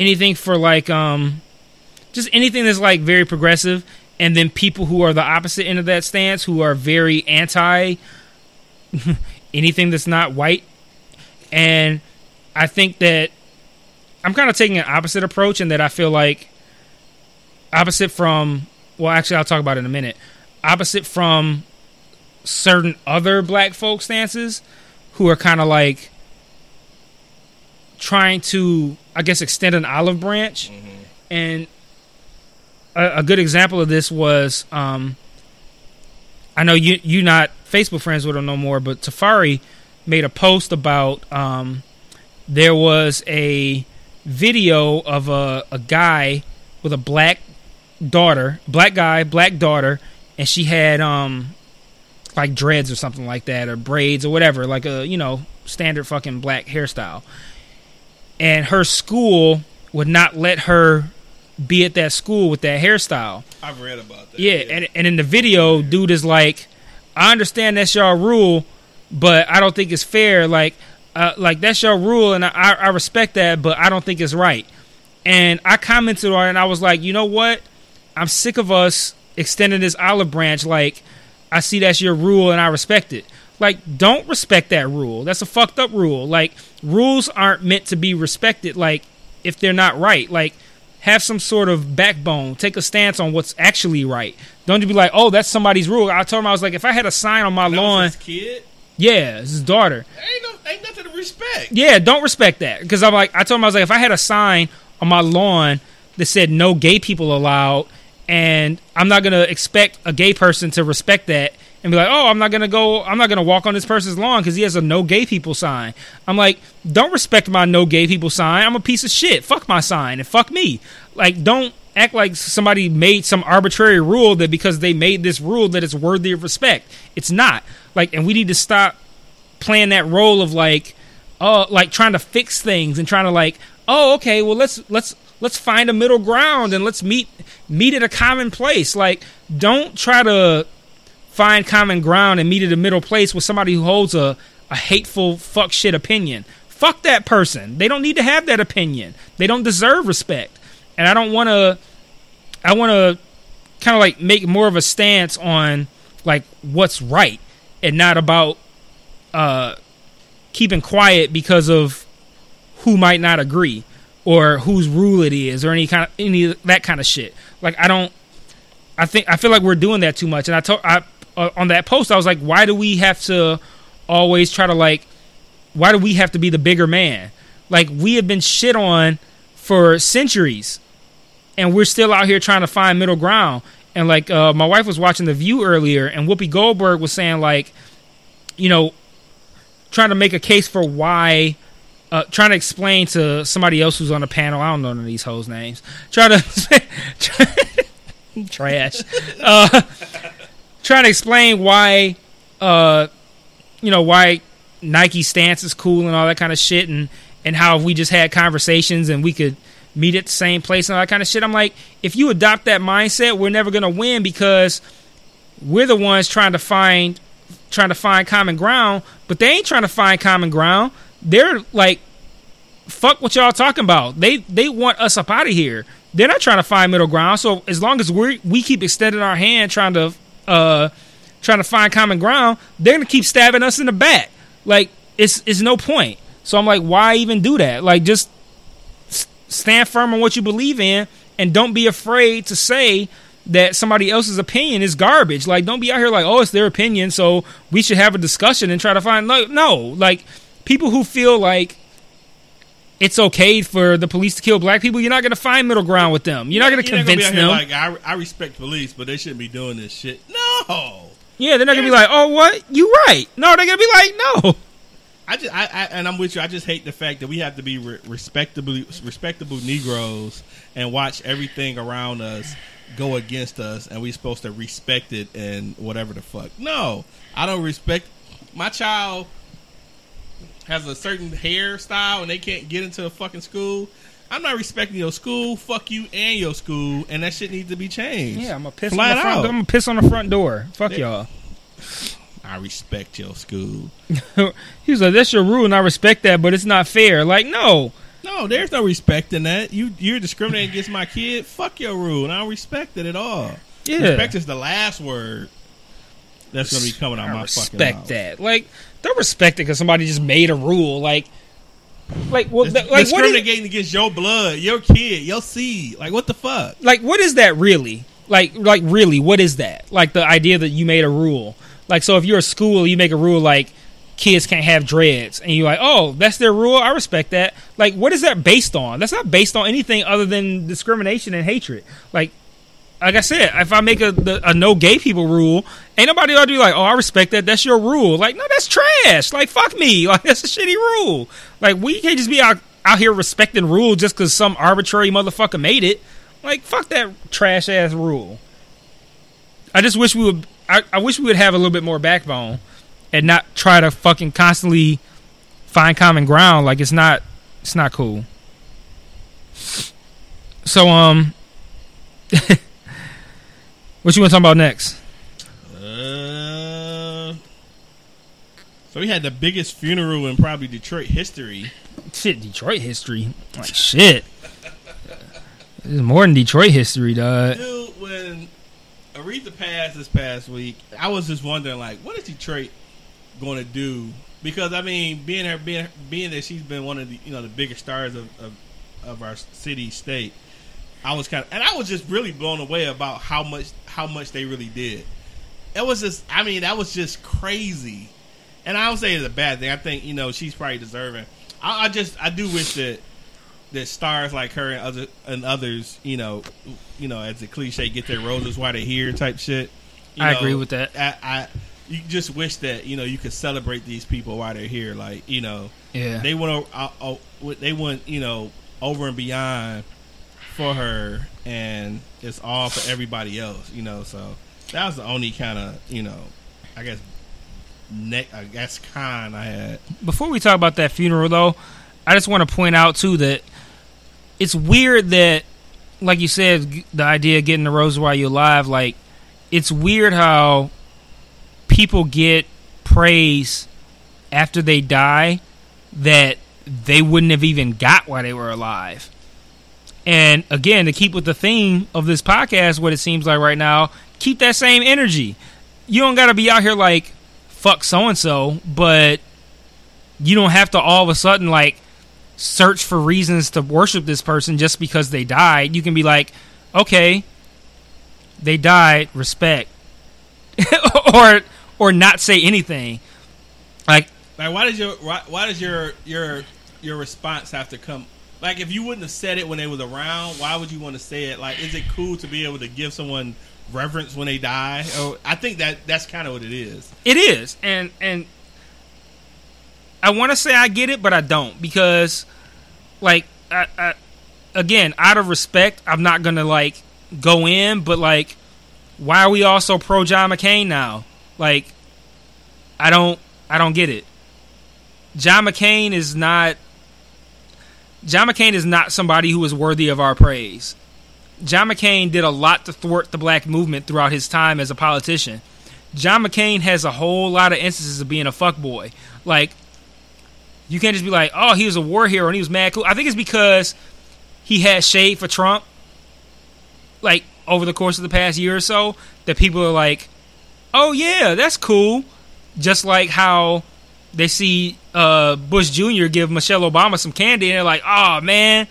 [SPEAKER 2] anything for like um, just anything that's like very progressive, and then people who are the opposite end of that stance, who are very anti <laughs> anything that's not white. And I think that I'm kind of taking an opposite approach in that I feel like opposite from well actually I'll talk about it in a minute. Opposite from certain other black folk stances who are kind of like trying to I guess extend an olive branch. And a, a good example of this was um I know you you not Facebook friends with him no more, but Tafari made a post about um, there was a video of a, a guy with a black daughter, black guy, black daughter, and she had um like dreads or something like that, or braids or whatever, like a you know standard fucking black hairstyle. And her school would not let her be at that school with that hairstyle.
[SPEAKER 1] I've read about that.
[SPEAKER 2] Yeah, and and in the video, dude is like, I understand that's your rule, but I don't think it's fair. Like, uh, like that's your rule, and I, I respect that, but I don't think it's right. And I commented on it, and I was like, you know what? I'm sick of us extending this olive branch. Like, I see that's your rule, and I respect it. Like, don't respect that rule. That's a fucked up rule. Like, rules aren't meant to be respected. Like, if they're not right. Like, have some sort of backbone. Take a stance on what's actually right. Don't just be like, oh, that's somebody's rule. I told him I was like, if I had a sign on my
[SPEAKER 1] That
[SPEAKER 2] lawn,
[SPEAKER 1] kid.
[SPEAKER 2] yeah, his daughter.
[SPEAKER 1] Ain't no, ain't nothing to respect.
[SPEAKER 2] Yeah, don't respect that because I'm like, I told him I was like, if I had a sign on my lawn that said no gay people allowed, and I'm not gonna expect a gay person to respect that and be like, oh, I'm not gonna go, I'm not gonna walk on this person's lawn because he has a no gay people sign. I'm like, don't respect my no gay people sign. I'm a piece of shit. Fuck my sign and fuck me. Like, don't act like somebody made some arbitrary rule that because they made this rule that it's worthy of respect. It's not. Like, and we need to stop playing that role of like uh like trying to fix things and trying to like oh okay well let's let's let's find a middle ground and let's meet meet at a common place like don't try to find common ground and meet at a middle place with somebody who holds a a hateful fuck shit opinion fuck that person they don't need to have that opinion they don't deserve respect and i don't want to i want to kind of like make more of a stance on like what's right and not about uh, keeping quiet because of who might not agree or whose rule it is or any kind of any that kind of shit. Like I don't. I think I feel like we're doing that too much. And I told I uh, on that post I was like, why do we have to always try to like? Why do we have to be the bigger man? Like we have been shit on for centuries, and we're still out here trying to find middle ground. And like uh, my wife was watching The View earlier, and Whoopi Goldberg was saying like, you know, trying to make a case for why uh, trying to explain to somebody else who's on the panel. I don't know none of these hoes' names. <laughs> Try to <laughs> trash. Uh, trying to explain why, uh, you know, why Nike stance is cool and all that kind of shit, and and how if we just had conversations and we could meet at the same place and all that kind of shit. I'm like, if you adopt that mindset, we're never gonna win because we're the ones trying to find trying to find common ground, but they ain't trying to find common ground. They're like, fuck what y'all talking about. They they want us up out of here. They're not trying to find middle ground. So as long as we we keep extending our hand trying to uh trying to find common ground, they're gonna keep stabbing us in the back. Like it's it's no point. So I'm like, why even do that? Like just stand firm on what you believe in, and don't be afraid to say that somebody else's opinion is garbage. Like, don't be out here like, oh, it's their opinion, so we should have a discussion and try to find. Like, no, like people who feel like it's okay for the police to kill black people, you're not going to find middle ground with them. You're not going to convince them.
[SPEAKER 1] here Like I, I respect police, but they shouldn't be doing this shit. No,
[SPEAKER 2] yeah, they're not going to be like, oh, what? You right? No, they're going to be like, no.
[SPEAKER 1] I just, I, I, and I'm with you. I just hate the fact that we have to be re- respectable, respectable Negroes and watch everything around us go against us, and we're supposed to respect it and whatever the fuck. No, I don't respect. My child has a certain hairstyle, and they can't get into a fucking school. I'm not respecting your school. Fuck you and your school, and that shit needs to be changed.
[SPEAKER 2] Yeah, I'm gonna piss
[SPEAKER 1] Flat
[SPEAKER 2] on the front.
[SPEAKER 1] out.
[SPEAKER 2] I'm gonna piss on the front door. Fuck
[SPEAKER 1] Yeah.
[SPEAKER 2] y'all.
[SPEAKER 1] I respect your school. <laughs>
[SPEAKER 2] he was like, "That's your rule, and I respect that, but it's not fair." Like, no,
[SPEAKER 1] No, there's no respect in that. You you're discriminating against my kid. Fuck your rule, and I don't respect it at all.
[SPEAKER 2] yeah,
[SPEAKER 1] Respect is the last word that's gonna be coming out
[SPEAKER 2] I
[SPEAKER 1] my
[SPEAKER 2] respect
[SPEAKER 1] fucking mouth.
[SPEAKER 2] that. Like, don't respect it because somebody just made a rule. Like, like, well, th- like,
[SPEAKER 1] discriminating against your blood, your kid, your seed. Like what the fuck?
[SPEAKER 2] like, what is that really? Like, like, really, what is that? Like, the idea that you made a rule. Like, so if you're a school, you make a rule like kids can't have dreads, and you're like, oh, that's their rule. I respect that. Like, what is that based on? That's not based on anything other than discrimination and hatred. Like, like I said, if I make a the, a no gay people rule, ain't nobody to be like, oh, I respect that. That's your rule. Like, no, that's trash. Like, fuck me. <laughs> Like, that's a shitty rule. Like, we can't just be out out here respecting rules just because some arbitrary motherfucker made it. Like, fuck that trash ass rule. I just wish we would. I, I wish we would have a little bit more backbone and not try to fucking constantly find common ground. Like, it's not. It's not cool. So, um. <laughs> What you want to talk about next?
[SPEAKER 1] So we had the biggest funeral in probably Detroit history.
[SPEAKER 2] Shit, Detroit history. Like shit. This is more than Detroit history, dog.
[SPEAKER 1] Dude, when Aretha passed this past week, I was just wondering, like, what is Detroit going to do? Because I mean, being her, being being that she's been one of the you know the biggest stars of of, of our city state, I was kind of, and I was just really blown away about how much how much they really did. It was just, I mean, that was just crazy. And I don't say it's a bad thing. I think you know she's probably deserving. I, I just, I do wish that that stars like her and other and others, you know, you know, as a cliche, get their roses while they're here type shit. You
[SPEAKER 2] I
[SPEAKER 1] know,
[SPEAKER 2] agree with that.
[SPEAKER 1] I, I you just wish that you know you could celebrate these people while they're here. Like you know,
[SPEAKER 2] Yeah.
[SPEAKER 1] they went o- uh, they went you know over and beyond for her, and it's all for everybody else. You know, so that was the only kind of you know, I guess neck I guess con I had.
[SPEAKER 2] Before we talk about that funeral, though, I just want to point out too that it's weird that, like you said, the idea of getting the rose while you're alive, like it's weird how people get praise after they die that they wouldn't have even got while they were alive. And again, to keep with the theme of this podcast, what it seems like right now, keep that same energy. You don't got to be out here like fuck so and so, but you don't have to all of a sudden like search for reasons to worship this person just because they died. You can be like, okay, they died, respect, <laughs> or or not say anything. Like
[SPEAKER 1] Like, why does your why, why does your your your response have to come? Like, if you wouldn't have said it when they was around, why would you want to say it? Like, is it cool to be able to give someone reverence when they die? Or I think that that's kind of what it is.
[SPEAKER 2] It is, and and I want to say I get it, but I don't because, like, I, I, again, out of respect, I'm not gonna like go in. But like, why are we all so pro John McCain now? Like, I don't, I don't get it. John McCain is not. John McCain is not somebody who is worthy of our praise. John McCain did a lot to thwart the black movement throughout his time as a politician. John McCain has a whole lot of instances of being a fuckboy. Like, you can't just be like, oh, he was a war hero and he was mad cool. I think it's because he had shade for Trump, like, over the course of the past year or so, that people are like, oh, yeah, that's cool. Just like how they see uh, Bush Jr. give Michelle Obama some candy and they're like, oh, man.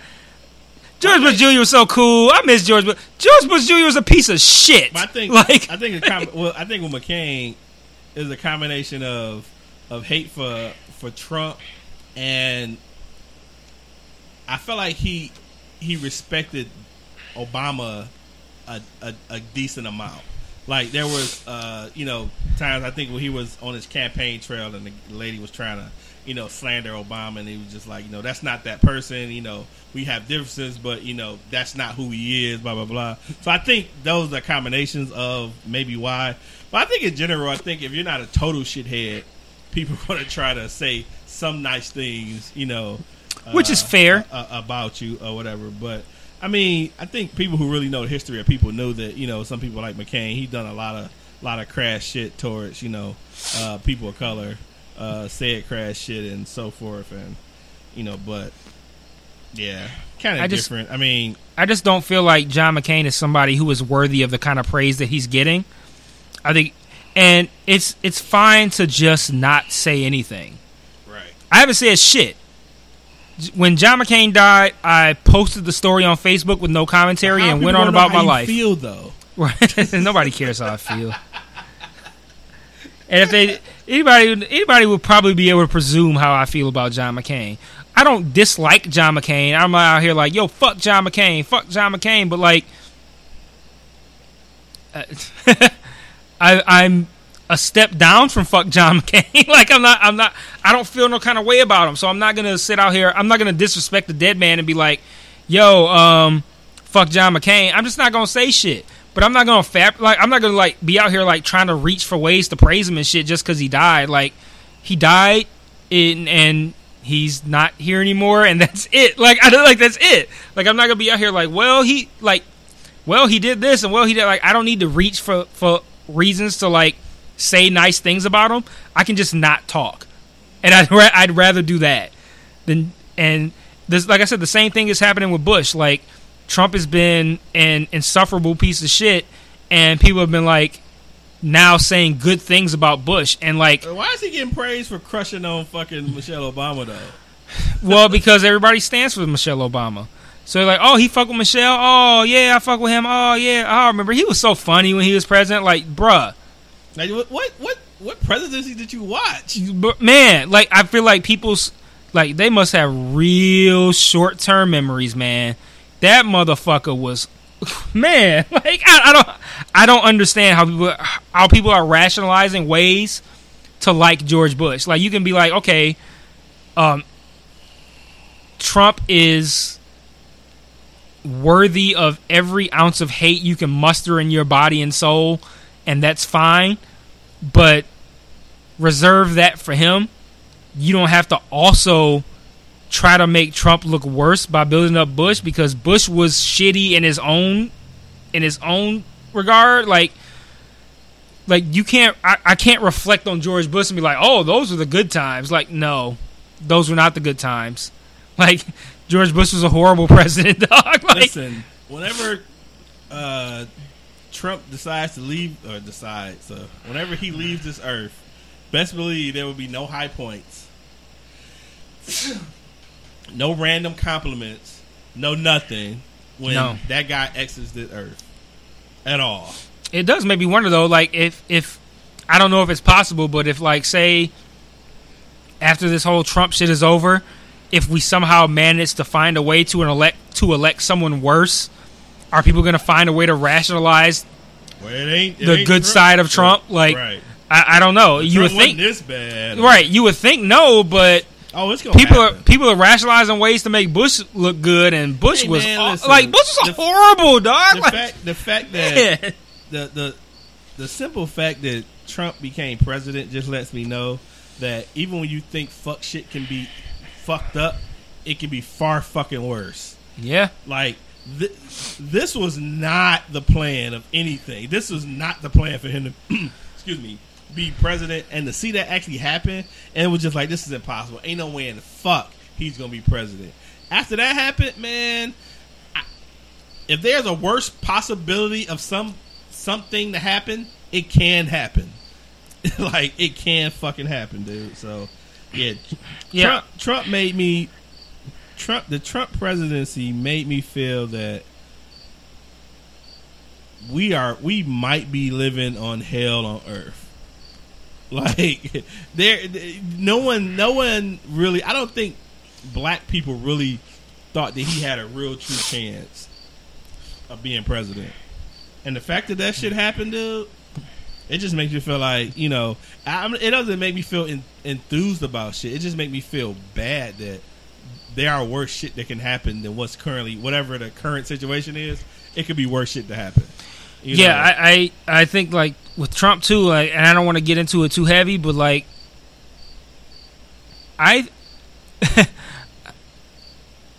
[SPEAKER 2] George Bush Jr. was so cool. I miss George Bush. George Bush Jr. was a piece of shit.
[SPEAKER 1] But I think
[SPEAKER 2] like
[SPEAKER 1] I think a <laughs> com- well, I think with McCain is a combination of of hate for for Trump and I felt like he he respected Obama a, a, a decent amount. Like there was, uh, you know, times I think when he was on his campaign trail and the lady was trying to, you know, slander Obama, and he was just like, you know, that's not that person. You know, we have differences, but you know, that's not who he is. Blah blah blah. So I think those are combinations of maybe why. But I think in general, I think if you're not a total shithead, people are going to try to say some nice things, you know,
[SPEAKER 2] Which is
[SPEAKER 1] uh,
[SPEAKER 2] fair.
[SPEAKER 1] uh, about you or whatever. But I mean, I think people who really know the history of people know that you know some people like McCain. He done a lot of lot of crash shit towards you know uh, people of color, uh, said crash shit and so forth, and you know, but yeah, kind of
[SPEAKER 2] just-
[SPEAKER 1] different. I mean,
[SPEAKER 2] I just don't feel like John McCain is somebody who is worthy of the kind of praise that he's getting. I think, and it's it's fine to just not say anything.
[SPEAKER 1] right.
[SPEAKER 2] I haven't said shit. When John McCain died, I posted the story on Facebook with no commentary and went on about my life.
[SPEAKER 1] Feel though.
[SPEAKER 2] Right. <laughs> Nobody cares how I feel. And if they anybody anybody would probably be able to presume how I feel about John McCain. I don't dislike John McCain. I'm out here like, yo, fuck John McCain, fuck John McCain, but like uh, <laughs> I I'm a step down from fuck John McCain. <laughs> like I'm not I'm not I don't feel no kind of way about him. So I'm not gonna sit out here I'm not gonna disrespect the dead man and be like, yo, um, fuck John McCain. I'm just not gonna say shit. But I'm not gonna fab like I'm not gonna like be out here like trying to reach for ways to praise him and shit just because he died. Like he died in, and he's not here anymore, and <laughs> that's it. Like I don't like that's it. Like I'm not gonna be out here like, well he like, well he did this and well he did like I don't need to reach for for reasons to like say nice things about him. I can just not talk, and I'd ra- I'd rather do that than and this like I said the same thing is happening with Bush. Like Trump has been an insufferable piece of shit, and people have been like now saying good things about Bush, and like
[SPEAKER 1] Why is he getting praised for crushing on fucking Michelle Obama though?
[SPEAKER 2] well because everybody stands for Michelle Obama. So like, oh, he fuck with Michelle. Oh yeah, I fuck with him. Oh yeah, oh, I remember he was so funny when he was president. Like, bruh,
[SPEAKER 1] Like, what, what, what, what presidency did you watch?
[SPEAKER 2] but man, like I feel like people's like they must have real short term memories, man. That motherfucker was, <laughs> man. <laughs> Like I, I don't, I don't understand how people how people are rationalizing ways to like George Bush. Like you can be like, okay, um, Trump is worthy of every ounce of hate you can muster in your body and soul, and that's fine. But reserve that for him. You don't have to also try to make Trump look worse by building up Bush because Bush was shitty in his own in his own regard. Like like you can't I, I can't reflect on George Bush and be like, oh, those were the good times. Like, no, those were not the good times. <laughs> Like George Bush was a horrible <laughs> president, dog. Like,
[SPEAKER 1] Listen, whenever uh, Trump decides to leave, or decides, so whenever he leaves this earth, best believe there will be no high points, no random compliments, no nothing when
[SPEAKER 2] No.
[SPEAKER 1] that guy exits the earth at all.
[SPEAKER 2] it does make me wonder though like if if i don't know if it's possible but if like say after this whole trump shit is over if we somehow manage to find a way to an elect to elect someone worse are people going to find a way to rationalize
[SPEAKER 1] Well, it ain't it
[SPEAKER 2] The
[SPEAKER 1] ain't
[SPEAKER 2] good side of Trump, like-
[SPEAKER 1] right.
[SPEAKER 2] i, I don't know you would think
[SPEAKER 1] this bad,
[SPEAKER 2] right you would think no but
[SPEAKER 1] Oh, it's gonna
[SPEAKER 2] people are people are rationalizing ways to make bush look good and bush
[SPEAKER 1] Hey,
[SPEAKER 2] was
[SPEAKER 1] man,
[SPEAKER 2] aw-
[SPEAKER 1] listen,
[SPEAKER 2] like bush was
[SPEAKER 1] the-
[SPEAKER 2] horrible dog
[SPEAKER 1] the
[SPEAKER 2] like,
[SPEAKER 1] fact the fact that <laughs>
[SPEAKER 2] man.
[SPEAKER 1] the the the simple fact that Trump became president just lets me know that even when you think fuck shit can be fucked up, it can be far fucking worse.
[SPEAKER 2] yeah
[SPEAKER 1] Like th- this was not the plan of anything. This was not the plan for him to <clears throat> excuse me be president and to see that actually happen and it was just like this is impossible. Ain't no way in the fuck he's gonna be president. After that happened, man, I, if there's a worse possibility of some something to happen, it can happen. <laughs> like it can fucking happen, dude. So yeah,
[SPEAKER 2] Yeah.
[SPEAKER 1] Trump, Trump made me Trump the Trump presidency made me feel that we are we might be living on hell on earth. <laughs> Like there no one no one really I don't think black people really thought that he had a real true chance of being president. And the fact that that shit happened, dude, it just makes you feel like you know. I, I'm- it doesn't make me feel en- enthused about shit. It just makes me feel bad that there are worse shit that can happen than what's currently whatever the current situation is. It could be worse shit to happen. You
[SPEAKER 2] yeah,
[SPEAKER 1] know?
[SPEAKER 2] I, I I think like with Trump too, like, and I don't want to get into it too heavy, but like, I, <laughs>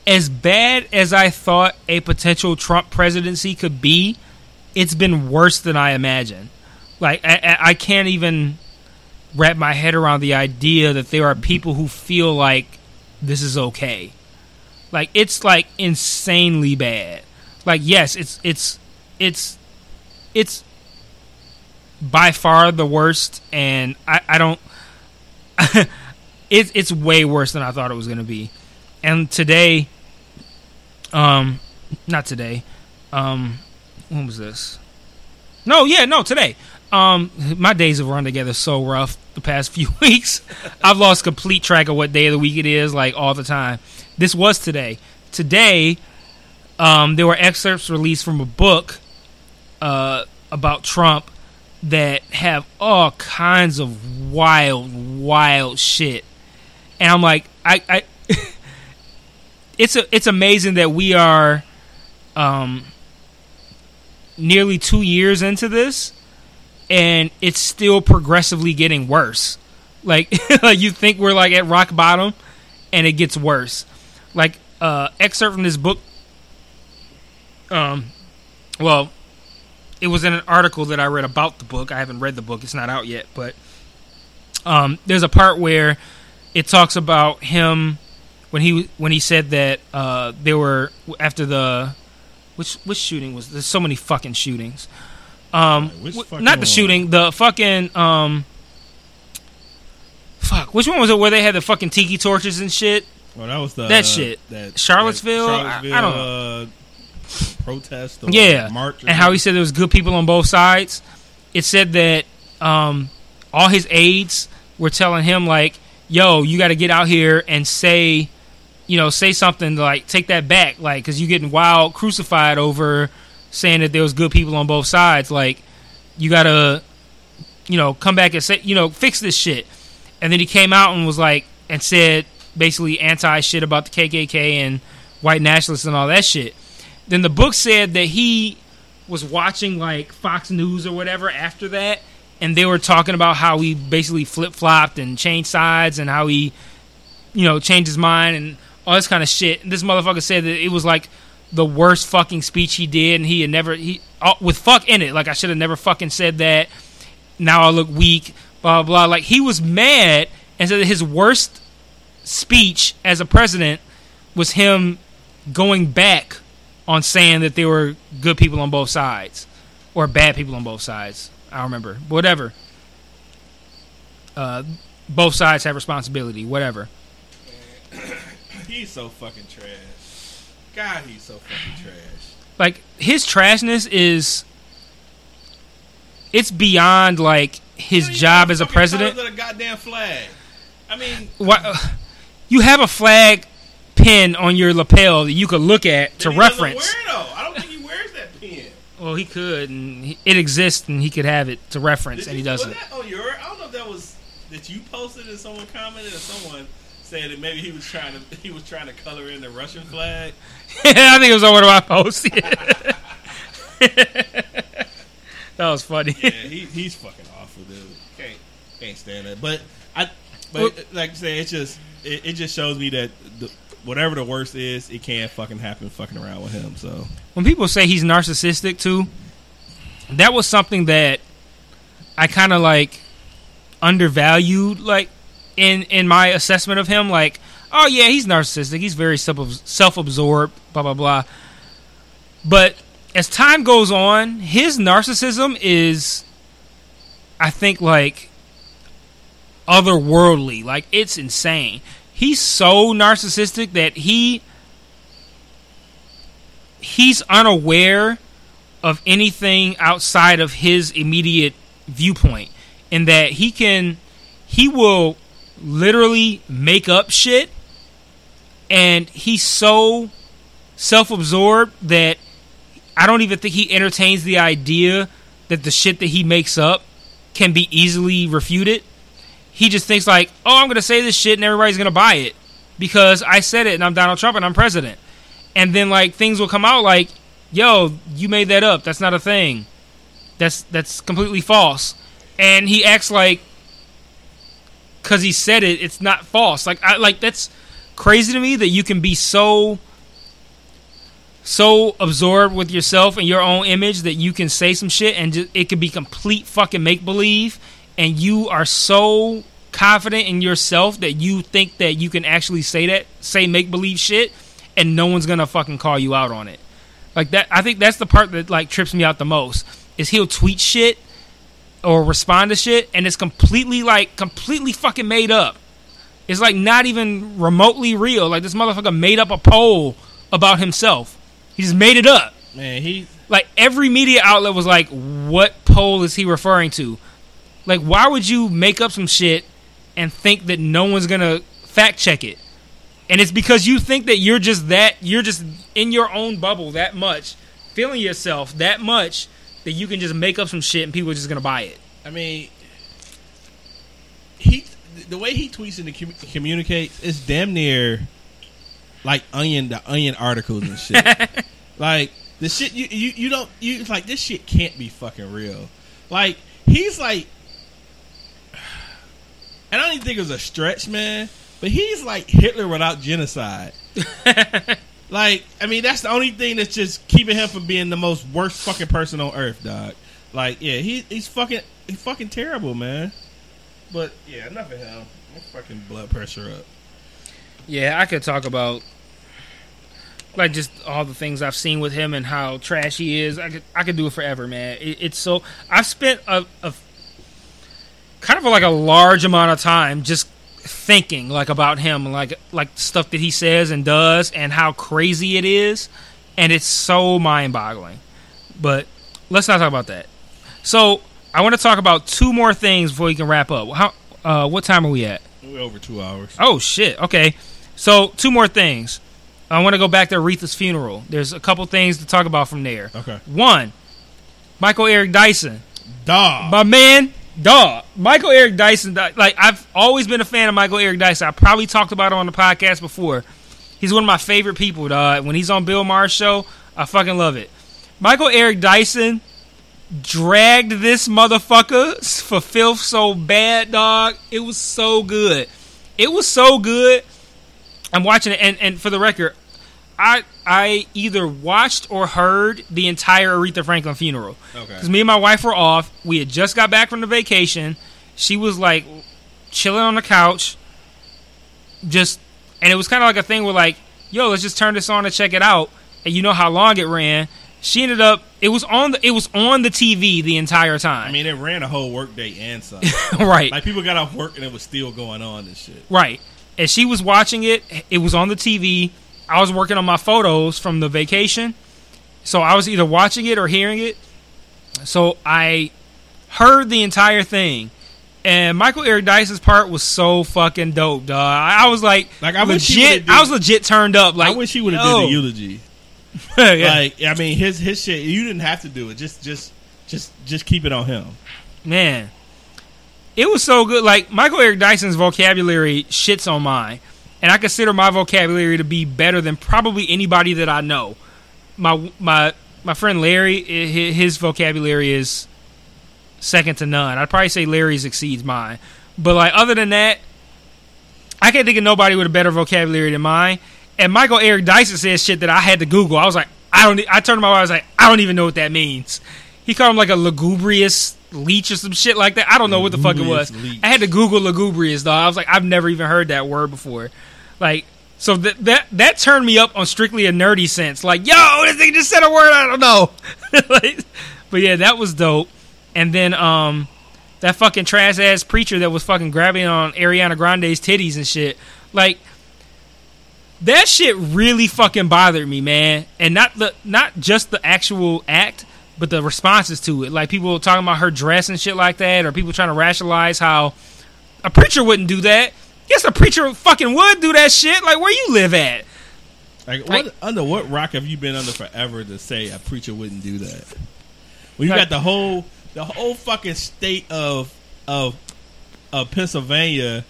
[SPEAKER 2] as bad as I thought a potential Trump presidency could be, it's been worse than I imagined. Like, I, I- can't even wrap my head around the idea that there are people who feel like this is okay. Like, it's like insanely bad. Like, yes, it's it's it's it's by far the worst, and I, I don't. <laughs> it's it's way worse than I thought it was going to be. And today, um, not today, um, when was this? No, yeah, no, today. Um, my days have run together so rough the past <laughs> few weeks. I've lost complete track of what day of the week it is, like all the time. This was today. Today, um, there were excerpts released from a book uh, about Trump that have all kinds of wild, wild shit, and I'm like, I, I <laughs> it's a, it's amazing that we are, um, nearly two years into this, and it's still progressively getting worse. Like, <laughs> you think we're like at rock bottom, and it gets worse. Like, uh, excerpt from this book. Um, well, it was in an article that I read about the book. I haven't read the book; it's not out yet. But um, there's a part where it talks about him when he when he said that uh, there were after the which which shooting was there's so many fucking shootings. Um,
[SPEAKER 1] fucking
[SPEAKER 2] not the shooting, the fucking um, fuck. Which one was it where they had the fucking tiki torches and shit?
[SPEAKER 1] Well, that was the
[SPEAKER 2] That shit.
[SPEAKER 1] That
[SPEAKER 2] Charlottesville?
[SPEAKER 1] that
[SPEAKER 2] I- I don't
[SPEAKER 1] Uh, protest. Or
[SPEAKER 2] Yeah,
[SPEAKER 1] march.
[SPEAKER 2] and how he said there was good people on both sides. It said that um, all his aides were telling him like, "Yo, you got to get out here and say, you know, say something like take that back, like, because you're getting wild crucified over saying that there was good people on both sides. Like, you got to, you know, come back and say, you know, fix this shit." And then he came out and was like, and said basically anti shit about the KKK and white nationalists and all that shit. Then the book said that he was watching like Fox News or whatever after that, and they were talking about how he basically flip flopped and changed sides and how he, you know, changed his mind and all this kind of shit. And this motherfucker said that it was like the worst fucking speech he did, and he had never he with fuck in it. Like I should have never fucking said that. Now I look weak. Blah blah. blah. Like he was mad and said that his worst speech as a president was him going back on saying that there were good people on both sides or bad people on both sides. I don't remember. Whatever. Uh, both sides have responsibility. Whatever. <coughs>
[SPEAKER 1] he's so fucking trash. God, he's so fucking trash.
[SPEAKER 2] Like his trashness is. It's beyond like his
[SPEAKER 1] You know,
[SPEAKER 2] job as a president.
[SPEAKER 1] the goddamn flag. I mean,
[SPEAKER 2] What? You have a flag pin on your lapel that you could look at to reference.
[SPEAKER 1] Wear it, though. I don't think he wears that pin.
[SPEAKER 2] Well, he could, and he, it exists, and he could have it to reference,
[SPEAKER 1] Did
[SPEAKER 2] and he
[SPEAKER 1] you put
[SPEAKER 2] doesn't.
[SPEAKER 1] that on your? I don't know if that was that you posted and someone commented or someone said that maybe he was trying to he was trying to color in the Russian flag. <laughs>
[SPEAKER 2] I think it was on one of my posts. <laughs> that was funny.
[SPEAKER 1] Yeah, he, he's fucking awful, dude. Can't can't stand that. But I, but
[SPEAKER 2] Well-
[SPEAKER 1] like I say, it's just it, it just shows me that the, whatever the worst is, it can't fucking happen fucking around with him. So
[SPEAKER 2] when people say he's narcissistic too, that was something that I kind of like undervalued, like in in my assessment of him. Like, oh yeah, he's narcissistic. He's very self absorbed. Blah blah blah. But as time goes on, his narcissism is, I think, like otherworldly. Like it's insane. He's so narcissistic that he he's unaware of anything outside of his immediate viewpoint and that he can he will literally make up shit and he's so self-absorbed that I don't even think he entertains the idea that the shit that he makes up can be easily refuted. He just thinks like, "Oh, I'm going to say this shit and everybody's going to buy it because I said it and I'm Donald Trump and I'm president." And then like things will come out like, "Yo, you made that up. That's not a thing. That's that's completely false." And he acts like cuz he said it, it's not false. Like I like that's crazy to me that you can be so so absorbed with yourself and your own image that you can say some shit and just, it could be complete fucking make believe and you are so confident in yourself that you think that you can actually say that say make believe shit and no one's gonna fucking call you out on it. Like that i think that's the part that like trips me out the most is he'll tweet shit or respond to shit and it's completely like completely fucking made up. It's like not even remotely real. Like this motherfucker made up a poll about himself. He just made it up.
[SPEAKER 1] Man, he
[SPEAKER 2] like every media outlet was like what poll is he referring to like why would you make up some shit and think that no one's gonna fact check it and it's because you think that you're just that you're just in your own bubble that much feeling yourself that much that you can just make up some shit and people are just gonna buy it
[SPEAKER 1] I mean, he the way he tweets and communicates is damn near like onion the onion articles and shit. <laughs> like the shit you you you don't you it's like this shit can't be fucking real. Like he's like, and I don't even think it was a stretch, man. But he's like Hitler without genocide. <laughs> like I mean, that's the only thing that's just keeping him from being the most worst fucking person on earth, dog. Like yeah, he he's fucking he's fucking terrible, man. But yeah, enough of him. My fucking blood pressure up.
[SPEAKER 2] Yeah, I could talk about like just all the things I've seen with him and how trash he is. I could I could do it forever, man. It, it's so I've spent a, a kind of like a large amount of time just thinking like about him, like like stuff that he says and does, and how crazy it is, and it's so mind boggling. But let's not talk about that. So I want to talk about two more things before we can wrap up. How? Uh, what time are we at?
[SPEAKER 1] We're over two hours.
[SPEAKER 2] Oh shit. Okay. So two more things. I want to go back to Aretha's funeral. There's a couple things to talk about from there.
[SPEAKER 1] Okay.
[SPEAKER 2] One, Michael Eric Dyson,
[SPEAKER 1] Dog.
[SPEAKER 2] my man, dog. Michael Eric Dyson. Uh, like I've always been a fan of Michael Eric Dyson. I probably talked about it on the podcast before. He's one of my favorite people, dog. When he's on Bill Maher's show, I fucking love it. Michael Eric Dyson dragged this motherfucker for filth so bad, dog. It was so good. It was so good. I'm watching it, and, and for the record, I I either watched or heard the entire Aretha Franklin funeral.
[SPEAKER 1] Okay.
[SPEAKER 2] Because me and my wife were off. We had just got back from the vacation. She was like chilling on the couch, just, and it was kind of like a thing where like, yo, let's just turn this on and check it out. And you know how long it ran. She ended up. It was on the. It was on the TV the entire time.
[SPEAKER 1] I mean, it ran a whole workday and some. <laughs>
[SPEAKER 2] right.
[SPEAKER 1] like people got off work and it was still going on and shit.
[SPEAKER 2] Right. And she was watching it. It was on the TV. I was working on my photos from the vacation. So I was either watching it or hearing it. So I heard the entire thing. And Michael Eric Dyson's part was so fucking dope, dog. I was like,
[SPEAKER 1] Like, I
[SPEAKER 2] legit. I was legit turned up. Like,
[SPEAKER 1] I wish he would have did the eulogy. <laughs>
[SPEAKER 2] yeah.
[SPEAKER 1] Like, I mean, his his shit. You didn't have to do it. Just just just just keep it on him.
[SPEAKER 2] man, it was so good. Like Michael Eric Dyson's vocabulary shits on mine, and I consider my vocabulary to be better than probably anybody that I know. My my my friend Larry, his vocabulary is second to none. I'd probably say Larry's exceeds mine, but like other than that, I can't think of nobody with a better vocabulary than mine. And Michael Eric Dyson says shit that I had to Google. I was like, I don't. I turned to my wife. I was like, I don't even know what that means. He called him like a lugubrious leech or some shit like that. I don't know what the fuck it was.
[SPEAKER 1] Leech.
[SPEAKER 2] I had to Google lugubrious, though. I was like, I've never even heard that word before. Like, so that that that turned me up on strictly a nerdy sense. Like, yo, this thing just said a word I don't know. <laughs> like, but yeah, that was dope. And then um, that fucking trash ass preacher that was fucking grabbing on Ariana Grande's titties and shit. Like, that shit really fucking bothered me, man. And not the not just the actual act, but the responses to it. Like people talking about her dress and shit like that, or people trying to rationalize how a preacher wouldn't do that. Yes, a preacher fucking would do that shit. Like where you live at?
[SPEAKER 1] Like,
[SPEAKER 2] Like-
[SPEAKER 1] what, under what rock have you been under forever to say a preacher wouldn't do that? When you
[SPEAKER 2] Like-
[SPEAKER 1] got the whole the whole fucking state of of of Pennsylvania,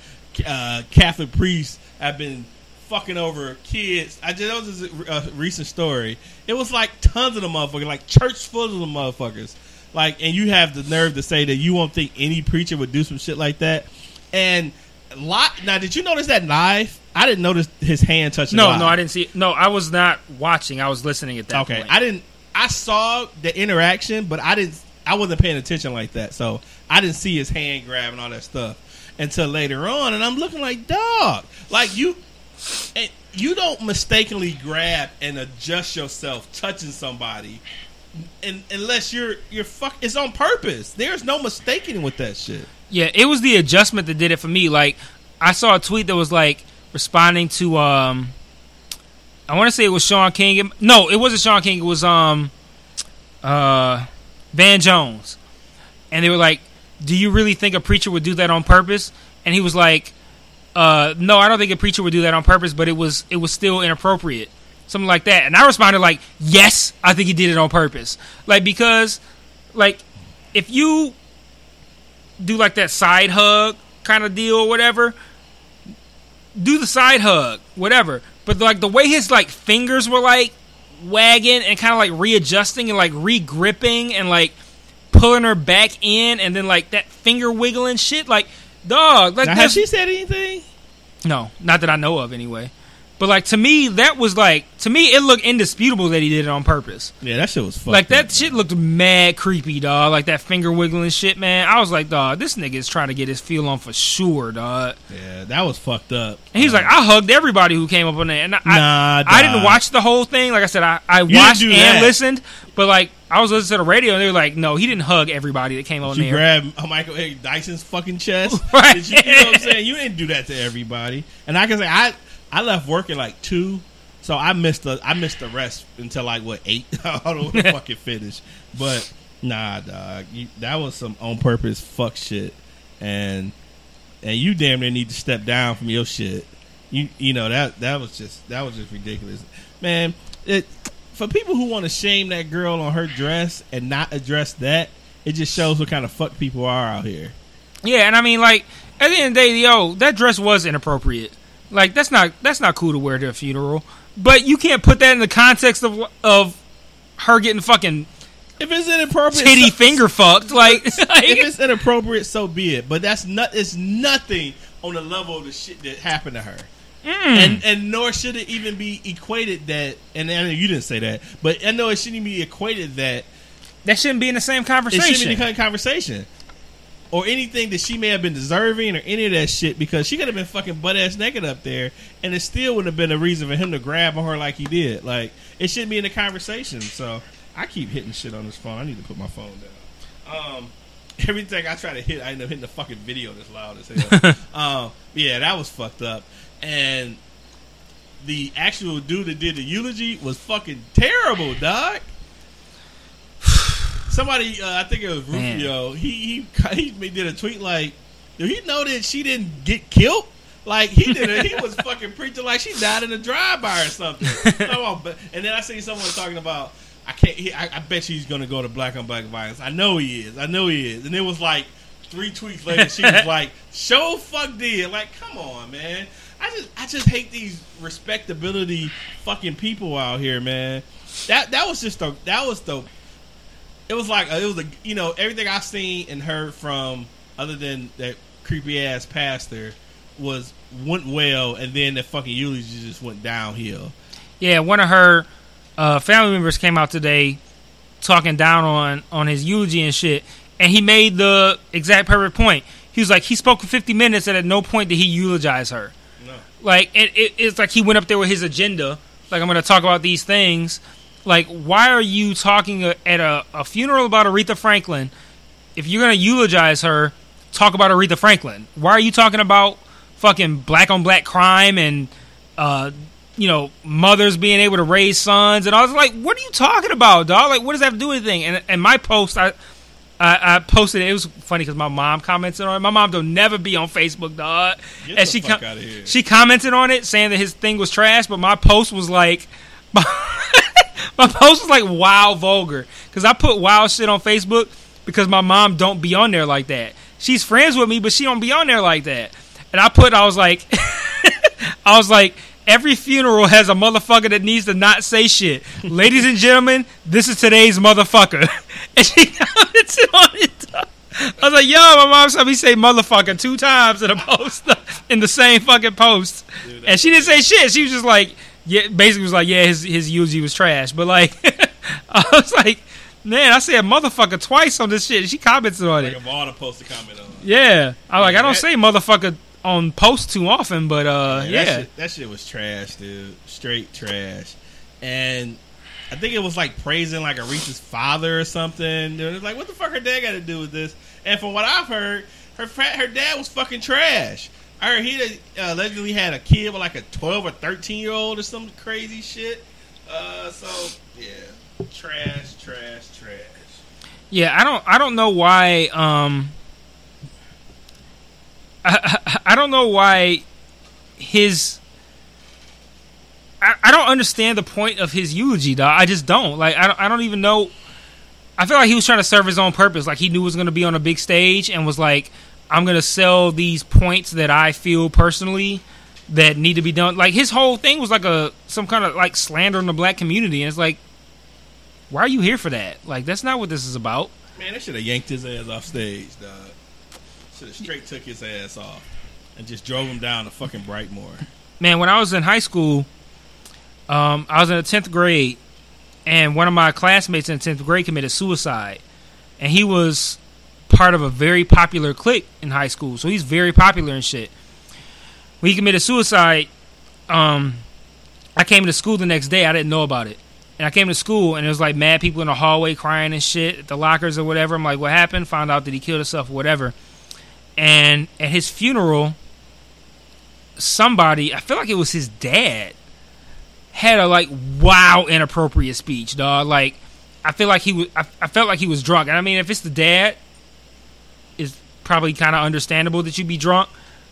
[SPEAKER 1] uh, Catholic priests have been fucking over kids. I just that was just a, a recent story. It was like tons of the motherfuckers, like church full of the motherfuckers. Like, and you have the nerve to say that you won't think any preacher would do some shit like that. And lot now, did you notice that knife? I didn't notice his hand touching.
[SPEAKER 2] No, no. I didn't see. No, I was not watching. I was listening at that
[SPEAKER 1] Okay,
[SPEAKER 2] point.
[SPEAKER 1] I didn't. I saw the interaction, but I didn't. I wasn't paying attention like that, so I didn't see his hand grab and all that stuff until later on. And I'm looking like, dog, like you, and you don't mistakenly grab and adjust yourself touching somebody, and unless you're you're fuck, it's on purpose. There's no mistaking with that shit.
[SPEAKER 2] Yeah, it was the adjustment that did it for me. Like, I saw a tweet that was like responding to um, I want to say it was Shaun King. No, it wasn't Shaun King. It was um, uh, Van Jones, and they were like, "Do you really think a preacher would do that on purpose?" And he was like, uh, "No, I don't think a preacher would do that on purpose, but it was it was still inappropriate." Something like that. And I responded like, "Yes, I think he did it on purpose." Like because like if you do like that side hug kind of deal or whatever, do the side hug, whatever. But like the way his like fingers were like wagging and kind of like readjusting and like re-gripping and like pulling her back in and then like that finger wiggling shit, like dog, like
[SPEAKER 1] Now, has she said anything?
[SPEAKER 2] no, not that I know of anyway. But like to me, that was like to me, it looked indisputable that he did it on purpose.
[SPEAKER 1] Yeah, that shit was fucked
[SPEAKER 2] Like
[SPEAKER 1] up,
[SPEAKER 2] that
[SPEAKER 1] man.
[SPEAKER 2] shit looked mad creepy, dog. Like that finger wiggling shit, man. I was like, dog, this nigga is trying to get his feel on for sure, dog.
[SPEAKER 1] Yeah, that was fucked up.
[SPEAKER 2] And he's like, I hugged everybody who came up on there, and I,
[SPEAKER 1] Nah,
[SPEAKER 2] I didn't watch the whole thing. Like I said, I, I watched and
[SPEAKER 1] that.
[SPEAKER 2] listened, but like I was listening to the radio and they were like, no, he didn't hug everybody that came on
[SPEAKER 1] you
[SPEAKER 2] there.
[SPEAKER 1] Grab <laughs> Michael A. Dyson's fucking chest. <laughs>
[SPEAKER 2] Right.
[SPEAKER 1] Did you, you know what I'm <laughs> saying? You didn't do that to everybody. And I can say I I left work at like two, so I missed the I missed the rest until like what eight. I don't the fucking finish. But nah, dog, you, that was some on purpose fuck shit, and and you damn near need to step down from your shit. You you know that that was just that was just ridiculous, man. It for people who want to shame that girl on her dress and not address that, it just shows what kind of fuck people are out here.
[SPEAKER 2] Yeah, and I mean, like at the end of the day, yo, that dress was inappropriate. Like that's not that's not cool to wear to a funeral. But you can't put that in the context of of her getting fucking
[SPEAKER 1] If it's inappropriate,
[SPEAKER 2] titty
[SPEAKER 1] so-
[SPEAKER 2] finger fucked. Like, <laughs>
[SPEAKER 1] if it's inappropriate, so be it. But that's not. It's nothing on the level of the shit that happened to her.
[SPEAKER 2] Mm.
[SPEAKER 1] And and nor should it even be equated that. And I know you didn't say that, but I know it shouldn't be equated that
[SPEAKER 2] that shouldn't be in the same
[SPEAKER 1] it
[SPEAKER 2] conversation.
[SPEAKER 1] shouldn't be the conversation. Or anything that she may have been deserving, or any of that shit, because she could have been fucking butt ass naked up there, and it still wouldn't have been a reason for him to grab on her like he did. Like it shouldn't be in the conversation. So I keep hitting shit on this phone. I need to put my phone down. Um, <laughs> everything I try to hit, I end up hitting the fucking video that's loud as hell. <laughs> um, yeah, that was fucked up, and the actual dude that did the eulogy was fucking terrible, dog. <sighs> Somebody, uh, I think it was
[SPEAKER 2] Man.
[SPEAKER 1] Rufio. He he he did a tweet like, "Do he know that she didn't get killed?" Like he did, it. he was <laughs> fucking preaching like she died in a drive-by or something. <laughs> Come on, and then I seen someone talking about, I can't. He, I, I bet she's gonna go to black on black violence. I know he is. I know he is. And it was like three tweets later, she was <laughs> like, "Show fuck did." Like, come on, man. I just I just hate these respectability fucking people out here, man. That that was just the that was the it was like it was a you know everything I've seen and heard from other than that creepy ass pastor was went well, and then the fucking eulogy just went downhill.
[SPEAKER 2] Yeah, one of her uh, family members came out today talking down on on his eulogy and shit, and he made the exact perfect point. He was like, he spoke for fifty minutes, and at no point did he eulogize her. Like it, it, it's like he went up there with his agenda. Like I'm going to talk about these things. Like why are you talking at a, a funeral about Aretha Franklin? If you're going to eulogize her, talk about Aretha Franklin. Why are you talking about fucking black on black crime and uh, you know mothers being able to raise sons and I was like, what are you talking about, dog? Like what does that have to do with anything? And and my post, I I, I posted it. It was funny because my mom commented on it. My mom don't never be on Facebook, dog.
[SPEAKER 1] Get
[SPEAKER 2] and
[SPEAKER 1] the
[SPEAKER 2] she
[SPEAKER 1] fuck
[SPEAKER 2] com- she commented on it saying that his thing was trash, but my post was like. <laughs> my post was like wow vulgar because I put wild shit on Facebook because my mom don't be on there like that. She's friends with me, but she don't be on there like that. And I put, I was like, <laughs> I was like, every funeral has a motherfucker that needs to not say shit. Ladies and gentlemen, this is today's motherfucker. <laughs> And she <laughs> on it. I was like, yo, my mom saw me say motherfucker two times in a post, <laughs> in the same fucking post. and she didn't say shit. She was just like, yeah, basically was like, yeah, his, his eulogy was trash. But like, <laughs> I was like, man, I said motherfucker twice on this shit. And she commented on
[SPEAKER 1] Like
[SPEAKER 2] it.
[SPEAKER 1] of all the posts to comment on.
[SPEAKER 2] Yeah. I like, I don't
[SPEAKER 1] that-
[SPEAKER 2] say motherfucker on posts too often, but uh,
[SPEAKER 1] Man,
[SPEAKER 2] yeah.
[SPEAKER 1] That shit, that shit was trash, dude. Straight trash. And I think it was like praising like Aretha's father or something. It's like, what the fuck her dad got to do with this? And from what I've heard, her her dad was fucking trash. I heard he uh, allegedly had a kid with like a twelve or thirteen year old or some crazy shit. Uh, so yeah, trash, trash, trash.
[SPEAKER 2] Yeah, I don't I don't know why um <laughs> I, I, I don't know why his I, I don't understand the point of his eulogy, dog. I just don't. Like I don't, I don't even know I feel like he was trying to serve his own purpose. Like he knew he was going to be on a big stage and was like I'm going to sell these points that I feel personally that need to be done. Like his whole thing was like a some kind of like slander on the black community and it's like why are you here for that? Like that's not what this is about.
[SPEAKER 1] Man, they should have yanked his ass off stage, dog. Should have straight took his ass off and just drove him down to fucking Brightmoor.
[SPEAKER 2] man, when I was in high school, um, I was in the tenth grade, and one of my classmates in tenth grade committed suicide, and he was part of a very popular clique in high school, so he's very popular and shit. When he committed suicide, um, I came to school the next day. I didn't know about it, And I came to school and there was like mad people in the hallway crying and shit at the lockers or whatever. I'm like, what happened? Found out that he killed himself or whatever. And at his funeral, somebody, I feel like it was his dad, had a like wow inappropriate speech, dog. Like I feel like he was I, I felt like he was drunk. And I mean if it's the dad, it's probably kind of understandable that you'd be drunk.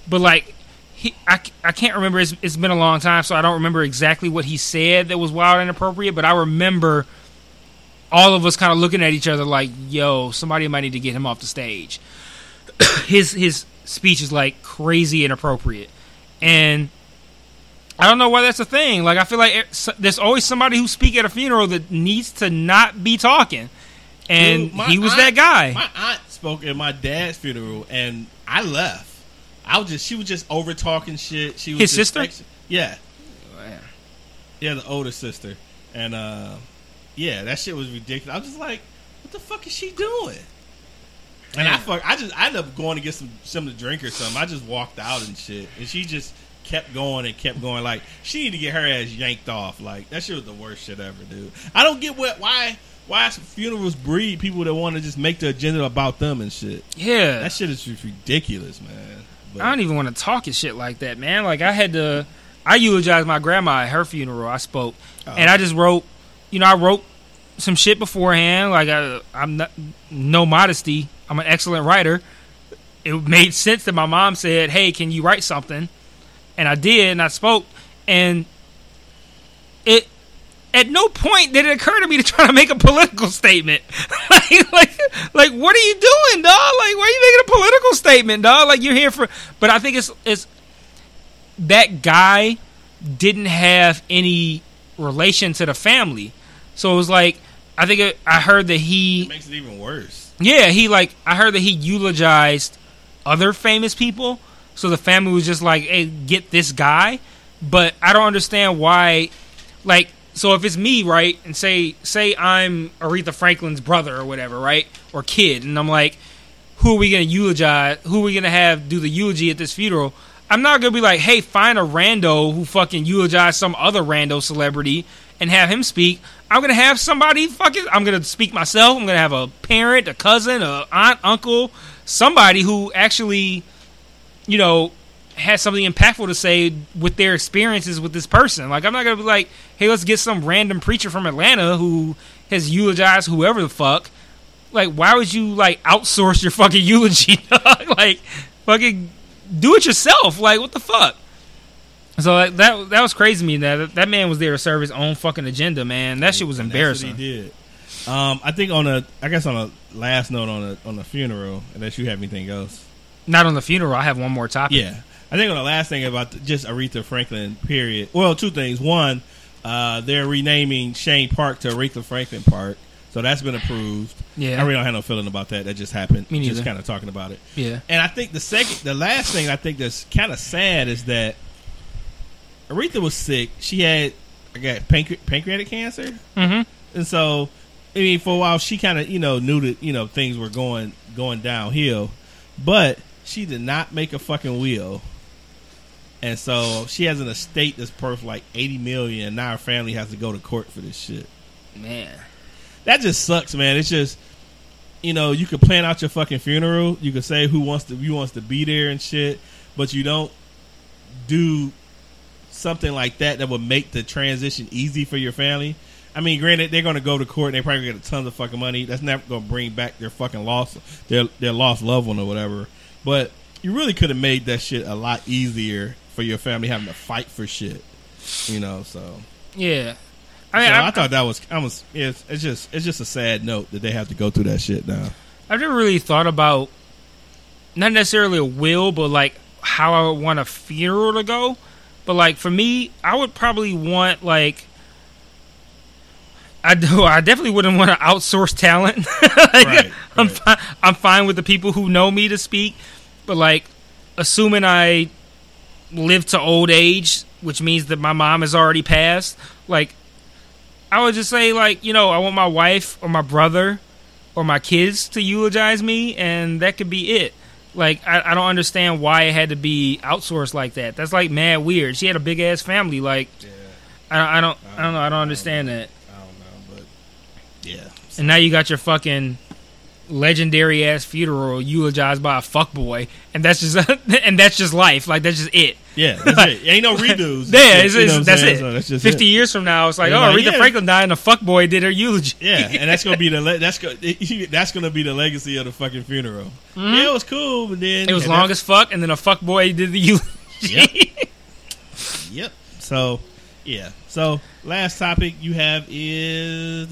[SPEAKER 2] But like he I, I can't remember it's, it's been a long time so I don't remember exactly what he said that was wild and inappropriate, but I remember all of us kind of looking at each other like, "Yo, somebody might need to get him off the stage." <clears throat> his his speech is like crazy inappropriate. And I don't know why that's a thing. Like I feel like it, there's always somebody who speak at a funeral that needs to not be talking, and
[SPEAKER 1] Dude,
[SPEAKER 2] he was
[SPEAKER 1] aunt-
[SPEAKER 2] that guy.
[SPEAKER 1] My aunt spoke at my dad's funeral, and I left. I was just she was just over talking shit. She was
[SPEAKER 2] His
[SPEAKER 1] just
[SPEAKER 2] sister?
[SPEAKER 1] ex- yeah, yeah, the older sister, and uh, yeah, that shit was ridiculous. I was just like, what the fuck is she doing? And I fuck, I just I ended up going to get some something to drink or something. I just walked out and shit, and she just kept going and kept going. Like she need to get her ass yanked off. Like that shit was the worst shit ever, dude. I don't get what why why funerals breed people that want to just make the agenda about them and shit.
[SPEAKER 2] yeah,
[SPEAKER 1] That shit is just ridiculous, man. But,
[SPEAKER 2] I don't even want to talk and shit like that, man. Like I had to, I eulogized my grandma at her funeral. I spoke,
[SPEAKER 1] Oh.
[SPEAKER 2] and I just wrote, you know, I wrote some shit beforehand. Like I, I'm not, no modesty. I'm an excellent writer. It made sense that my mom said, "Hey, can you write something?" And I did, and I spoke, and it. At no point did it occur to me to try to make a political statement. <laughs> like, like, like, what are you doing, dog? Like, why are you making a political statement, dog? Like, you're here for. But I think it's it's that guy didn't have any relation to the family, so it was like I think it, I heard that he
[SPEAKER 1] it makes it even worse.
[SPEAKER 2] yeah, he like I heard that he eulogized other famous people. So the family was just like, "Hey, get this guy." But I don't understand why like so if it's me, right? And say say I'm Aretha Franklin's brother or whatever, right? Or kid, and I'm like, "Who are we to eulogize? Who are we to have do the eulogy at this funeral?" I'm not to be like, "Hey, find a rando who fucking eulogize some other rando celebrity and have him speak." I'm to have somebody fucking I'm to speak myself. I'm to have a parent, a cousin, a aunt, uncle, somebody who actually you know, has something impactful to say with their experiences with this person. Like, I'm not gonna be like, hey, let's get some random preacher from Atlanta who has eulogized whoever the fuck. Like, why would you like outsource your fucking <laughs> eulogy? <laughs> like, fucking do it yourself. Like, what the fuck? So like, that that was crazy to me. That that man was there to serve his own fucking agenda, man. That shit was embarrassing.
[SPEAKER 1] He did. Um, I think on a, I guess on a last note on a on the funeral, unless you have anything else.
[SPEAKER 2] Not on the funeral. I have one more topic.
[SPEAKER 1] Yeah, I think on the last thing about the, just Aretha Franklin. Period. Well, two things. One, uh, they're renaming Chene Park to Aretha Franklin Park, so that's been approved.
[SPEAKER 2] Yeah.
[SPEAKER 1] I really don't have no feeling about that. That just happened.
[SPEAKER 2] Me neither.
[SPEAKER 1] Just kind of talking about it.
[SPEAKER 2] Yeah.
[SPEAKER 1] And I think the second, the last thing I think that's kind of sad is that Aretha was sick. She had, I got pancre- pancreatic cancer,
[SPEAKER 2] Mm-hmm.
[SPEAKER 1] and so I mean, for a while she kind of you know knew that you know things were going going downhill, but she did not make a fucking will, and so she has an estate that's worth like eighty million. And now her family has to go to court for this shit.
[SPEAKER 2] Man.
[SPEAKER 1] That just sucks, man. It's just you know you could plan out your fucking funeral. You could say who wants to who wants to be there and shit, but you don't do something like that that would make the transition easy for your family. I mean, granted, they're going to go to court and they probably get a tons of fucking money. That's never going to bring back their fucking loss, their their lost loved one or whatever. But you really could have made that shit a lot easier for your family having to fight for shit. You know, so,
[SPEAKER 2] Yeah. I
[SPEAKER 1] so
[SPEAKER 2] mean,
[SPEAKER 1] I, thought that was I was it's, it's just it's just a sad note that they have to go through that shit now.
[SPEAKER 2] I've never really thought about not necessarily a will, but like how I would want a funeral to go. But like for me, I would probably want like I do. <laughs> I definitely wouldn't want to outsource talent. <laughs> Like,
[SPEAKER 1] Right,
[SPEAKER 2] I'm
[SPEAKER 1] right.
[SPEAKER 2] fine. I'm fine with the people who know me to speak, but like assuming I live to old age, which means that my mom has already passed. Like I would just say like you know I want my wife or my brother or my kids to eulogize me, and that could be it. Like I, I don't understand why it had to be outsourced like that. That's like mad weird. She had a big ass family. Like I, I don't I don't know. I don't understand that.
[SPEAKER 1] Yeah.
[SPEAKER 2] and now you got your fucking legendary ass funeral eulogized by a fuckboy, and that's just <laughs> and that's just life. Like that's just it.
[SPEAKER 1] Yeah, that's <laughs> it. Ain't no redos.
[SPEAKER 2] Yeah, it's, it's, that's it.
[SPEAKER 1] So that's just
[SPEAKER 2] Fifty
[SPEAKER 1] it.
[SPEAKER 2] years from now, it's like,
[SPEAKER 1] They're
[SPEAKER 2] oh,
[SPEAKER 1] like,
[SPEAKER 2] Aretha
[SPEAKER 1] yeah.
[SPEAKER 2] Franklin died, and a fuckboy did her eulogy.
[SPEAKER 1] Yeah, and that's gonna be the le- that's go- <laughs> that's gonna be the legacy of the fucking funeral. Yeah, it was cool, but then
[SPEAKER 2] Mm-hmm. It was long as fuck, and then a fuckboy did the eulogy.
[SPEAKER 1] Yep. Yep. So, yeah. So, last topic you have is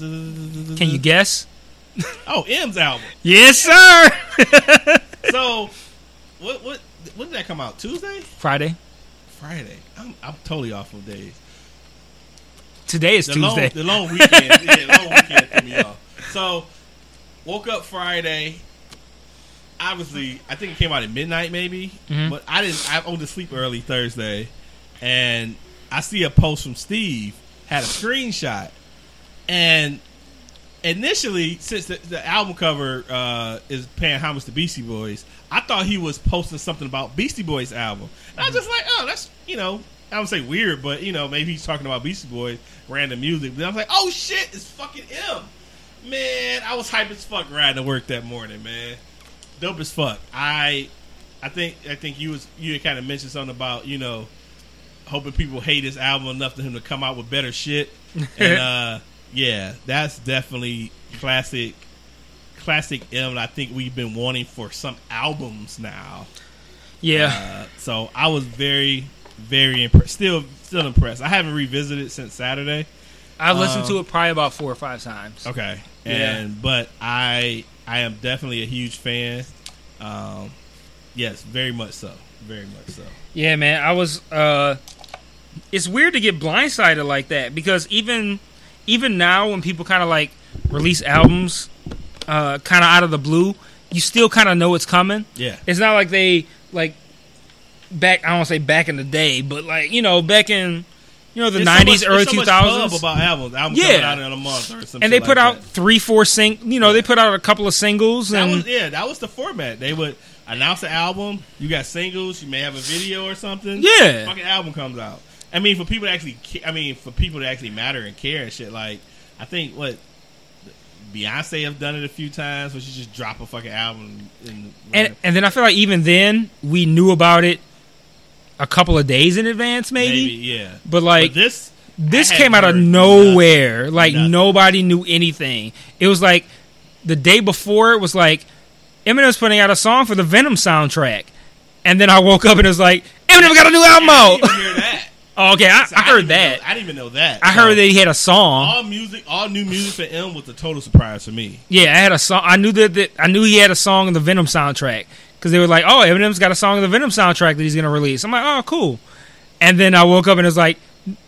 [SPEAKER 2] Can you guess? <laughs>
[SPEAKER 1] Oh, M's album.
[SPEAKER 2] Yes, sir. <laughs>
[SPEAKER 1] So, what what when did that come out? Tuesday,
[SPEAKER 2] Friday.
[SPEAKER 1] Friday. I'm I'm totally off of days.
[SPEAKER 2] Today is
[SPEAKER 1] The
[SPEAKER 2] Tuesday.
[SPEAKER 1] long the long weekend. <laughs> yeah, long weekend threw me off. So, woke up Friday. Obviously, I think it came out at midnight, maybe.
[SPEAKER 2] Mhm.
[SPEAKER 1] But I didn't. I went to sleep early Thursday, and I see a post from Steve had a screenshot, and initially, since the, the album cover uh, is paying homage to Beastie Boys, I thought he was posting something about Beastie Boys album. And I was just like, oh, that's you know, I would say weird, but you know, maybe he's talking about Beastie Boys, random music. But I was like, oh shit, it's fucking him. Man, I was hype as fuck riding to work that morning, man. Dope as fuck. I, I think, I think you was you kind of mentioned something about you know, hoping people hate his album enough for him to come out with better shit. And <laughs> uh, yeah, that's definitely classic, classic M. I think we've been wanting for some albums now.
[SPEAKER 2] yeah.
[SPEAKER 1] Uh, so I was very, very impressed. Still, still impressed. I haven't revisited since Saturday.
[SPEAKER 2] I listened
[SPEAKER 1] um,
[SPEAKER 2] to it probably about four or five times.
[SPEAKER 1] Okay,
[SPEAKER 2] Yeah.
[SPEAKER 1] and but I, I am definitely a huge fan. Um, yes, very much so. Very much so.
[SPEAKER 2] Yeah, man. I was. uh It's weird to get blindsided like that because even even now when people kind of like release albums, uh kind of out of the blue, you still kind of know it's coming.
[SPEAKER 1] Yeah.
[SPEAKER 2] It's not like they like back. I don't want to say back in the day, but like you know back in you know the
[SPEAKER 1] so
[SPEAKER 2] nineties,
[SPEAKER 1] much-
[SPEAKER 2] early
[SPEAKER 1] so
[SPEAKER 2] two
[SPEAKER 1] much about albums. Albums
[SPEAKER 2] Yeah.
[SPEAKER 1] coming out in a month or something.
[SPEAKER 2] And they
[SPEAKER 1] like
[SPEAKER 2] put out
[SPEAKER 1] that.
[SPEAKER 2] three, four sing. You know, they put out a couple of singles,
[SPEAKER 1] That
[SPEAKER 2] and
[SPEAKER 1] was yeah, that was the format. They would announce the album. You got singles. You may have a video or something.
[SPEAKER 2] Yeah.
[SPEAKER 1] fucking album comes out. I mean, for people to actually, I mean, for people to actually matter and care and shit. Like, I think what Beyonce have done it a few times, where she just drop a fucking album. In,
[SPEAKER 2] and and then I feel like even then we knew about it a couple of days in advance, maybe.
[SPEAKER 1] maybe yeah.
[SPEAKER 2] But like
[SPEAKER 1] But this,
[SPEAKER 2] this came out of nowhere.
[SPEAKER 1] nothing.
[SPEAKER 2] Like
[SPEAKER 1] Nothing.
[SPEAKER 2] nobody knew anything. It was like the day before it was like Eminem's putting out a song for the Venom soundtrack. And then I woke up and it was like, Eminem got a new album
[SPEAKER 1] I
[SPEAKER 2] out. <laughs>
[SPEAKER 1] didn't even hear that.
[SPEAKER 2] Oh, okay, I,
[SPEAKER 1] So
[SPEAKER 2] I heard that.
[SPEAKER 1] know- I didn't even know that.
[SPEAKER 2] I
[SPEAKER 1] So,
[SPEAKER 2] heard that he had a song.
[SPEAKER 1] all music, all new music for M was a total surprise for me.
[SPEAKER 2] Yeah, I had a song. I knew that, that I knew he had a song in the Venom soundtrack because they were like, "Oh, Eminem's got a song in the Venom soundtrack that he's gonna release." I'm like, "Oh, cool." And then I woke up and it was like,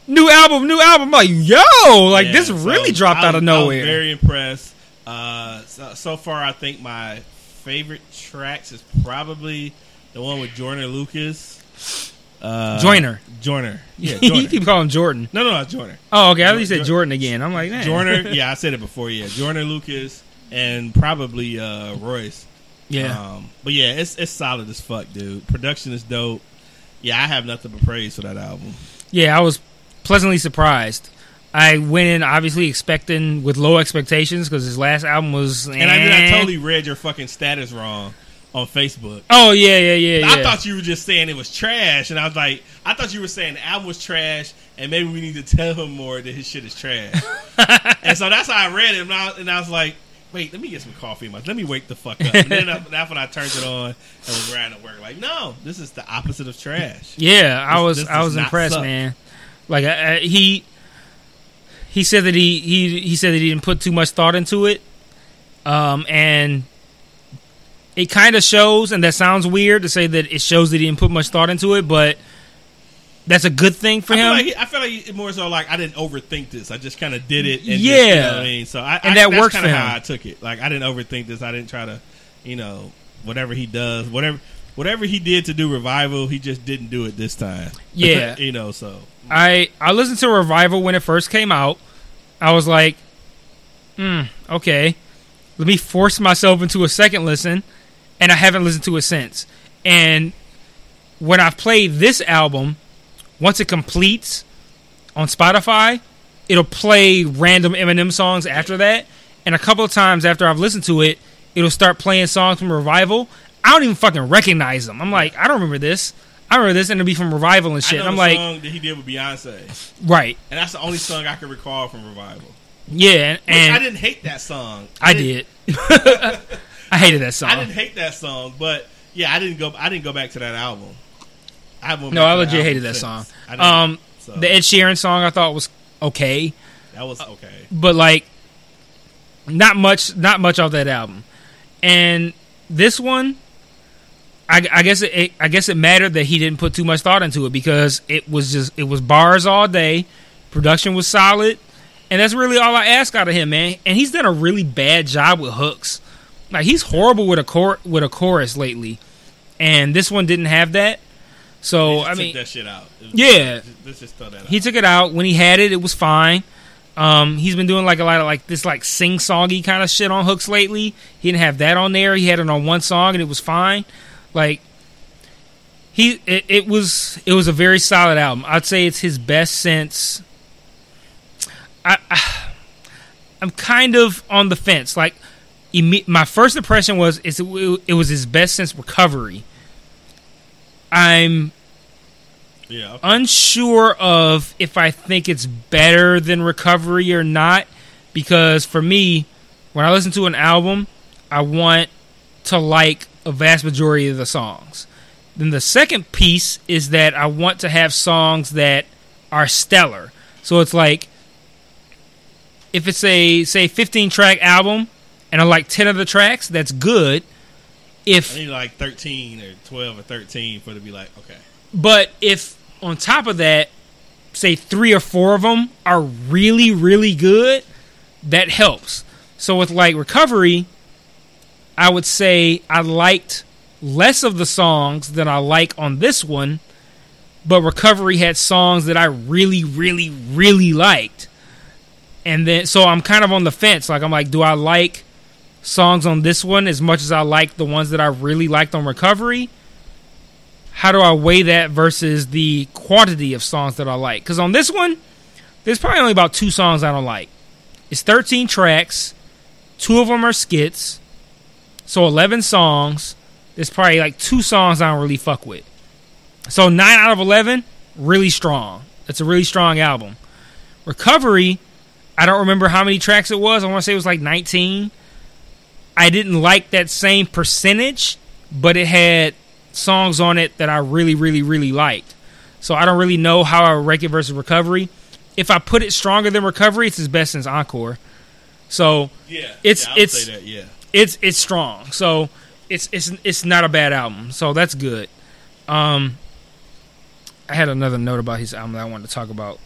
[SPEAKER 2] "New album, new album." I'm like, "Yo, like
[SPEAKER 1] Yeah,
[SPEAKER 2] this
[SPEAKER 1] so
[SPEAKER 2] really dropped
[SPEAKER 1] I
[SPEAKER 2] out of
[SPEAKER 1] was- was
[SPEAKER 2] nowhere."
[SPEAKER 1] very impressed. Uh, so, far, I think my favorite tracks is probably the one with Joyner Lucas. Uh,
[SPEAKER 2] Joiner.
[SPEAKER 1] Joyner. <laughs> Yeah,
[SPEAKER 2] you keep calling him Jordan.
[SPEAKER 1] no, no, not Joyner.
[SPEAKER 2] Oh, okay. I thought you said Jordan again. I'm like, man.
[SPEAKER 1] Joyner. <laughs> Yeah, I said it before. Yeah, Joyner Lucas and probably uh, Royce.
[SPEAKER 2] yeah.
[SPEAKER 1] Um, but yeah, it's it's solid as fuck, dude. Production is dope. Yeah, I have nothing but praise for that album.
[SPEAKER 2] Yeah, I was pleasantly surprised. I went in obviously expecting with low expectations because his last album was.
[SPEAKER 1] And I, did, I
[SPEAKER 2] eh.
[SPEAKER 1] totally read your fucking status wrong on Facebook.
[SPEAKER 2] Oh yeah, yeah, yeah.
[SPEAKER 1] I
[SPEAKER 2] yeah.
[SPEAKER 1] thought you were just saying it was trash, and I was like, I thought you were saying the album was trash, and maybe we need to tell him more that his shit is trash. <laughs> and so that's how I read it, and I, and I was like, wait, let me get some coffee in my. Let me wake the fuck up. And then I, <laughs> that's when I turned it on and was riding to work. Like, no, this is the opposite of trash.
[SPEAKER 2] Yeah, I was
[SPEAKER 1] this
[SPEAKER 2] I was impressed,
[SPEAKER 1] suck.
[SPEAKER 2] man. Like I, I, he he said that he, he he said that he didn't put too much thought into it, um, and it kind of shows. And that sounds weird to say that it shows that he didn't put much thought into it, but that's a good thing for
[SPEAKER 1] I feel,
[SPEAKER 2] him.
[SPEAKER 1] like he, I feel like he- more so like I didn't overthink this. I just kind of did it. And
[SPEAKER 2] Yeah.
[SPEAKER 1] just, you know I mean. So I,
[SPEAKER 2] And
[SPEAKER 1] I,
[SPEAKER 2] that works
[SPEAKER 1] kinda how. I took it. Like I didn't overthink this. I didn't try to, you know, whatever he does, whatever whatever he did to do revival, he just didn't do it this time. <laughs>
[SPEAKER 2] Yeah.
[SPEAKER 1] you know. So
[SPEAKER 2] I I listened to Revival when it first came out. I was like, hmm, okay. Let me force myself into a second listen, and I haven't listened to it since. And when I've played this album, once it completes on Spotify, it'll play random Eminem songs after that. and a couple of times after I've listened to it, it'll start playing songs from Revival. I don't even fucking recognize them. I'm like, I don't remember this. I remember this, and it'll be from Revival and
[SPEAKER 1] I
[SPEAKER 2] shit.
[SPEAKER 1] know
[SPEAKER 2] I'm
[SPEAKER 1] the
[SPEAKER 2] like,
[SPEAKER 1] song that he did with Beyonce,
[SPEAKER 2] right,
[SPEAKER 1] and that's the only song I can recall from Revival.
[SPEAKER 2] yeah, and,
[SPEAKER 1] I didn't hate that song.
[SPEAKER 2] I
[SPEAKER 1] didn't-
[SPEAKER 2] did. <laughs> <laughs> I hated that song.
[SPEAKER 1] I didn't hate that song, but yeah, I didn't go. I didn't go back to that album. I
[SPEAKER 2] No, I legit hated that song. Um,
[SPEAKER 1] so
[SPEAKER 2] the Ed Sheeran song I thought was okay,
[SPEAKER 1] that was okay.
[SPEAKER 2] but like not much, not much off that album. And this one, I, I guess it, it, I guess it mattered that he didn't put too much thought into it because it was just it was bars all day, production was solid, and that's really all I ask out of him, man. And he's done a really bad job with hooks. Like he's horrible with a cor- with a chorus lately, and this one didn't have that. So I
[SPEAKER 1] took
[SPEAKER 2] mean,
[SPEAKER 1] that shit out. Was-
[SPEAKER 2] Yeah.
[SPEAKER 1] just- let's just throw that out.
[SPEAKER 2] he took it out when he had it. It was fine. Um, he's been doing like a lot of like this like sing songy kind of shit on hooks lately. He didn't have that on there. He had it on one song and it was fine. Like he, it, it was it was a very solid album. I'd say it's his best since. I, I <sighs> I'm kind of on the fence. Like imme- my first impression was it's, it was his best since Recovery. I'm
[SPEAKER 1] yeah,
[SPEAKER 2] unsure of if I think it's better than Recovery or not because for me, when I listen to an album, I want to like a vast majority of the songs. Then the second piece is that I want to have songs that are stellar. So it's like if it's a say 15 track album and I like 10 of the tracks, that's good. If
[SPEAKER 1] I need like thirteen or twelve or thirteen for it to be like okay.
[SPEAKER 2] but if on top of that, say three or four of them are really, really good, that helps. So with like recovery, I would say I liked less of the songs than I like on this one, but recovery had songs that I really, really, really liked. And then so I'm kind of on the fence. Like I'm like, do I like songs on this one as much as I like the ones that I really liked on recovery? how do I weigh that versus the quantity of songs that I like? Because on this one, there's probably only about two songs I don't like. It's 13 tracks, two of them are skits, so 11 songs. There's probably like two songs I don't really fuck with. So 9 out of 11, really strong. That's a really strong album. Recovery, I don't remember how many tracks it was. I want to say it was like 19. I didn't like that same percentage, but it had songs on it that I really, really, really liked. So I don't really know how I rank it versus Recovery. If I put it stronger than Recovery, it's as best as Encore. So
[SPEAKER 1] Yeah,
[SPEAKER 2] It's-
[SPEAKER 1] yeah,
[SPEAKER 2] it's-
[SPEAKER 1] say that. Yeah,
[SPEAKER 2] it's it's strong. So it's it's it's not a bad album. So that's good. Um, I had another note about his album that I wanted to talk about.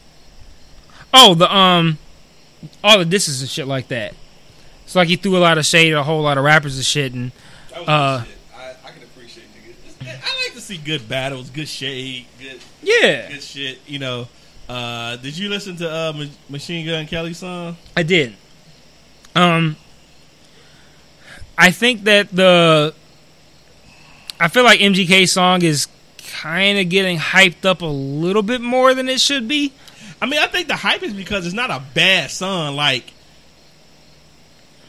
[SPEAKER 2] Oh, the um, all the disses and shit like that. It's like he threw a lot of shade at a whole lot of rappers and shit, and Uh,
[SPEAKER 1] shit. I, I can appreciate niggas. I like to see good battles, good shade, good
[SPEAKER 2] yeah,
[SPEAKER 1] good shit. You know, uh, did you listen to uh, Ma- Machine Gun Kelly's song?
[SPEAKER 2] I did. Um, I think that the I feel like MGK's song is kind of getting hyped up a little bit more than it should be.
[SPEAKER 1] I mean, I think the hype is because it's not a bad song, like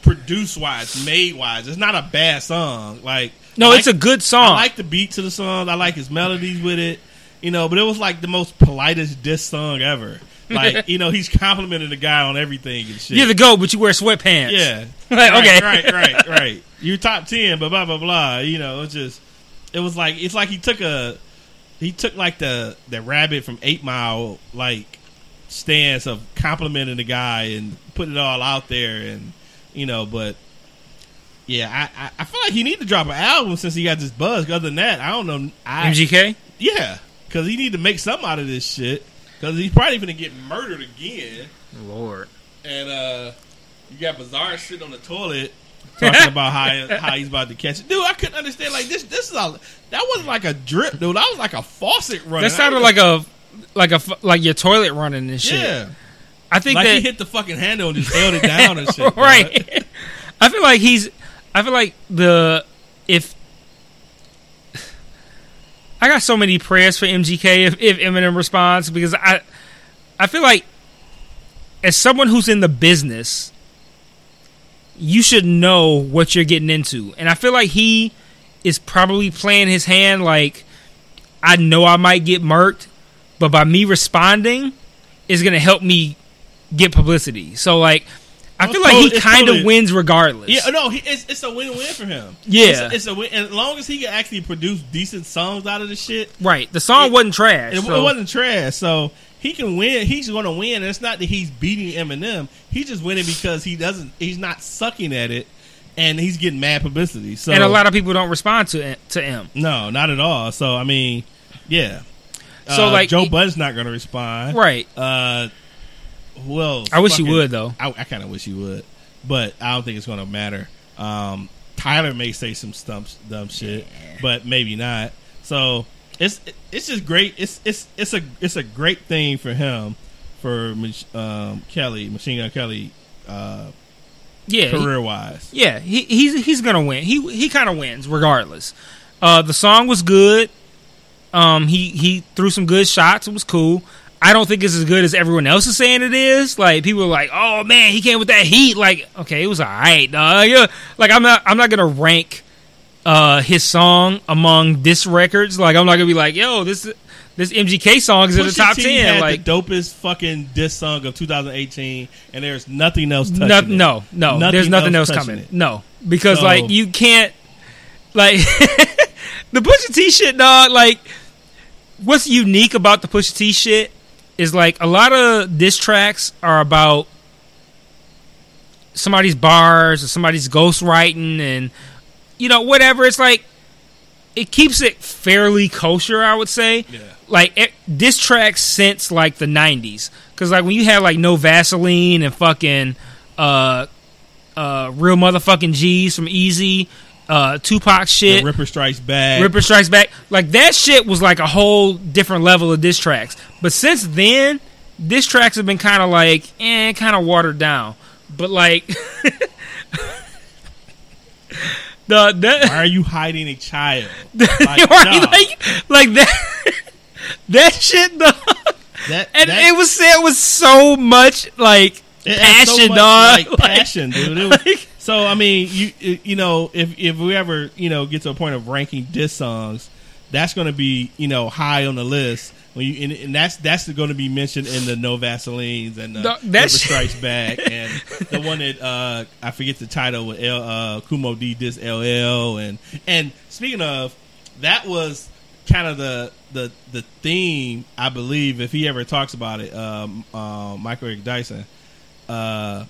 [SPEAKER 1] produce wise, made wise. It's not a bad song. Like
[SPEAKER 2] No,
[SPEAKER 1] I
[SPEAKER 2] it's a good song.
[SPEAKER 1] I like the beat to the song. I like his melodies with it. You know, but it was like the most politest diss song ever. Like, <laughs> you know, he's complimenting the guy on everything and shit.
[SPEAKER 2] You're the goat, but you wear sweatpants.
[SPEAKER 1] Yeah. <laughs>
[SPEAKER 2] Like,
[SPEAKER 1] right,
[SPEAKER 2] okay.
[SPEAKER 1] Right, right, <laughs> right. You're top ten, but blah blah blah. You know, it's just it was like it's like he took a he took like the the rabbit from Eight Mile like stance of complimenting the guy and putting it all out there and you know, but yeah, I, I, I feel like he need to drop an album since he got this buzz. Other than that, I don't know. I,
[SPEAKER 2] MGK.
[SPEAKER 1] yeah, because he need to make something out of this shit. Because he's probably gonna get murdered again.
[SPEAKER 2] Lord.
[SPEAKER 1] And uh you got Bizarre sitting on the toilet talking about how <laughs> how he's about to catch it. Dude, I couldn't understand like this this is all that wasn't like a drip, dude. That was like a faucet running.
[SPEAKER 2] That sounded like a like a f- like your toilet running and shit.
[SPEAKER 1] Yeah.
[SPEAKER 2] I think
[SPEAKER 1] Like
[SPEAKER 2] that
[SPEAKER 1] he hit the fucking handle and just held it down and <laughs> shit. bro.
[SPEAKER 2] right. <laughs> I feel like he's. I feel like the if I got so many prayers for MGK if, if Eminem responds because I I feel like as someone who's in the business, you should know what you're getting into. And I feel like he is probably playing his hand like I know I might get murked, but by me responding is going to help me get publicity. So like I feel like he kind of wins regardless.
[SPEAKER 1] Yeah, no, he, it's, it's a win-win for him.
[SPEAKER 2] Yeah.
[SPEAKER 1] it's, it's a win. As long as he can actually produce decent songs out of the shit,
[SPEAKER 2] Right. The song
[SPEAKER 1] It-
[SPEAKER 2] wasn't trash.
[SPEAKER 1] it,
[SPEAKER 2] so-
[SPEAKER 1] it wasn't trash. So he can win. He's going to win. And it's not that he's beating Eminem. He's just winning because he doesn't. He's not sucking at it, and he's getting mad publicity. So
[SPEAKER 2] and a lot of people don't respond to to him.
[SPEAKER 1] no, not at all. So I mean, yeah.
[SPEAKER 2] So,
[SPEAKER 1] Uh,
[SPEAKER 2] like,
[SPEAKER 1] Joe Budden's not going to respond,
[SPEAKER 2] Right.
[SPEAKER 1] Uh, who else?
[SPEAKER 2] I wish he
[SPEAKER 1] Fucking-
[SPEAKER 2] would though.
[SPEAKER 1] I, I kind of wish he would, but I don't think it's going to matter. Um, Tyler may say some dumb, dumb shit, but maybe not. So it's it's just great. It's it's it's a it's a great thing for him, for um, Kelly, Machine Gun Kelly, uh,
[SPEAKER 2] Yeah.
[SPEAKER 1] career wise.
[SPEAKER 2] Yeah, he, he's he's gonna win. He he kind of wins regardless. Uh, the song was good. Um, he he threw some good shots. It was cool. I don't think it's as good as everyone else is saying it is. Like people are like, "Oh man, he came with that heat." Like, okay, it was alright, dog. Like I'm not I'm not gonna rank uh his song among diss records. Like I'm not gonna be like, "Yo, this this MGK song is in the top
[SPEAKER 1] T
[SPEAKER 2] ten. Like,
[SPEAKER 1] the dopest fucking diss song of 2018, and there's nothing else touching
[SPEAKER 2] no,
[SPEAKER 1] it.
[SPEAKER 2] no, no.
[SPEAKER 1] Nothing
[SPEAKER 2] there's nothing else,
[SPEAKER 1] else
[SPEAKER 2] coming.
[SPEAKER 1] it.
[SPEAKER 2] No, because
[SPEAKER 1] So-
[SPEAKER 2] like you can't like <laughs> the Pusha T shit, dog. Like, what's unique about the Pusha T shit is like a lot of diss tracks are about somebody's bars or somebody's ghostwriting and you know whatever. It's like it keeps it fairly kosher, I would say
[SPEAKER 1] Yeah.
[SPEAKER 2] like it, diss tracks since like the 90s because like when you had like no vaseline and fucking uh uh real motherfucking g's from Eazy uh tupac
[SPEAKER 1] The
[SPEAKER 2] shit
[SPEAKER 1] Ripper Strikes Back.
[SPEAKER 2] ripper strikes back like that shit was like a whole different level of diss tracks but since then diss tracks have been kind of like eh kind of watered down but like <laughs> the that
[SPEAKER 1] Why are you hiding a child? <laughs> Like,
[SPEAKER 2] like, like that <laughs> that shit dog
[SPEAKER 1] that,
[SPEAKER 2] and
[SPEAKER 1] that-
[SPEAKER 2] it was said with so much like
[SPEAKER 1] had so
[SPEAKER 2] passion,
[SPEAKER 1] much,
[SPEAKER 2] dog.
[SPEAKER 1] Like, passion, dude. It was-
[SPEAKER 2] like-
[SPEAKER 1] so I mean, you you know, if if we ever you know get to a point of ranking diss songs, that's going to be you know high on the list. When you and, and that's that's going to be mentioned in the No Vaselines and the
[SPEAKER 2] Ripper
[SPEAKER 1] Strikes Back <laughs> and the one that uh, I forget the title with L, uh, Kool Moe Dee diss LL and and speaking of that was kind of the the the theme I believe if he ever talks about it um, uh, Michael Eric Dyson uh,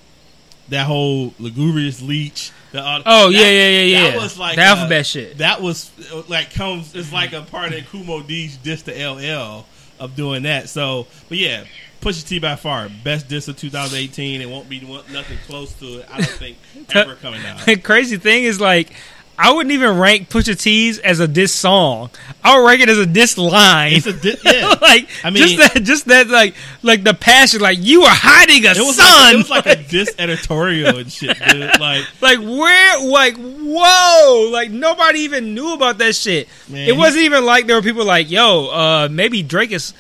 [SPEAKER 1] that whole lugubrious leech. The, uh,
[SPEAKER 2] Oh,
[SPEAKER 1] that-
[SPEAKER 2] yeah, yeah, yeah,
[SPEAKER 1] That was like
[SPEAKER 2] The
[SPEAKER 1] uh,
[SPEAKER 2] alphabet shit.
[SPEAKER 1] That was uh, like comes it's like a part of Kool Moe Dee's diss to LL of doing that. So, but yeah, Pusha T by far best diss of 2018. It won't be nothing close to it. I don't think <laughs> ever coming out.
[SPEAKER 2] the <laughs> crazy thing is like I wouldn't even rank Pusha T's as a diss song. I would rank it as a diss line.
[SPEAKER 1] It's a di- yeah. <laughs>
[SPEAKER 2] like
[SPEAKER 1] I mean-
[SPEAKER 2] just that, just that, like, like the passion. Like you are hiding a
[SPEAKER 1] It was
[SPEAKER 2] son.
[SPEAKER 1] like, it was like a <laughs> diss editorial and shit, dude. Like
[SPEAKER 2] Like where, like whoa, like nobody even knew about that shit.
[SPEAKER 1] Man,
[SPEAKER 2] it wasn't even like there were people like, yo, uh, maybe Drake is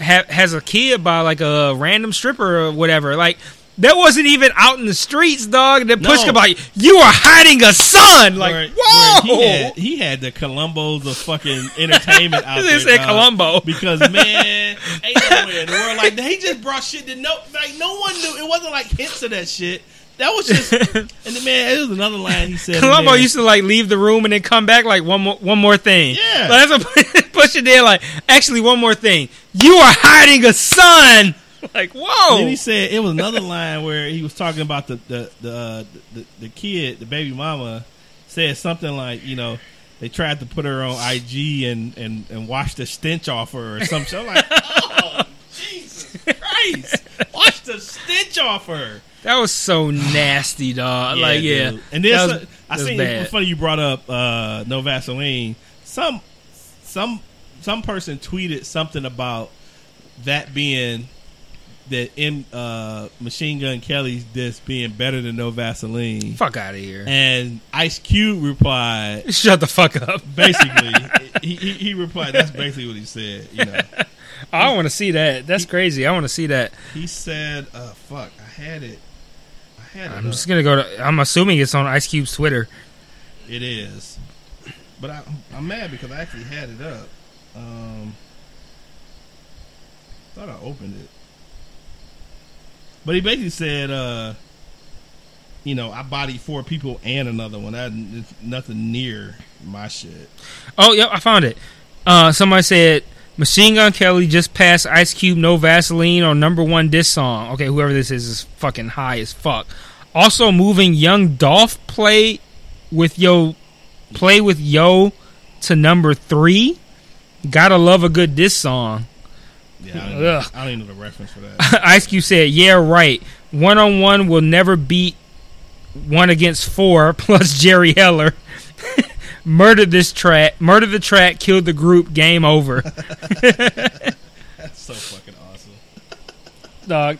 [SPEAKER 2] ha- has a kid by like a random stripper or whatever. Like that wasn't even out in the streets, dog. That push
[SPEAKER 1] No.
[SPEAKER 2] like you are hiding a son. Like
[SPEAKER 1] where-
[SPEAKER 2] whoa,
[SPEAKER 1] where he had, he had the Columbos of fucking <laughs> entertainment out
[SPEAKER 2] They
[SPEAKER 1] there.
[SPEAKER 2] said
[SPEAKER 1] dog.
[SPEAKER 2] Columbo.
[SPEAKER 1] because man, ain't nowhere in the world like he just brought shit that no like no one knew. It wasn't like hints of that shit. That was just <laughs> and then, man, it was another line he said.
[SPEAKER 2] Columbo used to like leave the room and then come back like one more one more thing.
[SPEAKER 1] Yeah.
[SPEAKER 2] Like, that's what <laughs> push it there. Like actually, one more thing. You are hiding a son. <laughs> Like whoa.
[SPEAKER 1] Then he said it was another line where he was talking about the the the, uh, the the kid, the baby mama, said something like, you know, they tried to put her on IG and and and wash the stench off her or something. I'm like, <laughs> oh Jesus Christ, wash the stench off her.
[SPEAKER 2] That was so nasty, dog. like, yeah.
[SPEAKER 1] dude. And then
[SPEAKER 2] was-
[SPEAKER 1] I seen
[SPEAKER 2] bad.
[SPEAKER 1] it's funny you brought up uh, no Vaseline. Some some some person tweeted something about that being that in uh, Machine Gun Kelly's disc being better than no Vaseline.
[SPEAKER 2] Fuck out of here.
[SPEAKER 1] And Ice Cube replied, <laughs>
[SPEAKER 2] Shut the fuck up.
[SPEAKER 1] basically, <laughs> he, he, he replied, that's basically what he said. You know, <laughs>
[SPEAKER 2] I want to see that. That's crazy. I want to see that.
[SPEAKER 1] he said, uh, "Fuck, I had it, I had it.
[SPEAKER 2] I'm
[SPEAKER 1] up.
[SPEAKER 2] just gonna go to. I'm assuming it's on Ice Cube's Twitter.
[SPEAKER 1] It is, but I, I'm mad because I actually had it up. Um, thought I opened it, but he basically said, uh, you know, I bodied four people and another one. That nothing near my shit.
[SPEAKER 2] Oh, yep, I found it. Uh, somebody said Machine Gun Kelly just passed Ice Cube No Vaseline on number one diss song. Okay, whoever this is is fucking high as fuck. Also moving Young Dolph play with yo play with yo to number three. Gotta love a good diss song.
[SPEAKER 1] Yeah, I don't,
[SPEAKER 2] Ugh.
[SPEAKER 1] I don't even know the reference for that. <laughs>
[SPEAKER 2] Ice Cube said, "Yeah, right. One on one will never beat one against four <laughs> plus Jerry Heller. <laughs> Murdered this track. Murdered the track. Killed the group. Game over.
[SPEAKER 1] That's so fucking awesome.
[SPEAKER 2] Dog.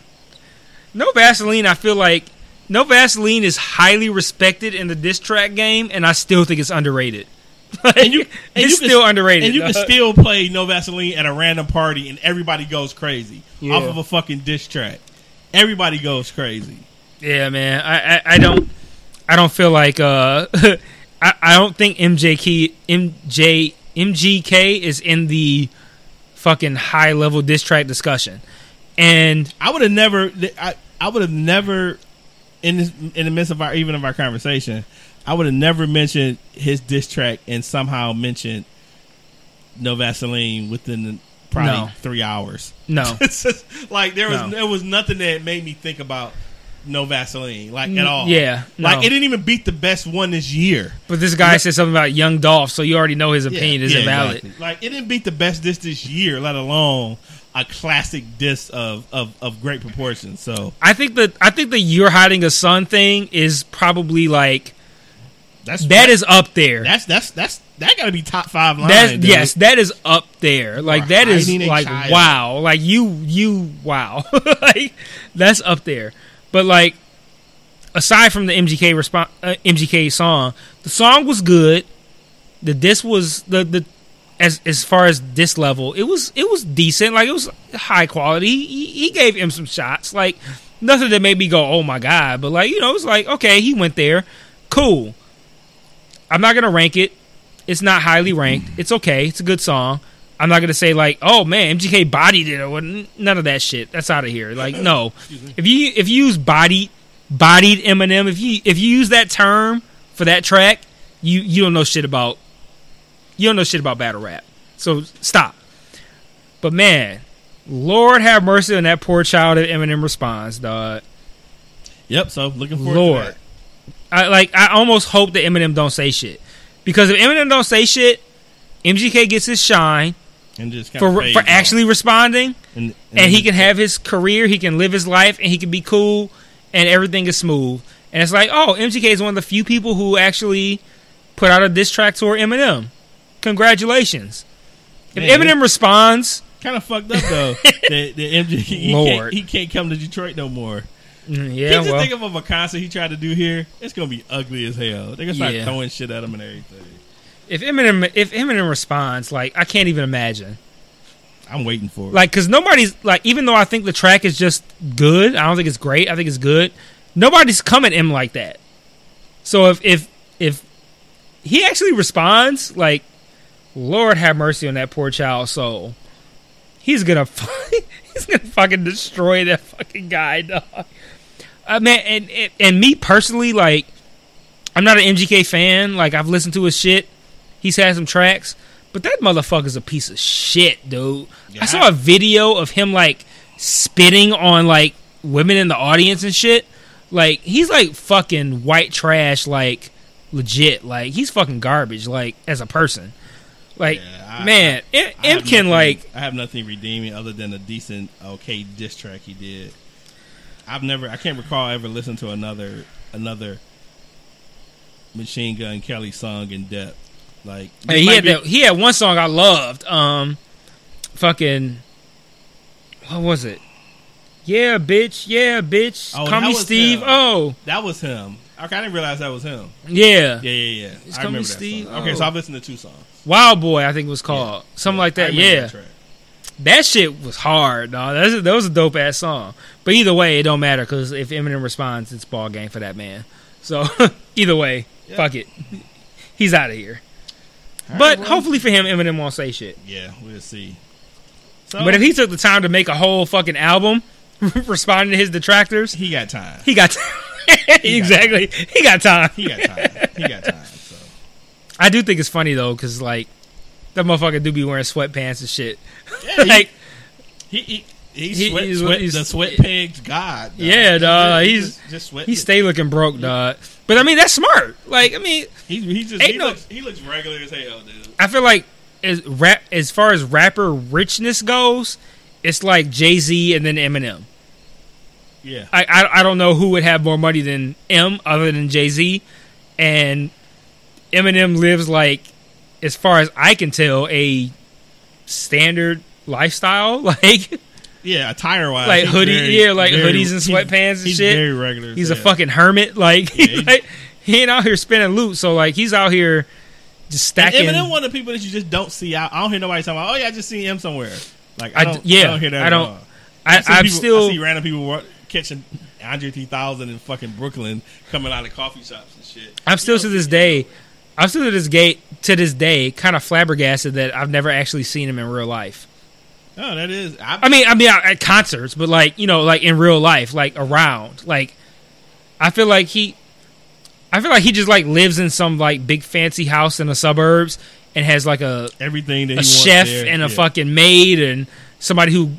[SPEAKER 2] No Vaseline. I feel like No Vaseline is highly respected in the diss track game, and I still think it's underrated. <laughs>
[SPEAKER 1] And you, <laughs> and
[SPEAKER 2] it's
[SPEAKER 1] you can-
[SPEAKER 2] still underrated.
[SPEAKER 1] And you can still play No Vaseline at a random party, and everybody goes crazy
[SPEAKER 2] Yeah.
[SPEAKER 1] off of a fucking diss track. Everybody goes crazy.
[SPEAKER 2] Yeah, man. I, I, I don't I don't feel like uh <laughs> I, I don't think MJK MJ MGK is in the fucking high level diss track discussion. And
[SPEAKER 1] I would have never. I, I would have never in this, in the midst of our even of our conversation. I would have never mentioned his diss track and somehow mentioned No Vaseline within probably
[SPEAKER 2] No.
[SPEAKER 1] three hours.
[SPEAKER 2] no. <laughs>
[SPEAKER 1] Just, like there was
[SPEAKER 2] No.
[SPEAKER 1] there was nothing that made me think about No Vaseline like at all.
[SPEAKER 2] Yeah,
[SPEAKER 1] like it didn't even beat the best one this year.
[SPEAKER 2] But this guy said something about Young Dolph, so you already know his opinion isn't valid.
[SPEAKER 1] exactly. Like it didn't beat the best diss this year, let alone a classic diss of of, of great proportions. So
[SPEAKER 2] I think that I think the you're hiding a son thing is probably like
[SPEAKER 1] that's
[SPEAKER 2] that is up there.
[SPEAKER 1] That's that's that's that got to be top five line.
[SPEAKER 2] That's
[SPEAKER 1] dude.
[SPEAKER 2] yes, that is up there. Like that is like
[SPEAKER 1] child.
[SPEAKER 2] wow. Like you you wow. <laughs> like that's up there. But like aside from the MGK response uh, MGK song, the song was good. The disc was the the as as far as this level, it was it was decent. Like it was high quality. He, he gave him some shots. Like nothing that made me go, "Oh my god!" But like you know, it was like okay, he went there. Cool. I'm not gonna rank it. It's not highly ranked. It's okay. It's a good song. I'm not gonna say like, oh man, MGK bodied it or what- none of that shit. That's out of here. Like, no. If you if you use bodied bodied Eminem, if you if you use that term for that track, you you don't know shit about you don't know shit about battle rap. So stop. But man, Lord have mercy on that poor child if Eminem responds, dog.
[SPEAKER 1] Yep. So looking forward
[SPEAKER 2] Lord.
[SPEAKER 1] To.
[SPEAKER 2] I like I almost hope that Eminem don't say shit. Because if Eminem don't say shit, MGK gets his shine
[SPEAKER 1] and just
[SPEAKER 2] for for
[SPEAKER 1] off.
[SPEAKER 2] actually responding
[SPEAKER 1] and,
[SPEAKER 2] and he can have his career, he can live his life and he can be cool and everything is smooth. And it's like, oh, MGK is one of the few people who actually put out a diss track toward Eminem. Congratulations. If
[SPEAKER 1] Man,
[SPEAKER 2] Eminem responds,
[SPEAKER 1] kind of fucked up though. <laughs> that, that MJ he
[SPEAKER 2] Lord.
[SPEAKER 1] can't, he can't come to Detroit no more.
[SPEAKER 2] Mm,
[SPEAKER 1] Yeah,
[SPEAKER 2] yeah,
[SPEAKER 1] just
[SPEAKER 2] well,
[SPEAKER 1] think of a concert he tried to do here. It's gonna be ugly as hell. They're gonna start
[SPEAKER 2] Yeah.
[SPEAKER 1] throwing shit at him and everything.
[SPEAKER 2] if Eminem if Eminem responds, like I can't even imagine.
[SPEAKER 1] I'm waiting for it.
[SPEAKER 2] like because nobody's like even though i think the track is just good i don't think it's great i think it's good nobody's coming at him like that so if if if he actually responds like lord have mercy on that poor child's soul he's gonna <laughs> he's gonna fucking destroy that fucking guy dog uh, man and, and and me personally like i'm not an mgk fan like i've listened to his shit he's had some tracks but that motherfucker's a piece of shit, dude.
[SPEAKER 1] Yeah.
[SPEAKER 2] I saw a video of him like spitting on like women in the audience and shit. Like he's like fucking white trash, like legit. Like he's fucking garbage, like as a person. Like
[SPEAKER 1] Yeah, I-
[SPEAKER 2] man,
[SPEAKER 1] I
[SPEAKER 2] M,
[SPEAKER 1] have
[SPEAKER 2] M can
[SPEAKER 1] nothing-
[SPEAKER 2] like
[SPEAKER 1] I have nothing redeeming other than a decent, okay diss track he did. I've never, I can't recall ever listening to another another Machine Gun Kelly song in depth. Like
[SPEAKER 2] Hey, he had
[SPEAKER 1] be-
[SPEAKER 2] that, he had one song I loved. Um, fucking, what was it? Yeah, bitch. Yeah, bitch.
[SPEAKER 1] Oh,
[SPEAKER 2] Call me Steve.
[SPEAKER 1] him.
[SPEAKER 2] Oh,
[SPEAKER 1] that was him. Okay, I didn't realize that was him.
[SPEAKER 2] yeah.
[SPEAKER 1] Yeah, yeah, yeah.
[SPEAKER 2] It's
[SPEAKER 1] I
[SPEAKER 2] Call Me Steve.
[SPEAKER 1] Okay,
[SPEAKER 2] Oh.
[SPEAKER 1] so I've listened to two songs.
[SPEAKER 2] Wild Boy, I think it was called something like that. Yeah,
[SPEAKER 1] that.
[SPEAKER 2] That shit was hard, dog. That was, that was a dope ass song. But either way, it don't matter because if Eminem responds, it's ball game for that man. So <laughs> either way,
[SPEAKER 1] Yeah.
[SPEAKER 2] fuck it. He's out of here.
[SPEAKER 1] All
[SPEAKER 2] but
[SPEAKER 1] right,
[SPEAKER 2] hopefully for him, Eminem won't say shit.
[SPEAKER 1] yeah, we'll see. So,
[SPEAKER 2] But if he took the time to make a whole fucking album <laughs> responding to his detractors,
[SPEAKER 1] he got time,
[SPEAKER 2] he got time. <laughs> exactly. He got time.
[SPEAKER 1] he got time, he got time. So
[SPEAKER 2] I do think it's funny though, because like that motherfucker do be wearing sweatpants and shit.
[SPEAKER 1] yeah, <laughs>
[SPEAKER 2] like,
[SPEAKER 1] he he. He,
[SPEAKER 2] He-
[SPEAKER 1] sweat,
[SPEAKER 2] he's-
[SPEAKER 1] sweat,
[SPEAKER 2] he's-
[SPEAKER 1] the sweat pegs god. dog.
[SPEAKER 2] Yeah, dog,
[SPEAKER 1] He
[SPEAKER 2] he's-
[SPEAKER 1] just, just sweat.
[SPEAKER 2] he stay looking broke, dog. But I mean, that's smart. Like, I mean,
[SPEAKER 1] He, he just he,
[SPEAKER 2] no-
[SPEAKER 1] looks, he looks regular as hell, dude.
[SPEAKER 2] I feel like as rap as far as rapper richness goes, it's like Jay Z and then Eminem.
[SPEAKER 1] Yeah,
[SPEAKER 2] I, I I don't know who would have more money than M other than Jay Z, and Eminem lives like, as far as I can tell, a standard lifestyle. <laughs> Like
[SPEAKER 1] yeah, attire wise,
[SPEAKER 2] Like hoodie- yeah, like hoodies and sweatpants and
[SPEAKER 1] he's
[SPEAKER 2] shit.
[SPEAKER 1] Very regular.
[SPEAKER 2] he's a fucking hermit. <laughs> Like,
[SPEAKER 1] Yeah, he-
[SPEAKER 2] like, he ain't out here spinning loot. So like he's out here just stacking. And.
[SPEAKER 1] Eminem, one of the people that you just don't see out. I don't hear nobody talking about. Oh yeah, I just seen him somewhere. Like I
[SPEAKER 2] I
[SPEAKER 1] don't,
[SPEAKER 2] yeah,
[SPEAKER 1] I don't hear that.
[SPEAKER 2] I don't. I, I
[SPEAKER 1] am
[SPEAKER 2] still
[SPEAKER 1] I see random people wa- catching Andre 3000 in fucking Brooklyn coming out of coffee shops and shit.
[SPEAKER 2] I'm still to this day, I'm still to this gate to this day kind of flabbergasted that I've never actually seen him in real life.
[SPEAKER 1] Oh, that is. I,
[SPEAKER 2] I mean, I mean at concerts, but like you know, like in real life, like around, like I feel like he, I feel like he just like lives in some like big fancy house in the suburbs and has like a
[SPEAKER 1] everything that he
[SPEAKER 2] a chef
[SPEAKER 1] there,
[SPEAKER 2] and a
[SPEAKER 1] yeah.
[SPEAKER 2] fucking maid and somebody who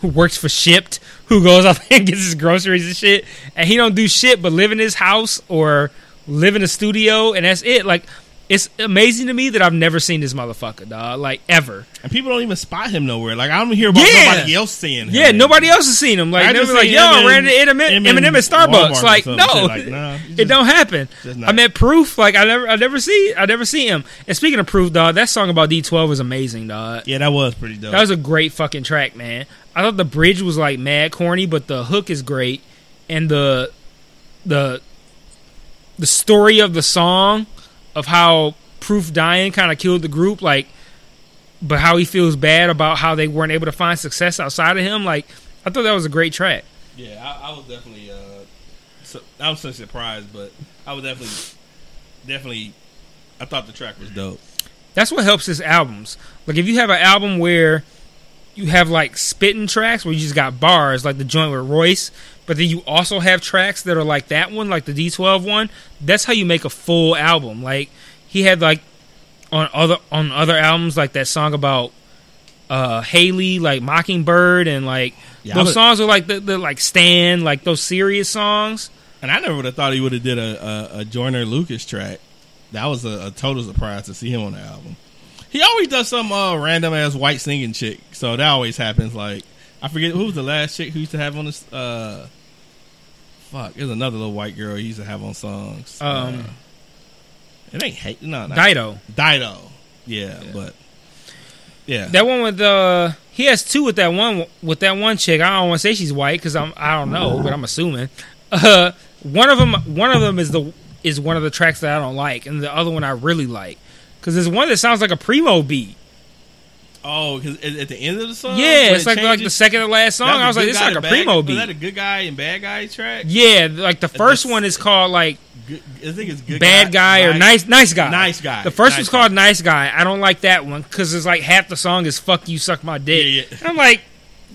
[SPEAKER 2] who works for Shipt who goes <laughs> out there and gets his groceries and shit, and he don't do shit but live in his house or live in a studio, and that's it. Like it's amazing to me that I've never seen this motherfucker, dog. Like ever.
[SPEAKER 1] And people don't even spot him nowhere. Like I don't hear about
[SPEAKER 2] Yeah.
[SPEAKER 1] nobody else seeing him.
[SPEAKER 2] Yeah, nobody else has seen him. Like
[SPEAKER 1] I just
[SPEAKER 2] were like, "Yo, I ran into Eminem, Eminem at Starbucks."
[SPEAKER 1] or
[SPEAKER 2] Like, no.
[SPEAKER 1] Like, nah, he
[SPEAKER 2] it don't happen. I met Proof. Like I never, I never see, I never see him. And speaking of Proof, dog, that song about D12 was amazing, dog.
[SPEAKER 1] Yeah, that was pretty dope.
[SPEAKER 2] That was a great fucking track, man. I thought the bridge was like mad corny, but the hook is great, and the the the story of the song of how Proof dying kind of killed the group, like, but how he feels bad about how they weren't able to find success outside of him. Like, I thought that was a great track.
[SPEAKER 1] Yeah, I, I was definitely. Uh, so, I was so surprised, but I was definitely, definitely. I thought the track was dope.
[SPEAKER 2] That's what helps his albums. Like, if you have an album where you have like spitting tracks where you just got bars, like the joint with Royce, but then you also have tracks that are like that one, like the D12 one. That's how you make a full album. Like he had like on other on other albums, like that song about uh Hailie, like Mockingbird, and like
[SPEAKER 1] Yeah,
[SPEAKER 2] those songs are like the, the like Stan, like those serious songs.
[SPEAKER 1] And I never would have thought he would have did a, a, a Joyner Lucas track. That was a, a total surprise to see him on the album. He always does some uh, random ass white singing chick, so that always happens. Like I forget who was the last chick who used to have on this. Uh, fuck, there's another little white girl he used to have on songs.
[SPEAKER 2] Um,
[SPEAKER 1] Uh, it ain't hate no, not
[SPEAKER 2] Dido.
[SPEAKER 1] Dido. Yeah, but yeah,
[SPEAKER 2] That one with uh he has two with that one with that one chick. I don't want to say she's white because I'm I don't know, but I'm assuming. Uh, one of them one of them is the is one of the tracks that I don't like, and the other one I really like because there's one that sounds like a primo beat.
[SPEAKER 1] Oh, because at the end of the song,
[SPEAKER 2] yeah, it's
[SPEAKER 1] it
[SPEAKER 2] like like the second to last song. I was like, it's like a
[SPEAKER 1] bad-
[SPEAKER 2] primo
[SPEAKER 1] beat.
[SPEAKER 2] beat.
[SPEAKER 1] that a good guy and bad guy track?
[SPEAKER 2] yeah, like the first
[SPEAKER 1] That's-
[SPEAKER 2] one is called like
[SPEAKER 1] Good, I think it's good
[SPEAKER 2] bad guy, or nice nice guy.
[SPEAKER 1] Nice guy.
[SPEAKER 2] The first
[SPEAKER 1] Nice
[SPEAKER 2] one's
[SPEAKER 1] guy.
[SPEAKER 2] called nice guy. I don't like that one because it's like half the song is "fuck you, suck my dick."
[SPEAKER 1] Yeah, yeah.
[SPEAKER 2] I'm like,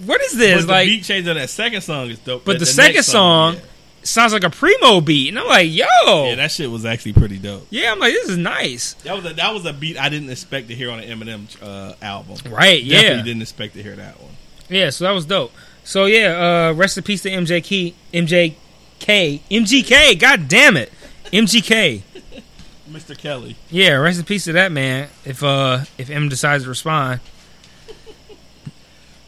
[SPEAKER 2] what is
[SPEAKER 1] But
[SPEAKER 2] this?
[SPEAKER 1] the
[SPEAKER 2] Like,
[SPEAKER 1] beat change of that second song is dope.
[SPEAKER 2] But
[SPEAKER 1] That-
[SPEAKER 2] the, second song,
[SPEAKER 1] yeah.
[SPEAKER 2] Sounds like a primo beat, and I'm like, yo,
[SPEAKER 1] Yeah, that shit was actually pretty dope.
[SPEAKER 2] Yeah, I'm like, this is nice,
[SPEAKER 1] That was a, that was a beat I didn't expect to hear on an Eminem uh, album.
[SPEAKER 2] right?
[SPEAKER 1] Definitely
[SPEAKER 2] Yeah,
[SPEAKER 1] didn't expect to hear that one.
[SPEAKER 2] yeah. So that was dope. So yeah, uh, rest in peace to MJ Key, MJK, MGK. God damn it, MGK. <laughs>
[SPEAKER 1] Mr. Kelly.
[SPEAKER 2] Yeah, rest in peace to that man. If uh if M decides to respond,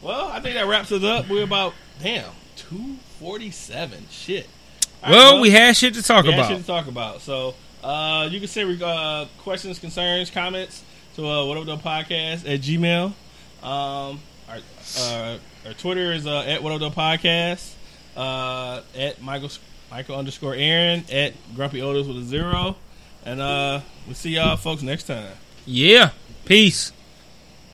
[SPEAKER 1] Well, I think that wraps us up. We're about damn two forty seven. Shit. Right,
[SPEAKER 2] well, we had shit to talk
[SPEAKER 1] we had
[SPEAKER 2] about.
[SPEAKER 1] shit to talk about. So uh, you can send uh, questions, concerns, comments to uh, what up the podcast at Gmail. Um, our, uh, our Twitter is uh, at what up the podcast. Uh, at Michael Michael underscore Aaron at Grumpy Otis with a zero. And uh, we'll see y'all folks next time.
[SPEAKER 2] Yeah, peace.